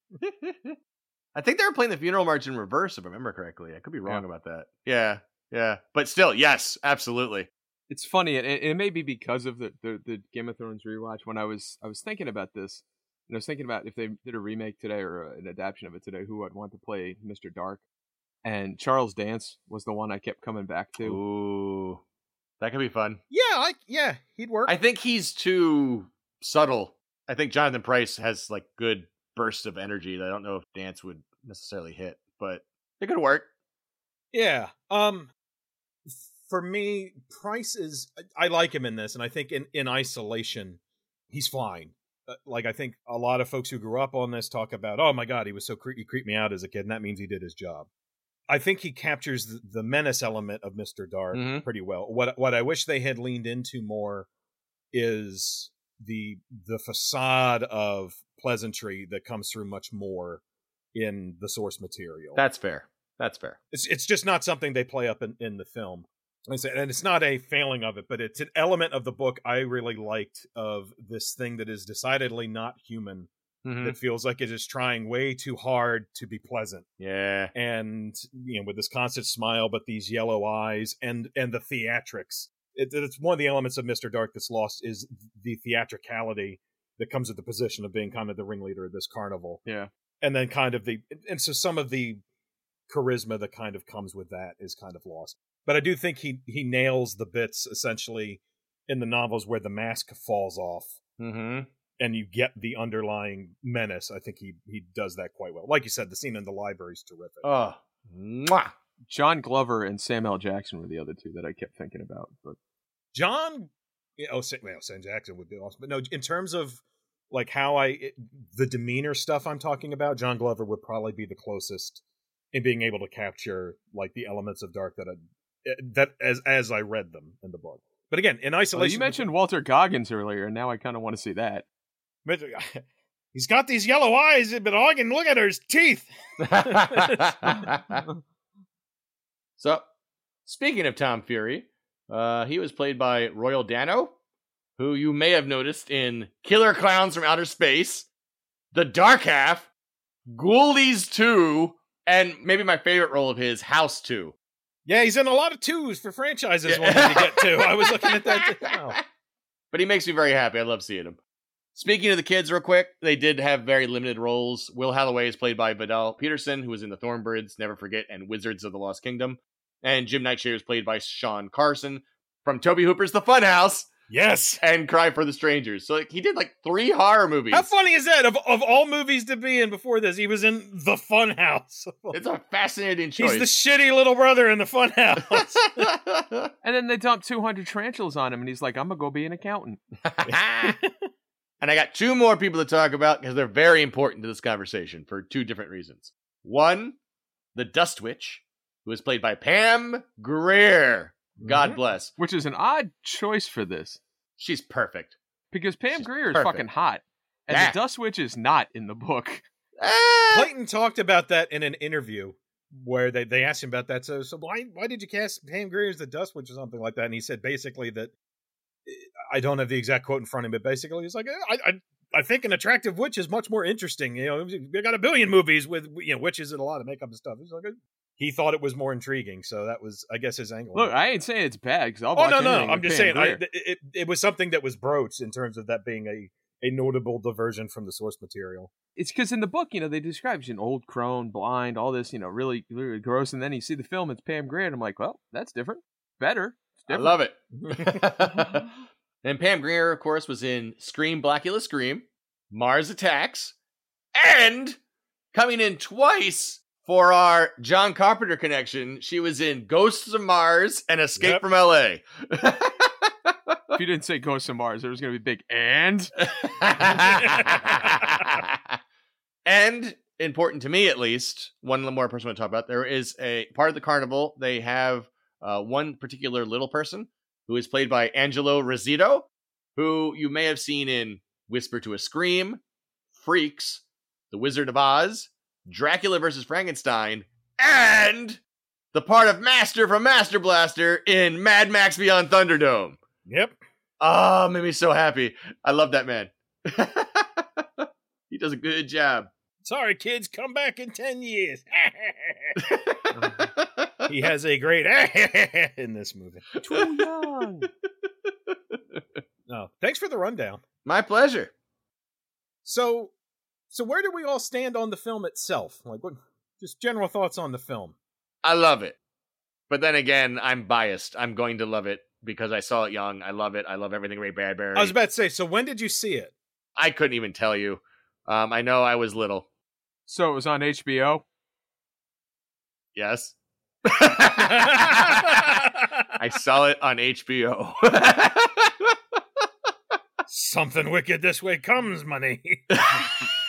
I think they were playing the funeral march in reverse, if I remember correctly. I could be wrong Yeah. about that. Yeah, yeah. But still, yes, absolutely. it's funny, and it, it may be because of the, the the Game of Thrones rewatch. When I was I was thinking about this, and I was thinking about if they did a remake today or an adaptation of it today, who I'd want to play Mister Dark. And Charles Dance was the one I kept coming back to. Ooh, that could be fun. Yeah, I yeah, he'd work. I think he's too subtle. I think Jonathan Pryce has like good bursts of energy that I don't know if Dance would necessarily hit, but it could work. Yeah. Um for me, Pryce is I like him in this and I think in in isolation he's fine. Uh, like I think a lot of folks who grew up on this talk about, "Oh my god, he was so cre- he creeped me out as a kid." And that means he did his job. I think he captures the, the menace element of Mr. Dark Mhm. pretty well. What what I wish they had leaned into more is the the facade of pleasantry that comes through much more in the source material That's fair. That's fair. it's it's just not something they play up in, in the film. Like I said, and it's not a failing of it, but it's an element of the book I really liked of this thing that is decidedly not human. Mhm. That feels like it is trying way too hard to be pleasant, Yeah. and you know, with this constant smile, but these yellow eyes and and the theatrics it, it's one of the elements of Mister Dark that's lost is the theatricality that comes with the position of being kind of the ringleader of this carnival. Yeah. and then kind of the and so some of the charisma that kind of comes with that is kind of lost. But I do think he he nails the bits essentially in the novels where the mask falls off mm-hmm. and you get the underlying menace. I think he he does that quite well. Like you said, the scene in the library is terrific. Oh, mwah. John Glover and Sam L. Jackson were the other two that I kept thinking about. But John, yeah, oh, Sam, well, Sam Jackson would be awesome, but no, in terms of like how I it, the demeanor stuff I'm talking about, John Glover would probably be the closest in being able to capture like the elements of dark that I, that as as I read them in the book. But again, in well, isolation, you mentioned Walter Goggins earlier, and now I kind of want to see that. he's got these yellow eyes, but I can look at his teeth. so, speaking of Tom Fury, uh, he was played by Royal Dano, who you may have noticed in Killer Clowns from Outer Space, The Dark Half, Ghoulies 2, and maybe my favorite role of his, House 2. Yeah, he's in a lot of twos for franchises. Yeah. Wanted to get to. I was looking at that. too. Oh. But he makes me very happy. I love seeing him. Speaking of the kids, real quick, they did have very limited roles. Will Halloway is played by Vidal Peterson, who was in The Thornbirds, Never Forget, and Wizards of the Lost Kingdom. And Jim Nightshade is played by Shawn Carson from Tobe Hooper's The Funhouse Yes. and Cry for the Strangers. So like, he did like three horror movies. How funny is that? Of of all movies to be in before this, he was in the Fun House. It's a fascinating choice. He's the shitty little brother in the Fun House. And then they dumped 200 tarantulas on him, and he's like, I'm going to go be an accountant. and I got two more people to talk about because they're very important to this conversation for two different reasons. One, the Dust Witch, who is played by Pam Grier. God bless. Which is an odd choice for this. She's perfect. Because Pam She's Grier is perfect. fucking hot. And Yeah. the Dust Witch is not in the book. Ah! Clayton talked about that in an interview where they, they asked him about that. So so why why did you cast Pam Grier as the Dust Witch or something like that? And he said basically that I don't have the exact quote in front of me, but basically he's like I I, I think an attractive witch is much more interesting. You know, we got a billion movies with you know witches and a lot of makeup and stuff. He's like he thought it was more intriguing, so that was I guess his angle. Look, I ain't saying it's bad because I'll oh watch no no, anything I'm just saying I, Grier. it, it was something that was broached in terms of that being a a notable diversion from the source material. it's because in the book, you know, they describe she's an old crone, blind, all this, you know, really, really gross. And then you see the film, it's Pam Grier, and I'm like, well, that's different, better. It's I love it. and Pam Grier, of course, was in Scream Blackula Scream, Mars Attacks, and coming in twice for our John Carpenter connection, she was in Ghosts of Mars and Escape Yep. from LA. If you didn't say Ghosts of Mars, there was going to be big and. and important to me at least, one more person I want to talk about. There is a part of the carnival. They have uh, one particular little person who is played by Angelo Rossitto, who you may have seen in Whisper to a Scream, Freaks, The Wizard of Oz, Dracula versus Frankenstein, and the part of Master from Master Blaster in Mad Max Beyond Thunderdome. Yep. Oh, made me so happy. I love that man. he does a good job. Sorry, kids, come back in 10 years. he has a great in this movie. Too young. No, thanks for the rundown. My pleasure. So, so where do we all stand on the film itself? Like, what? Just general thoughts on the film. I love it. But then again, I'm biased. I'm going to love it because I saw it young. I love it. I love everything Ray Bradbury. I was about to say. So, when did you see it? I couldn't even tell you. Um, I know I was little. So it was on HBO. Yes. I saw it on HBO. Something wicked this way comes, money.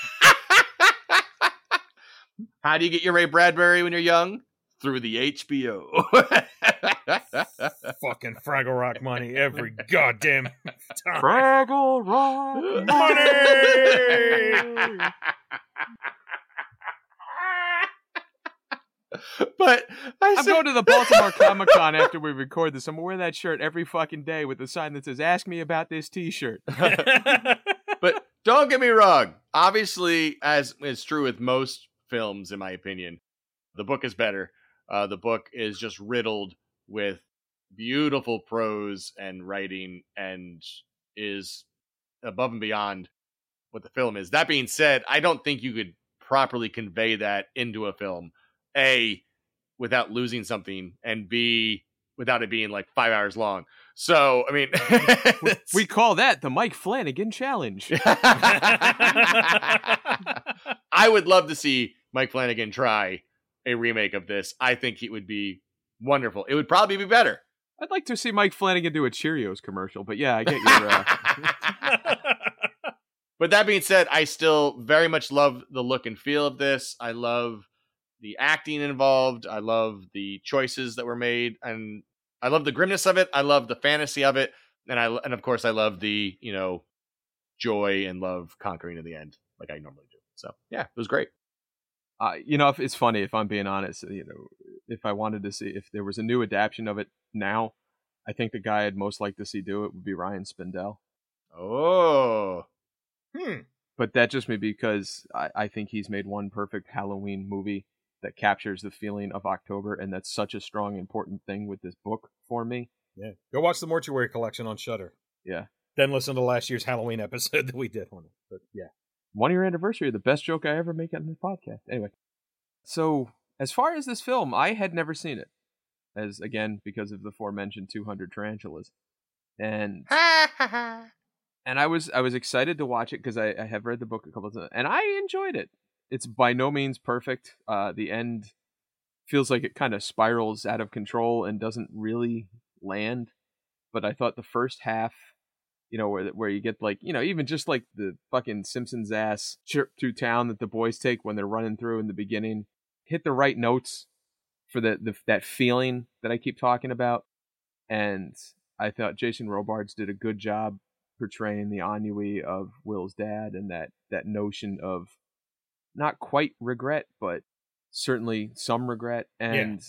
How do you get your Ray Bradbury when you're young? Through the HBO. Fucking Fraggle Rock money every goddamn time. Fraggle Rock Money! but I I'm going to the Baltimore Comic Con after we record this. I'm gonna wear that shirt every fucking day with the sign that says "Ask me about this T-shirt." but don't get me wrong. Obviously, as is true with most films, in my opinion, the book is better. Uh, the book is just riddled with beautiful prose and writing and is above and beyond what the film is. That being said, I don't think you could properly convey that into a film. A without losing something and B without it being like 5 hours long. So, I mean, we call that the Mike Flanagan challenge. I would love to see Mike Flanagan try a remake of this. I think it would be wonderful. It would probably be better. I'd like to see Mike Flanagan do a Cheerios commercial, but yeah, I get your. Uh... but that being said, I still very much love the look and feel of this. I love the acting involved. I love the choices that were made, and I love the grimness of it. I love the fantasy of it, and I and of course I love the you know joy and love conquering in the end, like I normally do. So yeah, it was great. Uh, you know, if it's funny if I'm being honest. You know, if I wanted to see if there was a new adaptation of it now, I think the guy I'd most like to see do it would be Ryan Spindell. Oh, hmm. But that just me because I, I think he's made one perfect Halloween movie that captures the feeling of October, and that's such a strong, important thing with this book for me. Yeah, go watch the Mortuary Collection on Shudder. Yeah, then listen to last year's Halloween episode that we did on it. But yeah, one year anniversary, the best joke I ever make on the podcast. Anyway, so as far as this film, I had never seen it, as again because of the aforementioned 200 tarantulas, and and I was I was excited to watch it because I, I have read the book a couple of times and I enjoyed it. It's by no means perfect. Uh, the end feels like it kind of spirals out of control and doesn't really land. But I thought the first half you know, where where you get like, you know, even just like the fucking Simpsons ass trip through town that the boys take when they're running through in the beginning, hit the right notes for the, the that feeling that I keep talking about. And I thought Jason Robards did a good job portraying the ennui of Will's dad and that that notion of not quite regret, but certainly some regret. And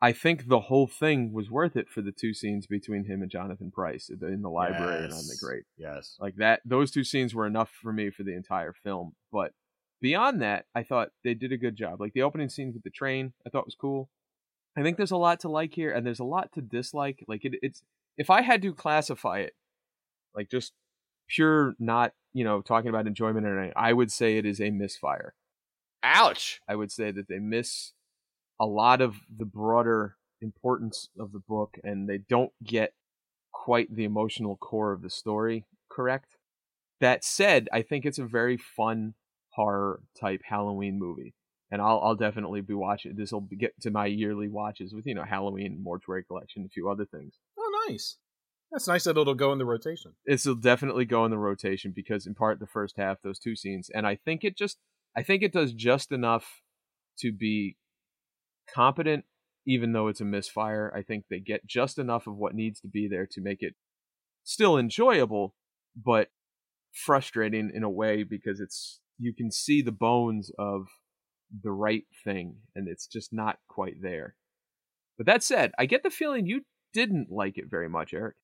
I think the whole thing was worth it for the two scenes between him and Jonathan Pryce in the library yes. and on the grate. Yes. Like that those two scenes were enough for me for the entire film. But beyond that, I thought they did a good job. Like the opening scene with the train, I thought was cool. I think there's a lot to like here and there's a lot to dislike. Like it, it's if I had to classify it like just pure not, you know, talking about enjoyment or anything, I would say it is a misfire. Ouch. I would say that they miss a lot of the broader importance of the book and they don't get quite the emotional core of the story correct. That said, I think it's a very fun horror type Halloween movie. And I'll I'll definitely be watching this will get to my yearly watches with, you know, Halloween, Mortuary Collection, a few other things. Oh nice. That's nice that it'll go in the rotation. It'll definitely go in the rotation because in part the first half, those two scenes, and I think it just I think it does just enough to be competent, even though it's a misfire. I think they get just enough of what needs to be there to make it still enjoyable, but frustrating in a way because it's you can see the bones of the right thing and it's just not quite there. But that said, I get the feeling you didn't like it very much, Eric.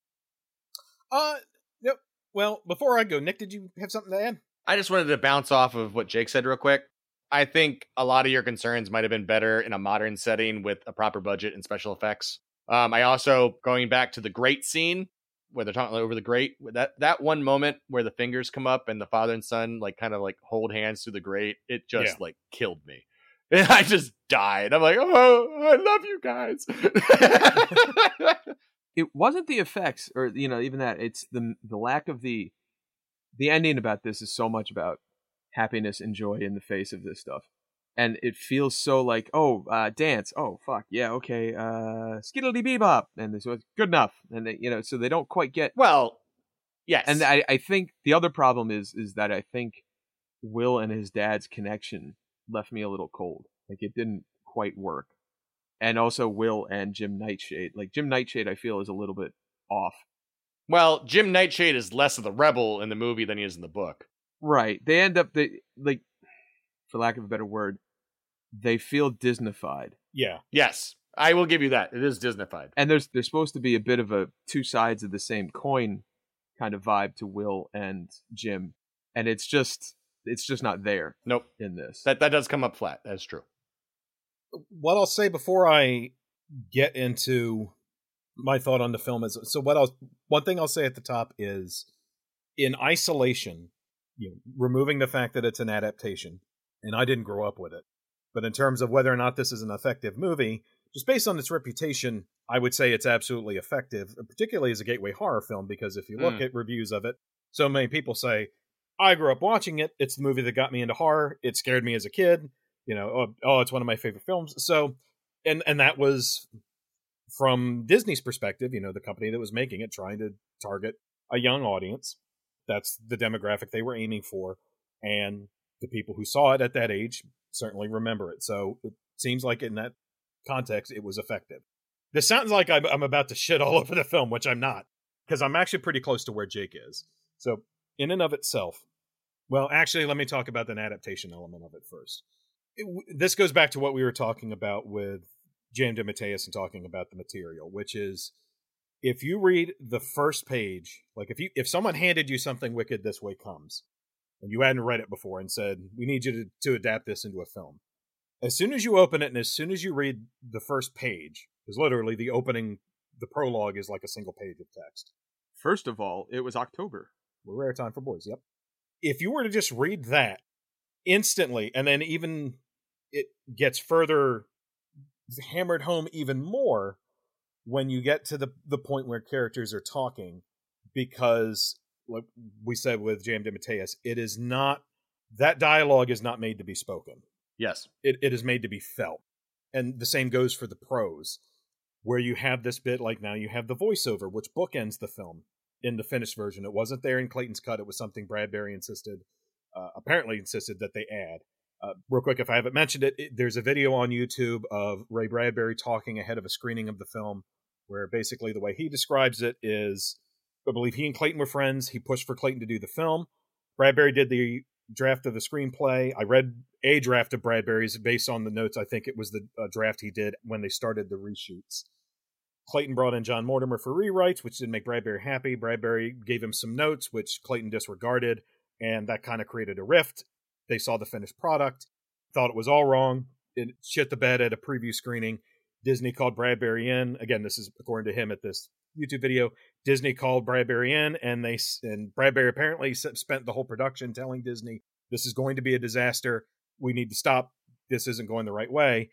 Uh, yep. Well, before I go, Nick, did you have something to add? I just wanted to bounce off of what Jake said real quick. I think a lot of your concerns might have been better in a modern setting with a proper budget and special effects. Um, I also going back to the great scene where they're talking over the grate. That that one moment where the fingers come up and the father and son like kind of like hold hands through the grate. It just yeah. like killed me. And I just died. I'm like, oh, I love you guys. it wasn't the effects, or you know, even that. It's the the lack of the the ending about this is so much about happiness and joy in the face of this stuff. And it feels so like, oh, uh, dance. Oh, fuck. Yeah, okay. Uh, skiddly bebop. And this was good enough. And, they, you know, so they don't quite get. Well, yes. And I, I think the other problem is, is that I think Will and his dad's connection left me a little cold. Like it didn't quite work. And also Will and Jim Nightshade. Like Jim Nightshade, I feel is a little bit off. Well, Jim Nightshade is less of the rebel in the movie than he is in the book. Right. They end up they like for lack of a better word, they feel Disneyfied. Yeah. Yes. I will give you that. It is Disneyfied. And there's there's supposed to be a bit of a two sides of the same coin kind of vibe to Will and Jim. And it's just it's just not there. Nope. In this. That that does come up flat. That's true. What I'll say before I get into my thought on the film is so what I'll one thing I'll say at the top is in isolation, you know, removing the fact that it's an adaptation, and I didn't grow up with it. But in terms of whether or not this is an effective movie, just based on its reputation, I would say it's absolutely effective, particularly as a gateway horror film, because if you look Mm. at reviews of it, so many people say, I grew up watching it. It's the movie that got me into horror. It scared me as a kid. You know, oh, oh it's one of my favorite films. So, and and that was from Disney's perspective, you know, the company that was making it, trying to target a young audience. That's the demographic they were aiming for, and the people who saw it at that age certainly remember it. So it seems like in that context, it was effective. This sounds like I'm, I'm about to shit all over the film, which I'm not, because I'm actually pretty close to where Jake is. So, in and of itself, well, actually, let me talk about the adaptation element of it first. It, this goes back to what we were talking about with J.M. DeMatteis and talking about the material, which is if you read the first page, like if you if someone handed you something wicked this way comes, and you hadn't read it before and said, We need you to, to adapt this into a film. As soon as you open it and as soon as you read the first page, is literally the opening the prologue is like a single page of text. First of all, it was October. We're rare time for boys, yep. If you were to just read that instantly, and then even it gets further hammered home even more when you get to the the point where characters are talking, because like we said with J.M. DeMatteis, it is not that dialogue is not made to be spoken. Yes. It it is made to be felt. And the same goes for the prose, where you have this bit like now you have the voiceover, which bookends the film in the finished version. It wasn't there in Clayton's cut. It was something Bradbury insisted, uh, apparently insisted that they add. Uh, real quick, if I haven't mentioned it, it, there's a video on YouTube of Ray Bradbury talking ahead of a screening of the film, where basically the way he describes it is, I believe he and Clayton were friends. He pushed for Clayton to do the film. Bradbury did the draft of the screenplay. I read a draft of Bradbury's based on the notes. I think it was the uh, draft he did when they started the reshoots. Clayton brought in John Mortimer for rewrites, which didn't make Bradbury happy. Bradbury gave him some notes, which Clayton disregarded, and that kind of created a rift. They saw the finished product, thought it was all wrong. and shit the bed at a preview screening. Disney called Bradbury in. Again, this is according to him at this YouTube video. Disney called Bradbury in, and they and Bradbury apparently spent the whole production telling Disney this is going to be a disaster. We need to stop. This isn't going the right way.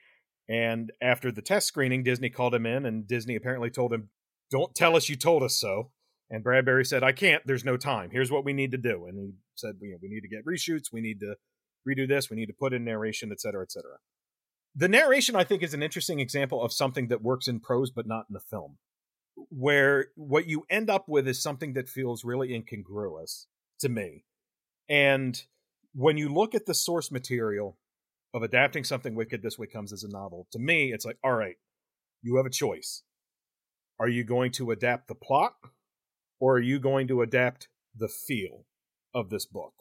And after the test screening, Disney called him in, and Disney apparently told him, "Don't tell us you told us so." And Bradbury said, "I can't. There's no time. Here's what we need to do." And he said, "We we need to get reshoots. We need to redo this. We need to put in narration, et cetera, et cetera." The narration, I think, is an interesting example of something that works in prose but not in the film, where what you end up with is something that feels really incongruous to me. And when you look at the source material of adapting something wicked this way comes as a novel, to me, it's like, all right, you have a choice. Are you going to adapt the plot or are you going to adapt the feel of this book?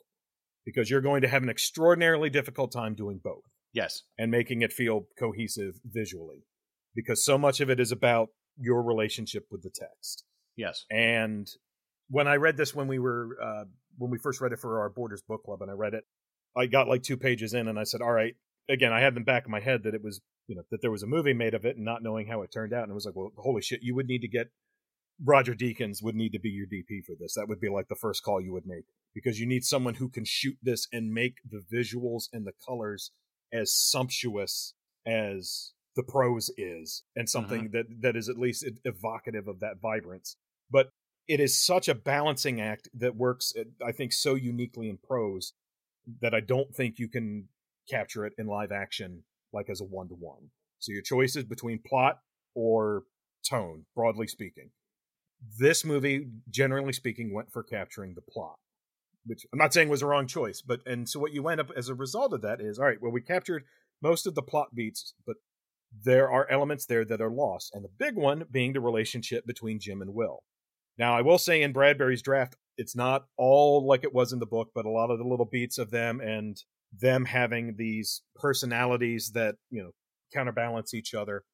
Because you're going to have an extraordinarily difficult time doing both Yes. and making it feel cohesive visually because so much of it is about your relationship with the text. Yes. And when I read this when we were uh, when we first read it for our Borders book club, and I read it, I got like two pages in, and I said, "All right." Again, I had in the back of my head that it was you know that there was a movie made of it, and not knowing how it turned out, and it was like, "Well, holy shit!" You would need to get Roger Deakins would need to be your DP for this. That would be like the first call you would make because you need someone who can shoot this and make the visuals and the colors as sumptuous as the prose is and mm-hmm. something that that is at least evocative of that vibrance. But it is such a balancing act that works eh, i think so uniquely in prose that i don't think you can capture it in live action like as a one-to-one. So your choice is between plot or tone broadly speaking this movie generally speaking went for capturing the plot which i'm not saying was a wrong choice but and so what you end up as a result of that is all right well we captured most of the plot beats but there are elements there that are lost, and the big one being the relationship between Jim and Will. Now, I will say in Bradbury's draft, it's not all like it was in the book, but a lot of the little beats of them and them having these personalities that, you know, counterbalance each other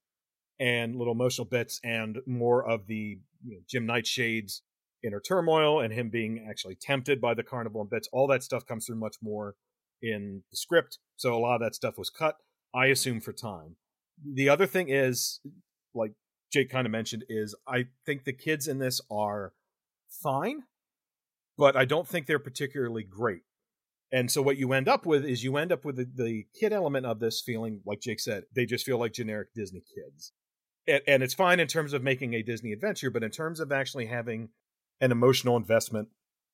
and little emotional bits and more of the you know, Jim Nightshade's inner turmoil and him being actually tempted by the carnival and bits. All that stuff comes through much more in the script. So a lot of that stuff was cut, I assume, for time the other thing is like Jake kind of mentioned is I think the kids in this are fine, but I don't think they're particularly great. And so what you end up with is you end up with the, the kid element of this feeling, like Jake said, they just feel like generic Disney kids. And, and it's fine in terms of making a Disney adventure, but in terms of actually having an emotional investment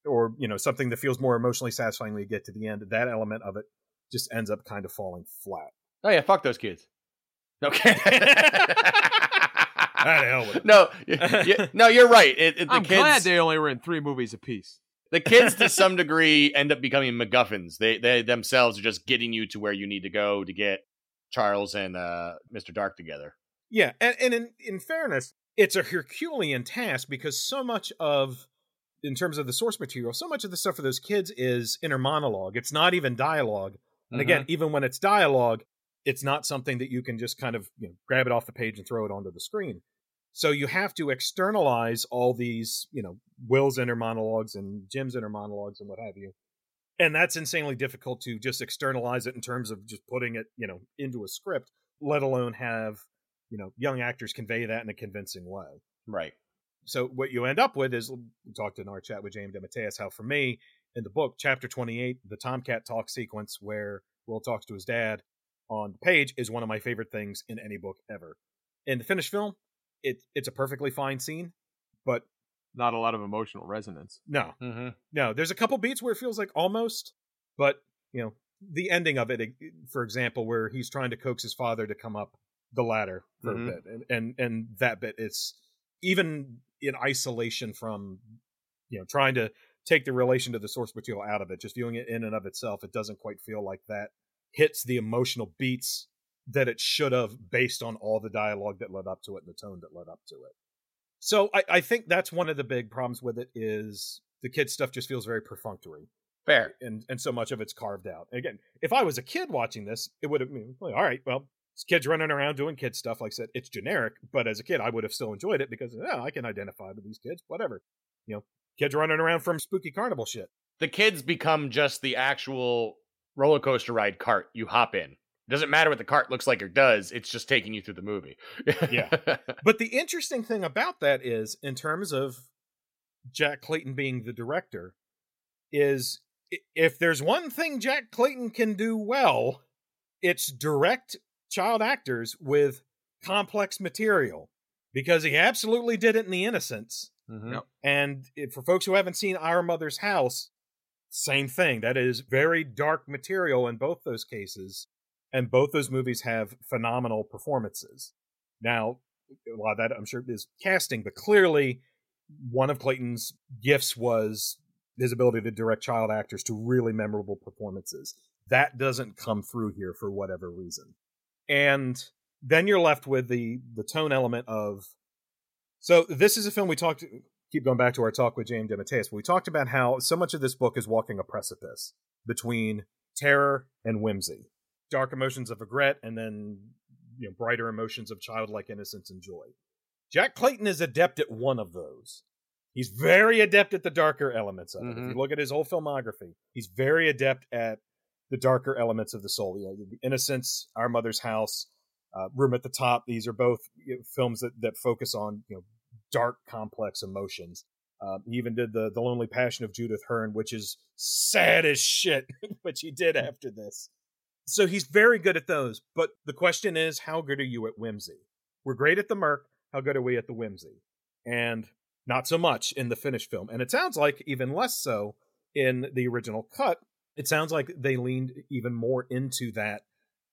or you know something that feels more emotionally satisfying when you get to the end, that element of it just ends up kind of falling flat. Oh yeah, fuck those kids. Okay. The hell with no, y- y- no, you're right. It, it- the I'm kids, glad they only were in three movies apiece. the kids to some degree end up becoming MacGuffins. They they themselves are just getting you to where you need to go to get Charles and uh, Mr. Dark together. Yeah, and, and in in fairness, it's a Herculean task because so much of, in terms of the source material, so much of the stuff for those kids is inner monologue. It's not even dialogue. And again, mm-hmm. even when it's dialogue, it's not something that you can just kind of you know, grab it off the page and throw it onto the screen. So you have to externalize all these, you know, Will's inner monologues and Jim's inner monologues and what have you. And that's insanely difficult to just externalize it in terms of just putting it, you know, into a script, let alone have, you know, young actors convey that in a convincing way. right. So what you end up with is we talked in our chat with J.M. DeMatteis how for me in the book chapter 28 the Tomcat talk sequence where Will talks to his dad on the page is one of my favorite things in any book ever. In the finished film, it it's a perfectly fine scene, but Not a lot of emotional resonance. no, Mm-hmm. no, there's a couple beats where it feels like almost, but you know, the ending of it, for example, where he's trying to coax his father to come up the ladder for Mhm. a bit, and, and and that bit, it's even in isolation from, you know, trying to take the relation to the source material out of it, just viewing it in and of itself, it doesn't quite feel like that hits the emotional beats that it should have based on all the dialogue that led up to it and the tone that led up to it. So I, I think that's one of the big problems with it is the kid stuff just feels very perfunctory Fair. and and so much of it's carved out. Again, if I was a kid watching this, it would have been all right, well, kids running around doing kid stuff. Like I said, it's generic, but as a kid, I would have still enjoyed it because yeah, I can identify with these kids. Whatever, you know, kids running around from spooky carnival shit. The kids become just the actual roller coaster ride cart you hop in. Doesn't matter what the cart looks like or does. It's just taking you through the movie. Yeah. But the interesting thing about that is, in terms of Jack Clayton being the director, is if there's one thing Jack Clayton can do well, it's direct child actors with complex material because he absolutely did it in The Innocents. Mhm. Yep. And if, for folks who haven't seen Our Mother's House, same thing. That is very dark material in both those cases. And both those movies have phenomenal performances. Now, a lot of that I'm sure is casting, but clearly one of Clayton's gifts was his ability to direct child actors to really memorable performances. That doesn't come through here for whatever reason. And then you're left with the the tone element of so this is a film we talked keep going back to our talk with J.M. DeMatteis, but we talked about how so much of this book is walking a precipice between terror and whimsy. Dark emotions of regret and then you know brighter emotions of childlike innocence and joy. Jack Clayton is adept at one of those. He's very adept at the darker elements of it. If Mhm. you look at his whole filmography, he's very adept at the darker elements of the soul. You know, the Innocents, Our Mother's House, uh, Room at the Top. These are both you know, films that that focus on you know dark, complex emotions. Um, he even did the the Lonely Passion of Judith Hearne, which is sad as shit, which he did after this. So he's very good at those. But the question is, how good are you at whimsy? We're great at the murk. How good are we at the whimsy? And not so much in the finished film. And it sounds like even less so in the original cut. It sounds like they leaned even more into that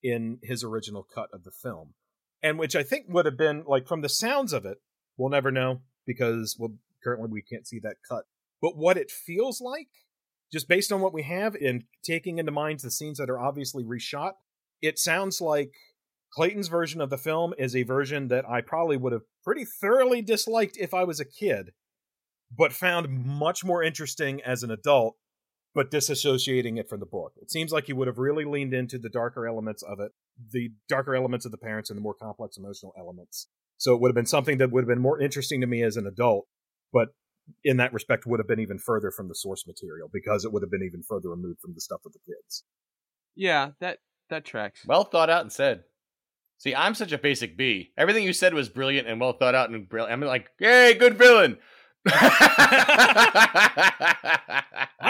in his original cut of the film. And which I think would have been like from the sounds of it, we'll never know because well currently we can't see that cut. But what it feels like, just based on what we have and taking into mind the scenes that are obviously reshot, it sounds like Clayton's version of the film is a version that I probably would have pretty thoroughly disliked if I was a kid, but found much more interesting as an adult, but disassociating it from the book. It seems like he would have really leaned into the darker elements of it, the darker elements of the parents and the more complex emotional elements. So it would have been something that would have been more interesting to me as an adult, but in that respect would have been even further from the source material because it would have been even further removed from the stuff with the kids. Yeah, that that tracks. Well thought out and said. See, I'm such a basic B. Everything you said was brilliant and well thought out and brilliant. I'm like, yay, good villain. I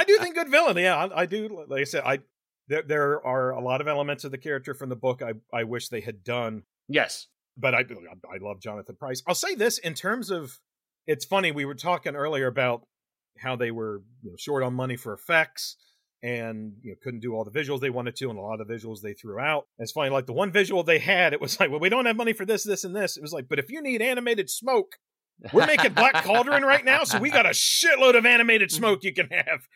do think good villain. Yeah, I, I, do. Like I said, I there there are a lot of elements of the character from the book I I wish they had done. Yes, but I I love Jonathan Pryce. I'll say this in terms of it's funny we were talking earlier about how they were you know, short on money for effects and you know couldn't do all the visuals they wanted to and a lot of the visuals they threw out it's funny like the one visual they had it was like well we don't have money for this this and this it was like but if you need animated smoke we're making Black Cauldron right now, so we got a shitload of animated smoke you can have.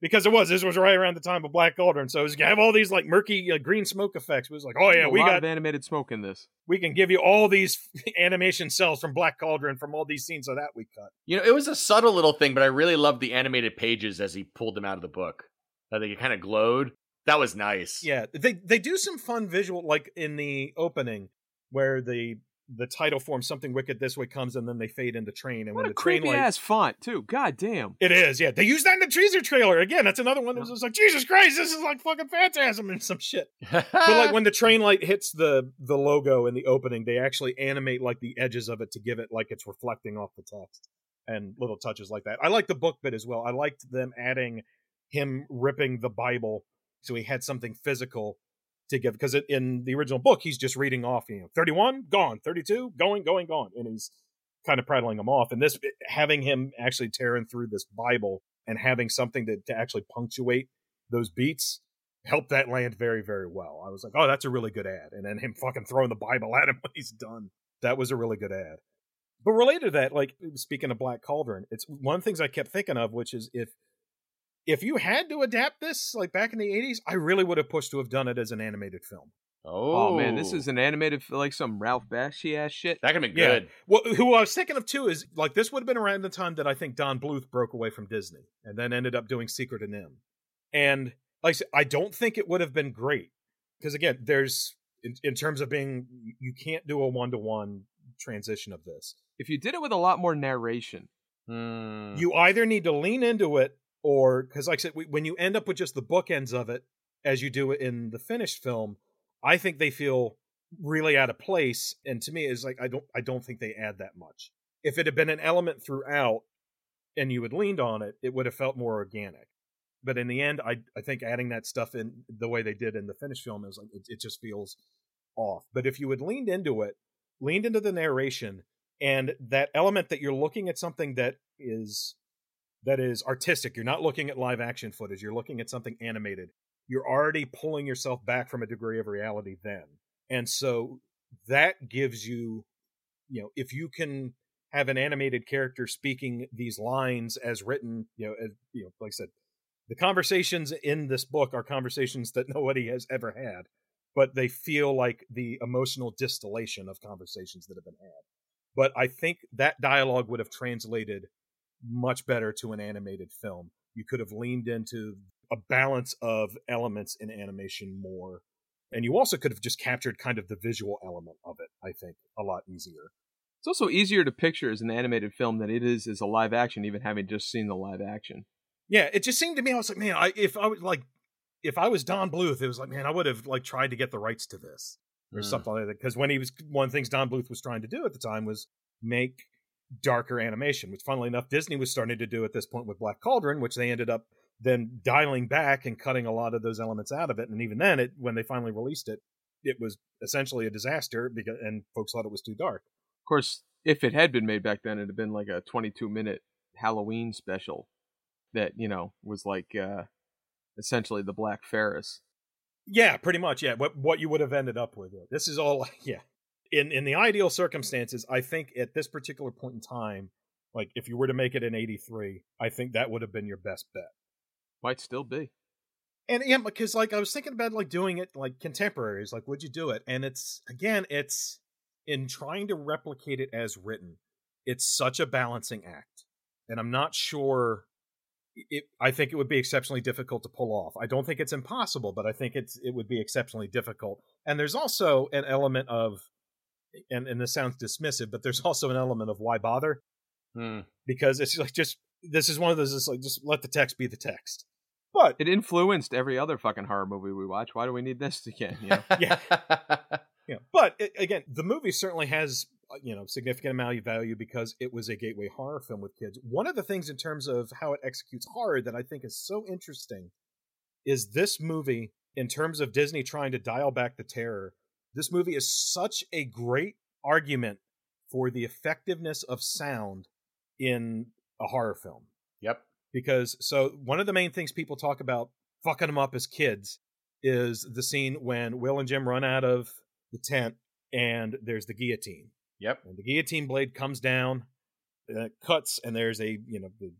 Because it was, this was right around the time of Black Cauldron, so you have all these like murky uh, green smoke effects. It was like, oh yeah, we got animated smoke in this. We can give you all these animation cels from Black Cauldron from all these scenes of that we cut. You know, it was a subtle little thing, but I really loved the animated pages as he pulled them out of the book. I think it kind of glowed. That was nice. Yeah, they they do some fun visual, like in the opening where the the title form something wicked this way comes and then they fade into train. And what when the train creepy ass font too. God damn. It is yeah. They use that in the teaser trailer again. That's another one that was just like jesus christ this is like fucking phantasm and some shit. But like when the train light hits the the logo in the opening they actually animate like the edges of it to give it like it's reflecting off the text and little touches like that. I like the book bit as well. I liked them adding him ripping the bible so he had something physical to give because in the original book he's just reading off you know 31 gone 32 going going gone and he's kind of prattling them off and this eh, having him actually tearing through this bible and having something to, to actually punctuate those beats helped that land very very well. I was like oh that's a really good ad and then him fucking throwing the bible at him when he's done. That was a really good ad. But related to that like speaking of black cauldron it's one of the things i kept thinking of which is if if you had to adapt this like back in the 80s i really would have pushed to have done it as an animated film. Oh, oh man this is an animated like some ralph bakshi ass shit. That can be good. Yeah. well who i was thinking of too is like this would have been around the time that i think don bluth broke away from disney and then ended up doing secret of NIMH and like i said i don't think it would have been great because again there's in, in terms of being you can't do a one-to-one transition of this. If you did it with a lot more narration. Hmm. you either need to lean into it or because like i said we, when you end up with just the bookends of it as you do it in the finished film i think they feel really out of place and to me is like i don't i don't think they add that much. If it had been an element throughout and you had leaned on it it would have felt more organic. But in the end i i think adding that stuff in the way they did in the finished film is like it, it just feels off. But if you had leaned into it leaned into the narration and that element that you're looking at something that is that is artistic. You're not looking at live action footage. You're looking at something animated. You're already pulling yourself back from a degree of reality then. And so that gives you, you know, if you can have an animated character speaking these lines as written, you know, as, you know, like I said, the conversations in this book are conversations that nobody has ever had, but they feel like the emotional distillation of conversations that have been had. But I think that dialogue would have translated much better to an animated film. You could have leaned into a balance of elements in animation more. And you also could have just captured kind of the visual element of it, I think, a lot easier. It's also easier to picture as an animated film than it is as a live action, even having just seen the live action. Yeah, it just seemed to me I was like, man, I if I was like if I was Don Bluth, it was like, man, I would have like tried to get the rights to this or mm. something like that. Because when he was one of the things Don Bluth was trying to do at the time was make darker animation, which funnily enough Disney was starting to do at this point with Black Cauldron, which they ended up then dialing back and cutting a lot of those elements out of it. And even then, it when they finally released it, it was essentially a disaster because and folks thought it was too dark. Of course, if it had been made back then, it'd have been like a 22 minute Halloween special that you know was like uh essentially the Black Ferris. Yeah, pretty much. Yeah, what what you would have ended up with. This is all. Yeah, in in the ideal circumstances, I think at this particular point in time, like if you were to make it in '83, I think that would have been your best bet. Might still be. And yeah, because like I was thinking about like doing it like contemporaries, like would you do it? And it's again, it's in trying to replicate it as written, it's such a balancing act, and I'm not sure. It, I think it would be exceptionally difficult to pull off. I don't think it's impossible, but I think it's it would be exceptionally difficult. And there's also an element of and and this sounds dismissive, but there's also an element of why bother? Hmm. Because it's like just this is one of those. It's like just let the text be the text. But it influenced every other fucking horror movie we watch. Why do we need this again? You know? yeah. Yeah, but it, again, the movie certainly has uh, you know significant amount of value because it was a gateway horror film with kids. One of the things in terms of how it executes horror that I think is so interesting is this movie in terms of Disney trying to dial back the terror. This movie is such a great argument for the effectiveness of sound in a horror film Yep. because so one of the main things people talk about fucking them up as kids is the scene when Will and Jim run out of the tent and there's the guillotine Yep. and the guillotine blade comes down and it cuts and there's a you know the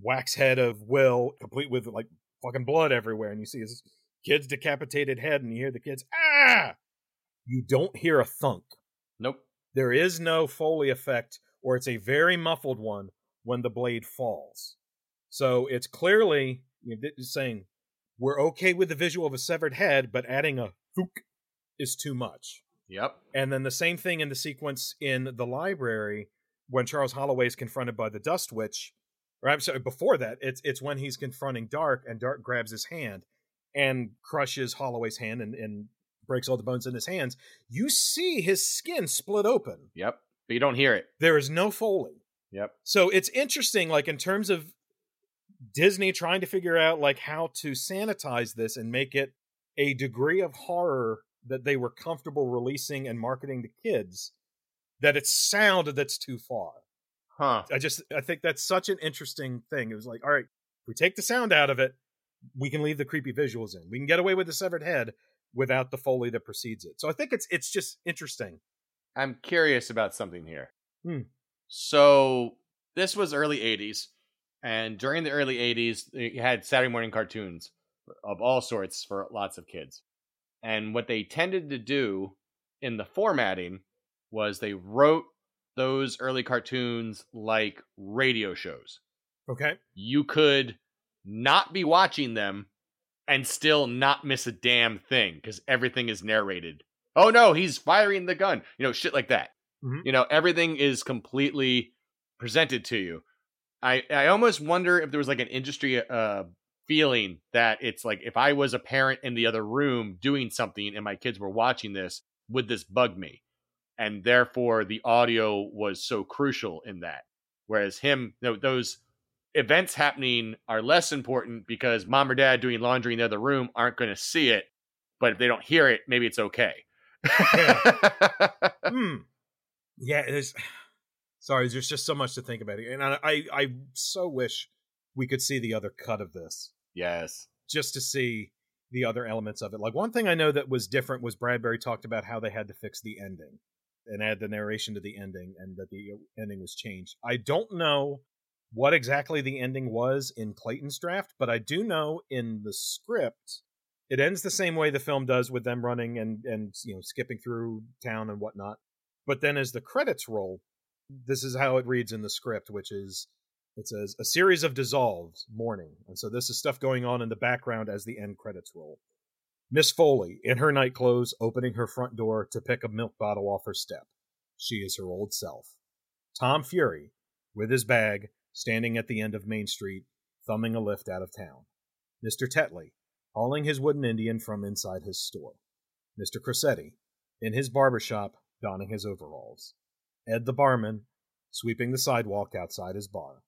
wax head of Will complete with like fucking blood everywhere and you see his kid's decapitated head and you hear the kids ah you don't hear a thunk Nope. there is no foley effect or it's a very muffled one when the blade falls so it's clearly you know, saying we're okay with the visual of a severed head but adding a thook is too much Yep. and then the same thing in the sequence in the library when charles holloway is confronted by the dust witch or i'm sorry before that it's it's when he's confronting dark and dark grabs his hand and crushes holloway's hand and, and breaks all the bones in his hands you see his skin split open Yep. But you don't hear it. there is no foley Yep. so it's interesting like in terms of disney trying to figure out like how to sanitize this and make it a degree of horror that they were comfortable releasing and marketing to kids that it's sound that's too far Huh. i just i think that's such an interesting thing it was like all right if we take the sound out of it we can leave the creepy visuals in we can get away with the severed head without the foley that precedes it so i think it's it's just interesting I'm curious about something here. Hmm. So this was early '80s, and during the early '80s, you had Saturday morning cartoons of all sorts for lots of kids. And what they tended to do in the formatting was they wrote those early cartoons like radio shows. okay You could not be watching them and still not miss a damn thing because everything is narrated. Oh no, he's firing the gun. You know, shit like that. Mhm. You know, everything is completely presented to you. I I almost wonder if there was like an industry uh feeling that it's like if I was a parent in the other room doing something and my kids were watching this, would this bug me? And therefore the audio was so crucial in that. Whereas him, you know, those events happening are less important because mom or dad doing laundry in the other room aren't going to see it. But if they don't hear it, maybe it's okay. Hmm. Yeah, there's. Sorry, there's just so much to think about, and I, I, I so wish we could see the other cut of this, yes. just to see the other elements of it. Like one thing I know that was different was Bradbury talked about how they had to fix the ending and add the narration to the ending, and that the ending was changed. I don't know what exactly the ending was in Clayton's draft, but I do know in the script it ends the same way the film does with them running and and you know skipping through town and whatnot. But then as the credits roll, this is how it reads in the script, which is it says a series of dissolves morning, and so this is stuff going on in the background as the end credits roll. Miss Foley, in her night clothes, opening her front door to pick a milk bottle off her step. She is her old self. Tom Fury, with his bag, standing at the end of Main Street, thumbing a lift out of town. Mr. Tetley, hauling his wooden Indian from inside his store. Mr. Crosetti, in his barber shop, donning his overalls. Ed the barman, sweeping the sidewalk outside his bar.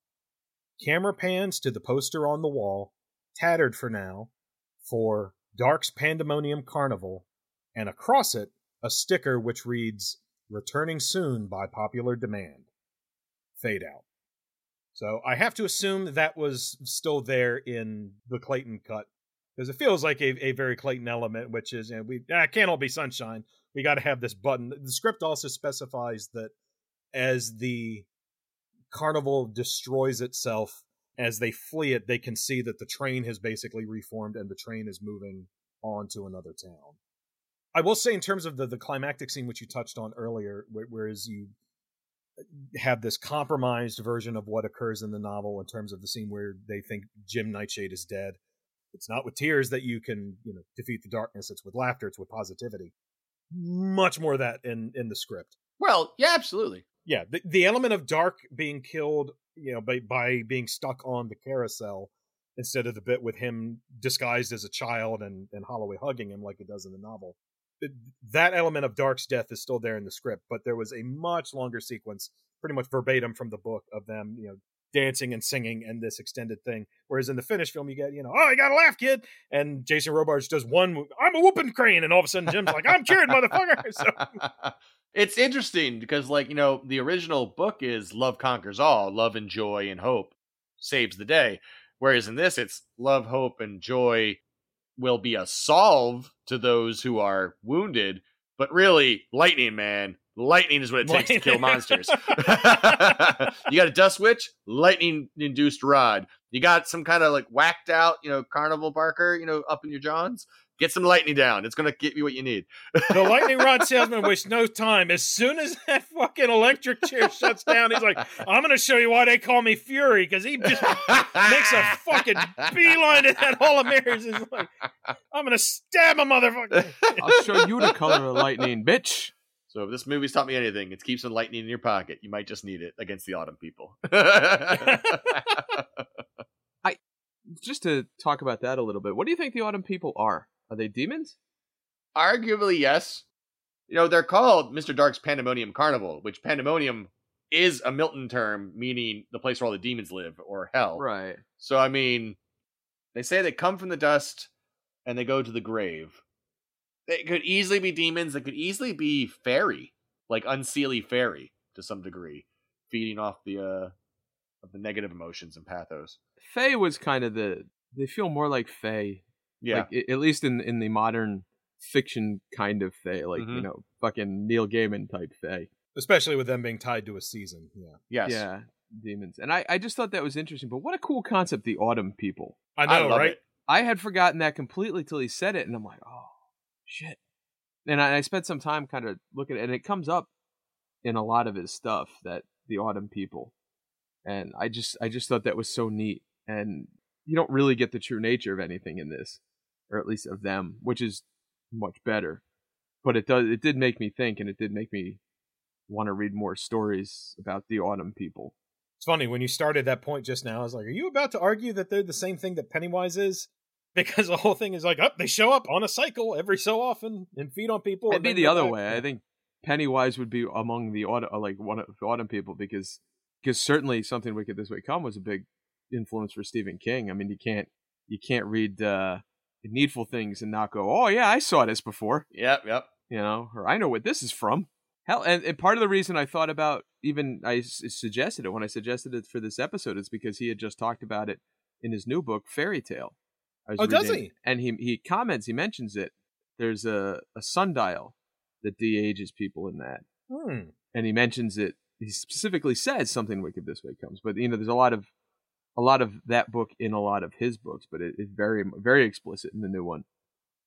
Camera pans to the poster on the wall, tattered for now, for Dark's Pandemonium Carnival, and across it, a sticker which reads, Returning soon by popular demand. Fade out. So I have to assume that was still there in the Clayton cut because it feels like a, a very Clayton element, which is you know, we ah, can't all be sunshine. We got to have this button. The script also specifies that as the carnival destroys itself, as they flee it, they can see that the train has basically reformed and the train is moving on to another town. I will say, in terms of the the climactic scene, which you touched on earlier, where, whereas you have this compromised version of what occurs in the novel in terms of the scene where they think Jim Nightshade is dead. It's not with tears that you can, you know, defeat the darkness. It's with laughter. It's with positivity. Much more of that in in the script. Well, yeah, absolutely. Yeah, the the element of Dark being killed, you know, by by being stuck on the carousel instead of the bit with him disguised as a child and and Holloway hugging him like it does in the novel. That element of Dark's death is still there in the script, but there was a much longer sequence, pretty much verbatim from the book of them, you know, dancing and singing and this extended thing. Whereas in the finished film, you get, you know, oh, you got to laugh, kid. And Jason Robards does one, I'm a whooping crane. And all of a sudden, Jim's like, I'm cured, motherfucker. So. it's interesting because, like, you know, the original book is love conquers all, love and joy and hope saves the day. Whereas in this, it's love, hope, and joy will be a solve to those who are wounded. But really, lightning, man, lightning is what it takes to kill monsters. you got a dust witch, lightning induced rod. You got some kind of like whacked out, you know, carnival barker, you know, up in your johns. Get some lightning down. It's gonna get you what you need. the lightning rod salesman wastes no time. As soon as that fucking electric chair shuts down, he's like, "I'm gonna show you why they call me Fury," because he just makes a fucking beeline to that Hall of Mirrors. He's like, "I'm gonna stab a motherfucker." I'll show you the color of lightning, bitch. So if this movie's taught me anything, it keeps some lightning in your pocket. You might just need it against the autumn people. I just to talk about that a little bit. What do you think the autumn people are? Are they demons? Arguably, yes. You know, they're called Mr. Dark's Pandemonium Carnival, which Pandemonium is a Milton term meaning the place where all the demons live or hell. Right. So I mean, they say they come from the dust and they go to the grave. They could easily be demons. They could easily be fairy, like unseelie fairy to some degree, feeding off the uh of the negative emotions and pathos. Fae was kind of the they feel more like Fae. Yeah. Like, at least in in the modern fiction kind of Fae, like Mhm. you know, fucking Neil Gaiman type Fae. Especially with them being tied to a season. Yeah. Yes. Yeah, demons. And I I just thought that was interesting. But what a cool concept, the autumn people. I I know, love right? it. I had forgotten that completely till he said it, and I'm like, oh shit. And I, I spent some time kind of looking, and it comes up in a lot of his stuff that the autumn people, and I just I just thought that was so neat. And you don't really get the true nature of anything in this, or at least of them, which is much better. But it does it did make me think, and it did make me want to read more stories about the autumn people. It's funny when you started that point just now. I was like, "Are you about to argue that they're the same thing that Pennywise is?" Because the whole thing is like, "Up, they show up on a cycle every so often and feed on people." It'd be the other back." way. I think Pennywise would be among the autumn, like one of the autumn people because because certainly something wicked this way come was a big influence for Stephen King. I mean, you can't you can't read uh, Needful Things and not go, oh yeah, I saw this before, Yep. Yep. you know, or I know what this is from. Hell, and, and part of the reason I thought about even I s- suggested it when I suggested it for this episode is because he had just talked about it in his new book, Fairy Tale. I was Oh, does he? And he he comments, he mentions it. There's a, a sundial that de-ages people in that Hmm. and he mentions it. He specifically says something wicked this way comes, but you know, there's a lot of a lot of that book in a lot of his books, but it, it's very very explicit in the new one,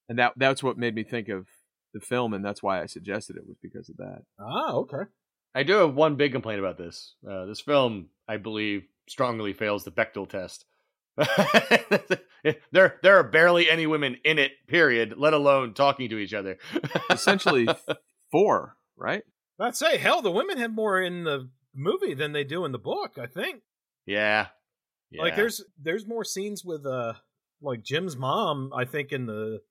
and that that's what made me think of the film, and that's why I suggested it was because of that. Ah, okay. I do have one big complaint about this. Uh, this film, I believe, strongly fails the Bechdel test. there, there are barely any women in it. Period. Let alone talking to each other. Essentially, four, right? I'd say, hell, the women have more in the movie than they do in the book. I think. yeah. Yeah. Like, there's there's more scenes with uh, like Jim's mom. I think in the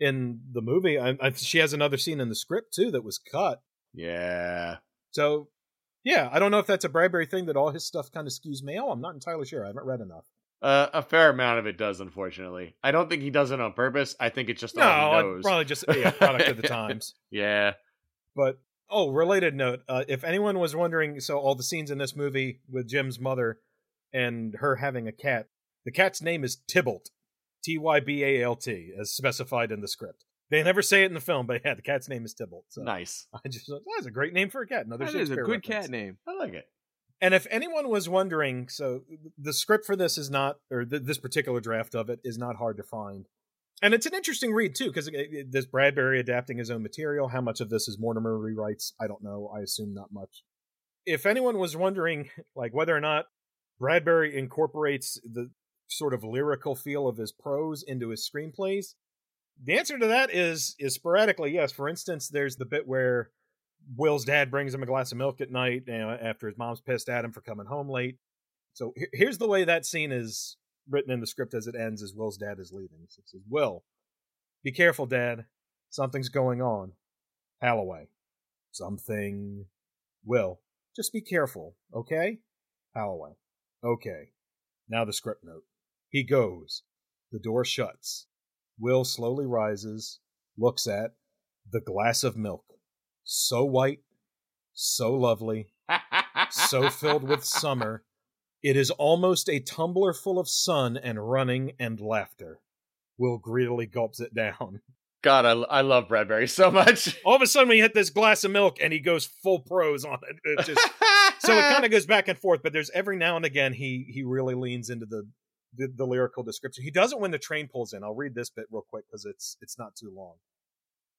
in the movie, I, I, she has another scene in the script too that was cut. yeah. So, yeah, I don't know if that's a Bradbury thing that all his stuff kind of skews male. I'm not entirely sure. I haven't read enough. Uh, a fair amount of it does, unfortunately. I don't think he does it on purpose. I think it's just No, all he knows. probably just yeah, product of the times. Yeah. But oh, related note: uh, if anyone was wondering, so all the scenes in this movie with Jim's mother and her having a cat, the cat's name is Tybalt, T Y B A L T, as specified in the script. They never say it in the film, but yeah, the cat's name is Tybalt. So Nice. I just thought that's a great name for a cat. Another That is a good reference. cat name. I like it. And if anyone was wondering, so the script for this is not, or th- this particular draft of it is not hard to find. And it's an interesting read, too, because this Bradbury adapting his own material. How much of this is Mortimer rewrites? I don't know. I assume not much. If anyone was wondering, like, whether or not Bradbury incorporates the sort of lyrical feel of his prose into his screenplays, the answer to that is is sporadically yes. For instance, there's the bit where Will's dad brings him a glass of milk at night you know, after his mom's pissed at him for coming home late. So here's the way that scene is written in the script as it ends: as Will's dad is leaving. It says, "Will, be careful, Dad. Something's going on. Holloway. Something. Will. Just be careful, okay? Holloway. Okay. Now the script note. He goes. The door shuts. Will slowly rises, looks at the glass of milk. So white, so lovely, so filled with summer. It is almost a tumbler full of sun and running and laughter. Will greedily gulps it down. God, I, I love Bradbury so much. All of a sudden, we hit this glass of milk, and he goes full prose on it. It just so it kind of goes back and forth. But there's every now and again he he really leans into the the, the lyrical description. He does it when the train pulls in. I'll read this bit real quick because it's it's not too long.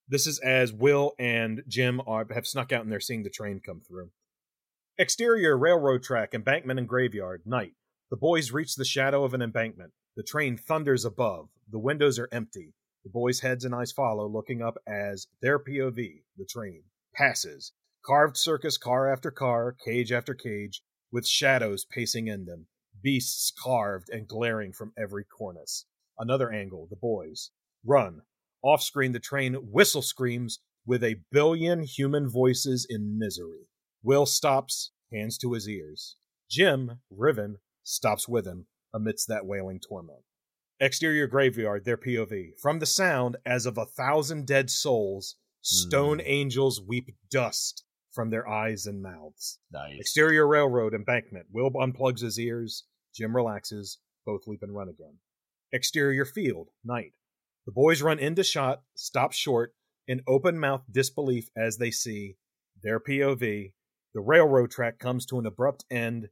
This is as Will and Jim are have snuck out and they're seeing the train come through. Exterior railroad track, embankment and graveyard. Night. The boys reach the shadow of an embankment. The train thunders above. The windows are empty. The boys' heads and eyes follow, looking up as their POV, the train, passes. Carved circus car after car, cage after cage, with shadows pacing in them, beasts carved and glaring from every cornice. Another angle, the boys. Run. Off screen, the train whistle screams with a billion human voices in misery. Will stops, hands to his ears. Jim, Riven, stops with him amidst that wailing torment. Exterior graveyard, their POV. From the sound as of a thousand dead souls, stone Hmm. angels weep dust from their eyes and mouths. nice. Exterior railroad embankment. Will unplugs his ears. Jim relaxes. Both leap and run again. Exterior field. Night. The boys run into shot, stop short, in open mouthed disbelief as they see their POV. The railroad track comes to an abrupt end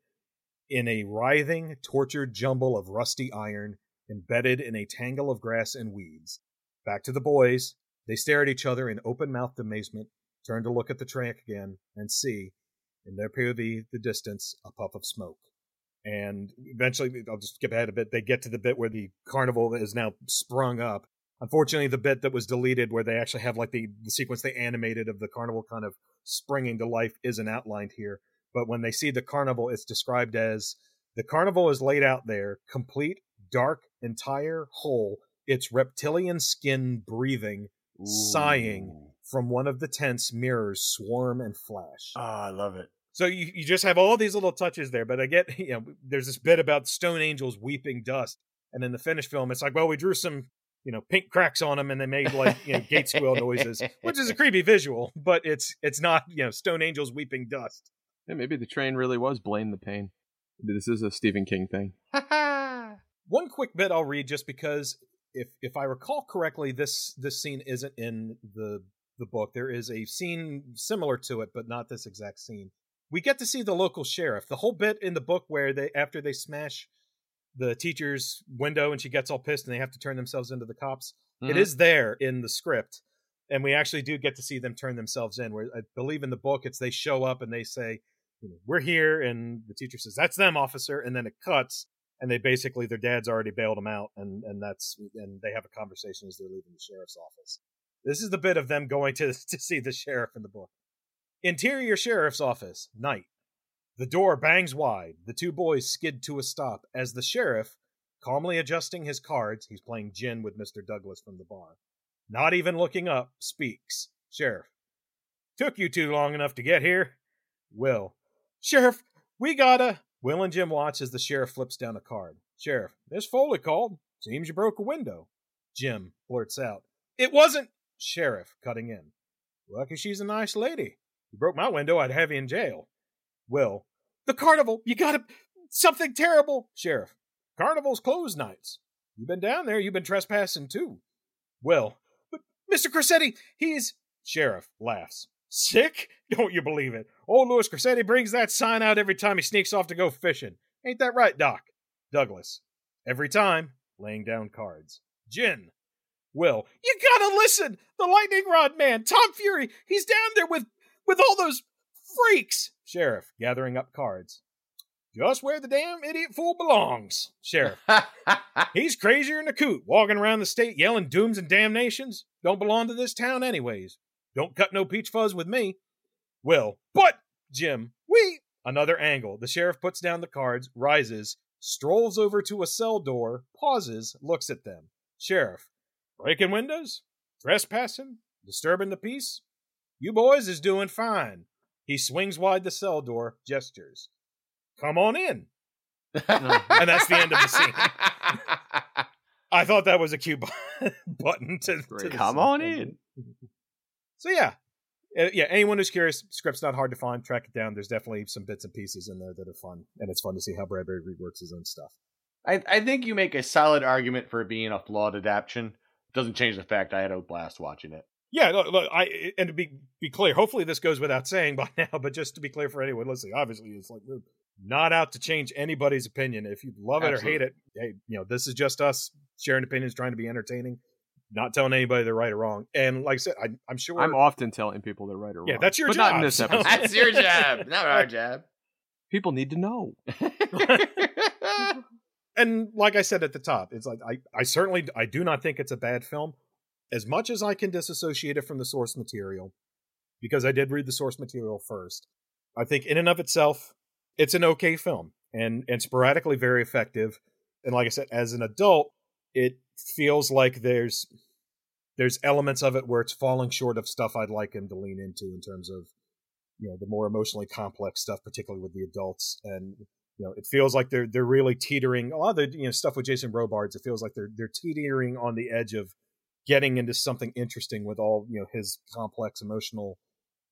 in a writhing, tortured jumble of rusty iron embedded in a tangle of grass and weeds. Back to the boys. They stare at each other in open mouthed amazement, turn to look at the track again, and see, in their POV, the distance, a puff of smoke. And eventually, I'll just skip ahead a bit. They get to the bit where the carnival is now sprung up. Unfortunately, the bit that was deleted, where they actually have like the, the sequence they animated of the carnival kind of springing to life, isn't outlined here. But when they see the carnival, it's described as the carnival is laid out there, complete, dark, entire, whole, its reptilian skin breathing, sighing Ooh. From one of the tents mirrors swarm and flash. Oh, I love it. So you, you just have all these little touches there, but I get you know there's this bit about stone angels weeping dust, and in the finished film it's like, well, we drew some you know pink cracks on them, and they made like you know gate squeal noises, which is a creepy visual, but it's it's not you know stone angels weeping dust. Yeah, maybe the train really was blame the pain. Maybe this is a Stephen King thing. One quick bit I'll read just because if if I recall correctly, this this scene isn't in the the book. There is a scene similar to it, but not this exact scene. We get to see the local sheriff. The whole bit in the book where they after they smash the teacher's window and she gets all pissed and they have to turn themselves into the cops. It Mhm. is there in the script, and we actually do get to see them turn themselves in. Where I believe in the book, it's they show up and they say, you know, "We're here," and the teacher says, "That's them, officer," and then it cuts, and they basically their dad's already bailed them out, and and that's and they have a conversation as they're leaving the sheriff's office. This is the bit of them going to to see the sheriff in the book. Interior sheriff's office, night. The door bangs wide. The two boys skid to a stop as the sheriff, calmly adjusting his cards, he's playing gin with Mr. Douglas from the bar, not even looking up, speaks. Sheriff. Took you too long enough to get here. Will. Sheriff, we gotta. Will and Jim watch as the sheriff flips down a card. Sheriff, Miss Foley called. Seems you broke a window. Jim blurts out. It wasn't. Sheriff, cutting in. Lucky she's a nice lady. You broke my window, I'd have you in jail. Will. The carnival! You gotta. Something terrible! Sheriff. Carnival's closed nights. You've been down there, you've been trespassing too. Will. But Mr. Crosetti, he's. Sheriff laughs. Sick? Don't you believe it? Old Louis Crosetti brings that sign out every time he sneaks off to go fishing. Ain't that right, Doc? Douglas. Every time, laying down cards. Gin. Will. You gotta listen! The lightning rod man, Tom Fury, he's down there with with all those freaks! Sheriff, gathering up cards. Just where the damn idiot fool belongs. Sheriff. He's crazier than a coot, walking around the state yelling dooms and damnations. Don't belong to this town, anyways. Don't cut no peach fuzz with me. Will, but, Jim, we. Another angle. The sheriff puts down the cards, rises, strolls over to a cell door, pauses, looks at them. Sheriff, breaking windows? Trespassing? Disturbing the peace? You boys is doing fine. He swings wide the cell door, gestures. Come on in. and that's the end of the scene. I thought that was a cute button to, to Come on in. So yeah, Uh, yeah. Anyone who's curious, script's not hard to find. Track it down. There's definitely some bits and pieces in there that are fun, and it's fun to see how Bradbury reworks his own stuff. I, I think you make a solid argument for it being a flawed adaptation. Doesn't change the fact I had a blast watching it. Yeah, look, look, I and to be be clear, hopefully this goes without saying by now, but just to be clear for anyone listening, obviously it's like we're not out to change anybody's opinion. If you love it or hate it, hey, you know, this is just us sharing opinions, trying to be entertaining, not telling anybody they're right or wrong. And like I said, I, I'm sure I'm often telling people they're right or wrong. Yeah, that's your but not in job, this episode. That's your job, not our job. People need to know. and like I said at the top, it's like I, I certainly I do not think it's a bad film. As much as I can disassociate it from the source material, because I did read the source material first, I think in and of itself, it's an okay film and and sporadically very effective. And like I said, as an adult, it feels like there's there's elements of it where it's falling short of stuff I'd like him to lean into in terms of you know the more emotionally complex stuff, particularly with the adults. And you know, it feels like they're they're really teetering. A lot of the you know stuff with Jason Robards, it feels like they're they're teetering on the edge of getting into something interesting with all you know his complex emotional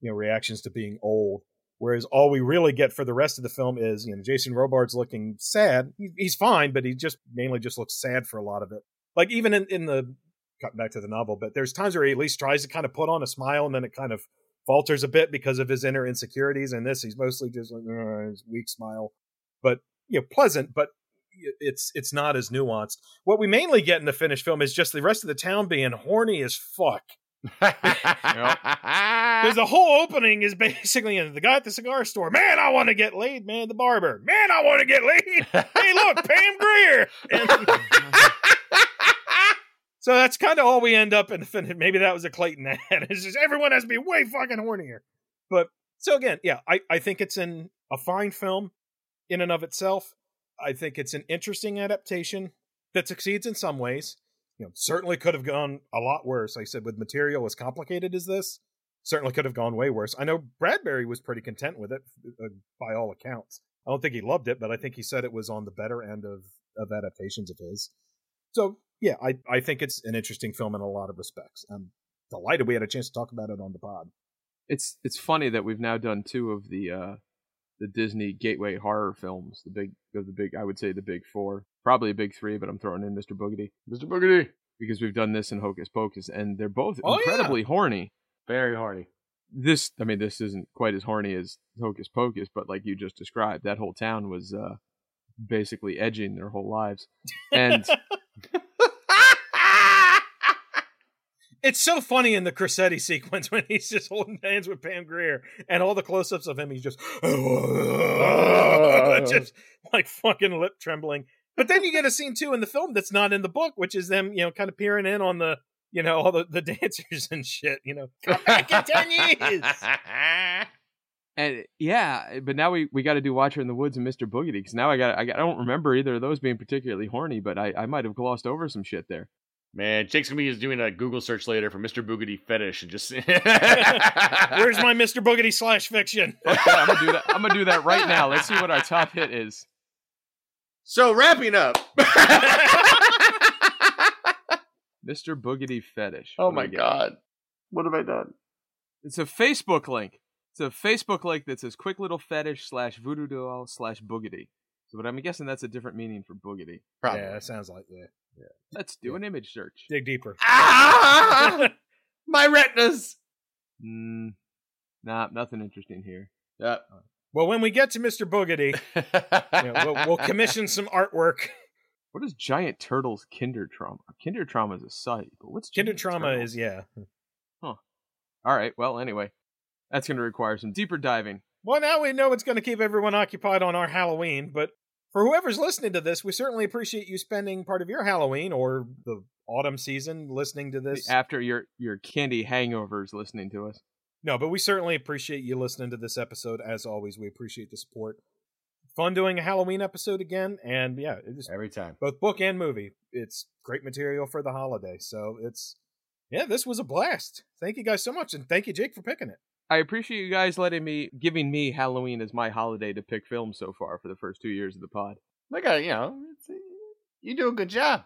you know reactions to being old. Whereas all we really get for the rest of the film is you know Jason Robards looking sad. He, he's fine, but he just mainly just looks sad for a lot of it. Like even in in the cut back to the novel, but there's times where he at least tries to kind of put on a smile and then it kind of falters a bit because of his inner insecurities. And this, he's mostly just like "Uh," his weak smile, but you know, pleasant, but it's it's not as nuanced. What we mainly get in the finished film is just the rest of the town being horny as fuck. Because the whole opening is basically the guy at the cigar store. Man, I want to get laid. Man, the barber. Man, I want to get laid. Hey, look, Pam Grier. And- so that's kind of all we end up in the finish. Maybe that was a Clayton ad. It's just everyone has to be way fucking hornier. But so again, yeah, I, I think it's in a fine film in and of itself. I think it's an interesting adaptation that succeeds in some ways. You know, certainly could have gone a lot worse. I said, with material as complicated as this, certainly could have gone way worse. I know Bradbury was pretty content with it uh, by all accounts. I don't think he loved it, but I think he said it was on the better end of, of adaptations of his. So yeah, I, I think it's an interesting film in a lot of respects. I'm delighted we had a chance to talk about it on the pod. It's it's funny that we've now done two of the uh the Disney gateway horror films. The big of the big I would say the big four. Probably a big three, but I'm throwing in Mr. Boogedy. Mr. Boogedy. Because we've done this in Hocus Pocus and they're both Oh, yeah. incredibly horny. Very horny. This I mean, this isn't quite as horny as Hocus Pocus, but like you just described, that whole town was uh basically edging their whole lives. And It's so funny in the Crosetti sequence when he's just holding hands with Pam Grier and all the close ups of him, he's just just like fucking lip trembling. But then you get a scene too in the film that's not in the book, which is them, you know, kind of peering in on the, you know, all the, the dancers and shit, you know. Come back in 10 years. And yeah, but now we, we got to do Watcher in the Woods and Mr. Boogedy because now I got, I got I don't remember either of those being particularly horny, but I, I might have glossed over some shit there. Man, Jake's gonna be doing a Google search later for Mr. Boogedy fetish and just. Where's my Mr. Boogedy slash fiction? Fuck that, I'm gonna do that. I'm gonna do that right now. Let's see what our top hit is. So wrapping up. Mr. Boogedy Fetish. oh What my we get? god, what have I done? It's a Facebook link. It's a Facebook link that says "quick little fetish slash voodoo doll slash boogedy." So, but I'm guessing that's a different meaning for boogedy. Probably. Yeah, that sounds like, yeah. Let's do an image search. Dig deeper. Ah! my retinas. Mm, nah, nothing interesting here. Yep. Well, when we get to Mr. Boogedy, you know, we'll, we'll commission some artwork. What is giant turtles kinder trauma? Kinder trauma is a site, but what's Kinder trauma turtles? is, yeah. Huh. All right. Well, anyway, that's going to require some deeper diving. Well, now we know it's going to keep everyone occupied on our Halloween, but for whoever's listening to this, we certainly appreciate you spending part of your Halloween or the autumn season listening to this. After your your candy hangovers, listening to us. No, but we certainly appreciate you listening to this episode. As always, we appreciate the support. Fun doing a Halloween episode again, and yeah, it is Every time. both book and movie. It's great material for the holiday, so it's Yeah, this was a blast. Thank you guys so much, and thank you, Jake, for picking it. I appreciate you guys letting me, giving me Halloween as my holiday to pick films so far for the first two years of the pod. Look at you know, it's, you do a good job.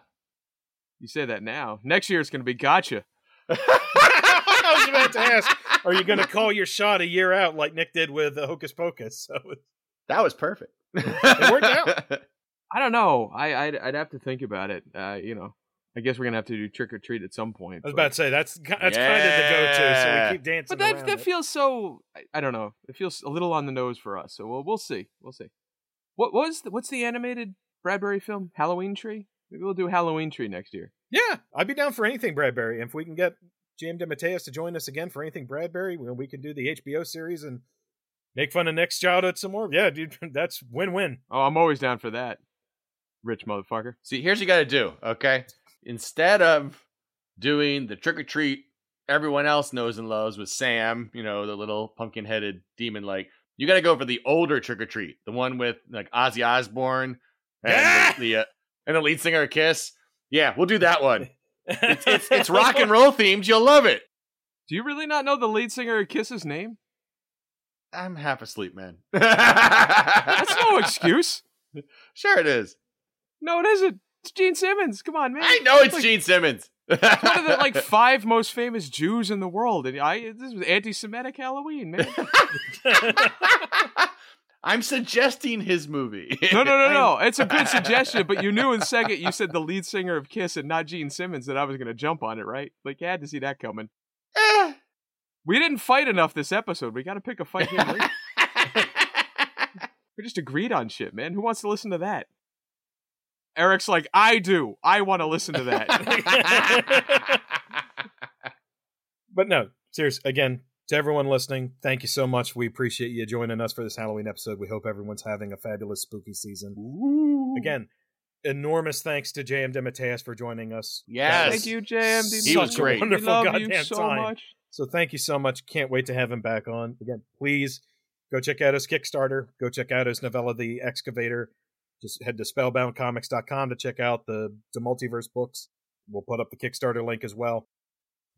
You say that now. Next year it's going to be gotcha. I was about to ask, are you going to call your shot a year out like Nick did with uh, Hocus Pocus? So that was perfect. it worked out. I don't know. I I'd, I'd have to think about it. Uh, you know, I guess we're gonna have to do trick or treat at some point. I was but- about to say that's that's kind of the go-to. So we keep dancing. But that that it. feels so. I, I don't know. It feels a little on the nose for us. So we'll we'll see. We'll see. What was the, what's the animated Bradbury film? Halloween Tree. Maybe we'll do Halloween Tree next year. Yeah, I'd be down for anything Bradbury. If we can get J.M. DeMatteis to join us again for anything Bradbury, we, we can do the HBO series and make fun of Nick's childhood some more. Yeah, dude, that's win-win. Oh, I'm always down for that. Rich motherfucker. See, here's what you got to do, okay? Instead of doing the trick or treat everyone else knows and loves with Sam, you know, the little pumpkin headed demon like, you got to go for the older trick or treat, the one with like Ozzy Osbourne and Yeah! the, the uh, and the lead singer of Kiss. Yeah, we'll do that one. It's, it's it's rock and roll themed. You'll love it. Do you really not know the lead singer of Kiss's name? I'm half asleep, man. That's no excuse. Sure, it is. No, it isn't. It's Gene Simmons. Come on, man. I know it's Like, Gene Simmons. One of the like five most famous Jews in the world, and I this was anti-Semitic Halloween, man. I'm suggesting his movie. No, no, no, no. It's a good suggestion, but you knew in second you said the lead singer of Kiss and not Gene Simmons that I was going to jump on it, right? Like you had to see that coming. Eh. We didn't fight enough this episode. We got to pick a fight here. we just agreed on shit, man. Who wants to listen to that? Eric's like, I do. I want to listen to that. but no, serious. Again, to everyone listening, thank you so much. We appreciate you joining us for this Halloween episode. We hope everyone's having a fabulous spooky season. Again, enormous thanks to J.M. DeMatteis for joining us. Yes. Thank you, JM. He was great. We Wonderful love goddamn you so time. much. So thank you so much. Can't wait to have him back on. Again, please go check out his Kickstarter. Go check out his novella, The Excavator. Just head to spellboundcomics.com to check out the, the multiverse books. We'll put up the Kickstarter link as well.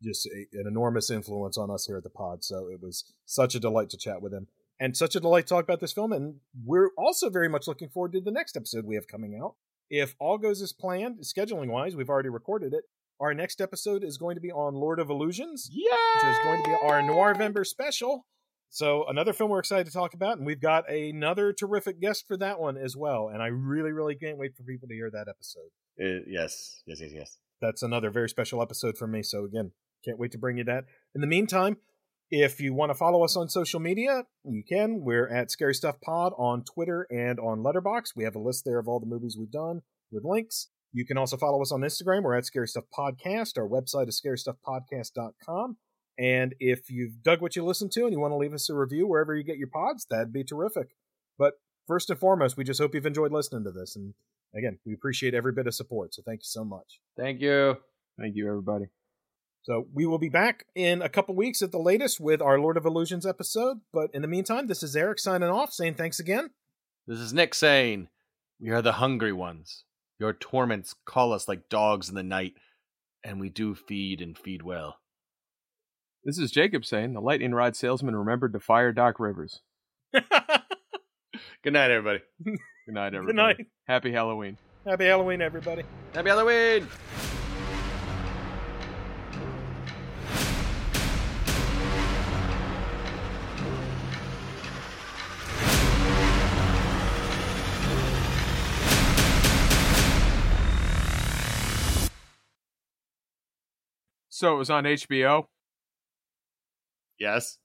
Just a, an enormous influence on us here at the pod. So it was such a delight to chat with him and such a delight to talk about this film. And we're also very much looking forward to the next episode we have coming out. If all goes as planned, scheduling wise, we've already recorded it. Our next episode is going to be on Lord of Illusions Yeah. which is going to be our Noirvember special. So another film we're excited to talk about, and we've got another terrific guest for that one as well. And I really, really can't wait for people to hear that episode. Uh, yes. Yes, yes, yes. That's another very special episode for me. So again, can't wait to bring you that. In the meantime, if you want to follow us on social media, you can. We're at Scary Stuff Pod on Twitter and on Letterboxd. We have a list there of all the movies we've done with links. You can also follow us on Instagram. We're at Scary Stuff Podcast. Our website is scarystuffpodcast.com. And if you've dug what you listened to and you want to leave us a review wherever you get your pods, that'd be terrific. But first and foremost, we just hope you've enjoyed listening to this. And again, we appreciate every bit of support. So thank you so much. Thank you. Thank you, everybody. So we will be back in a couple weeks at the latest with our Lord of Illusions episode. But in the meantime, this is Eric signing off, saying thanks again. This is Nick saying, We are the hungry ones. Your torments call us like dogs in the night, and we do feed and feed well. This is Jacob saying the lightning rod salesman remembered to fire Doc Rivers. Good night, everybody. Good night, everybody. Good night. Happy Halloween. Happy Halloween, everybody. Happy Halloween! So it was on HBO. Yes.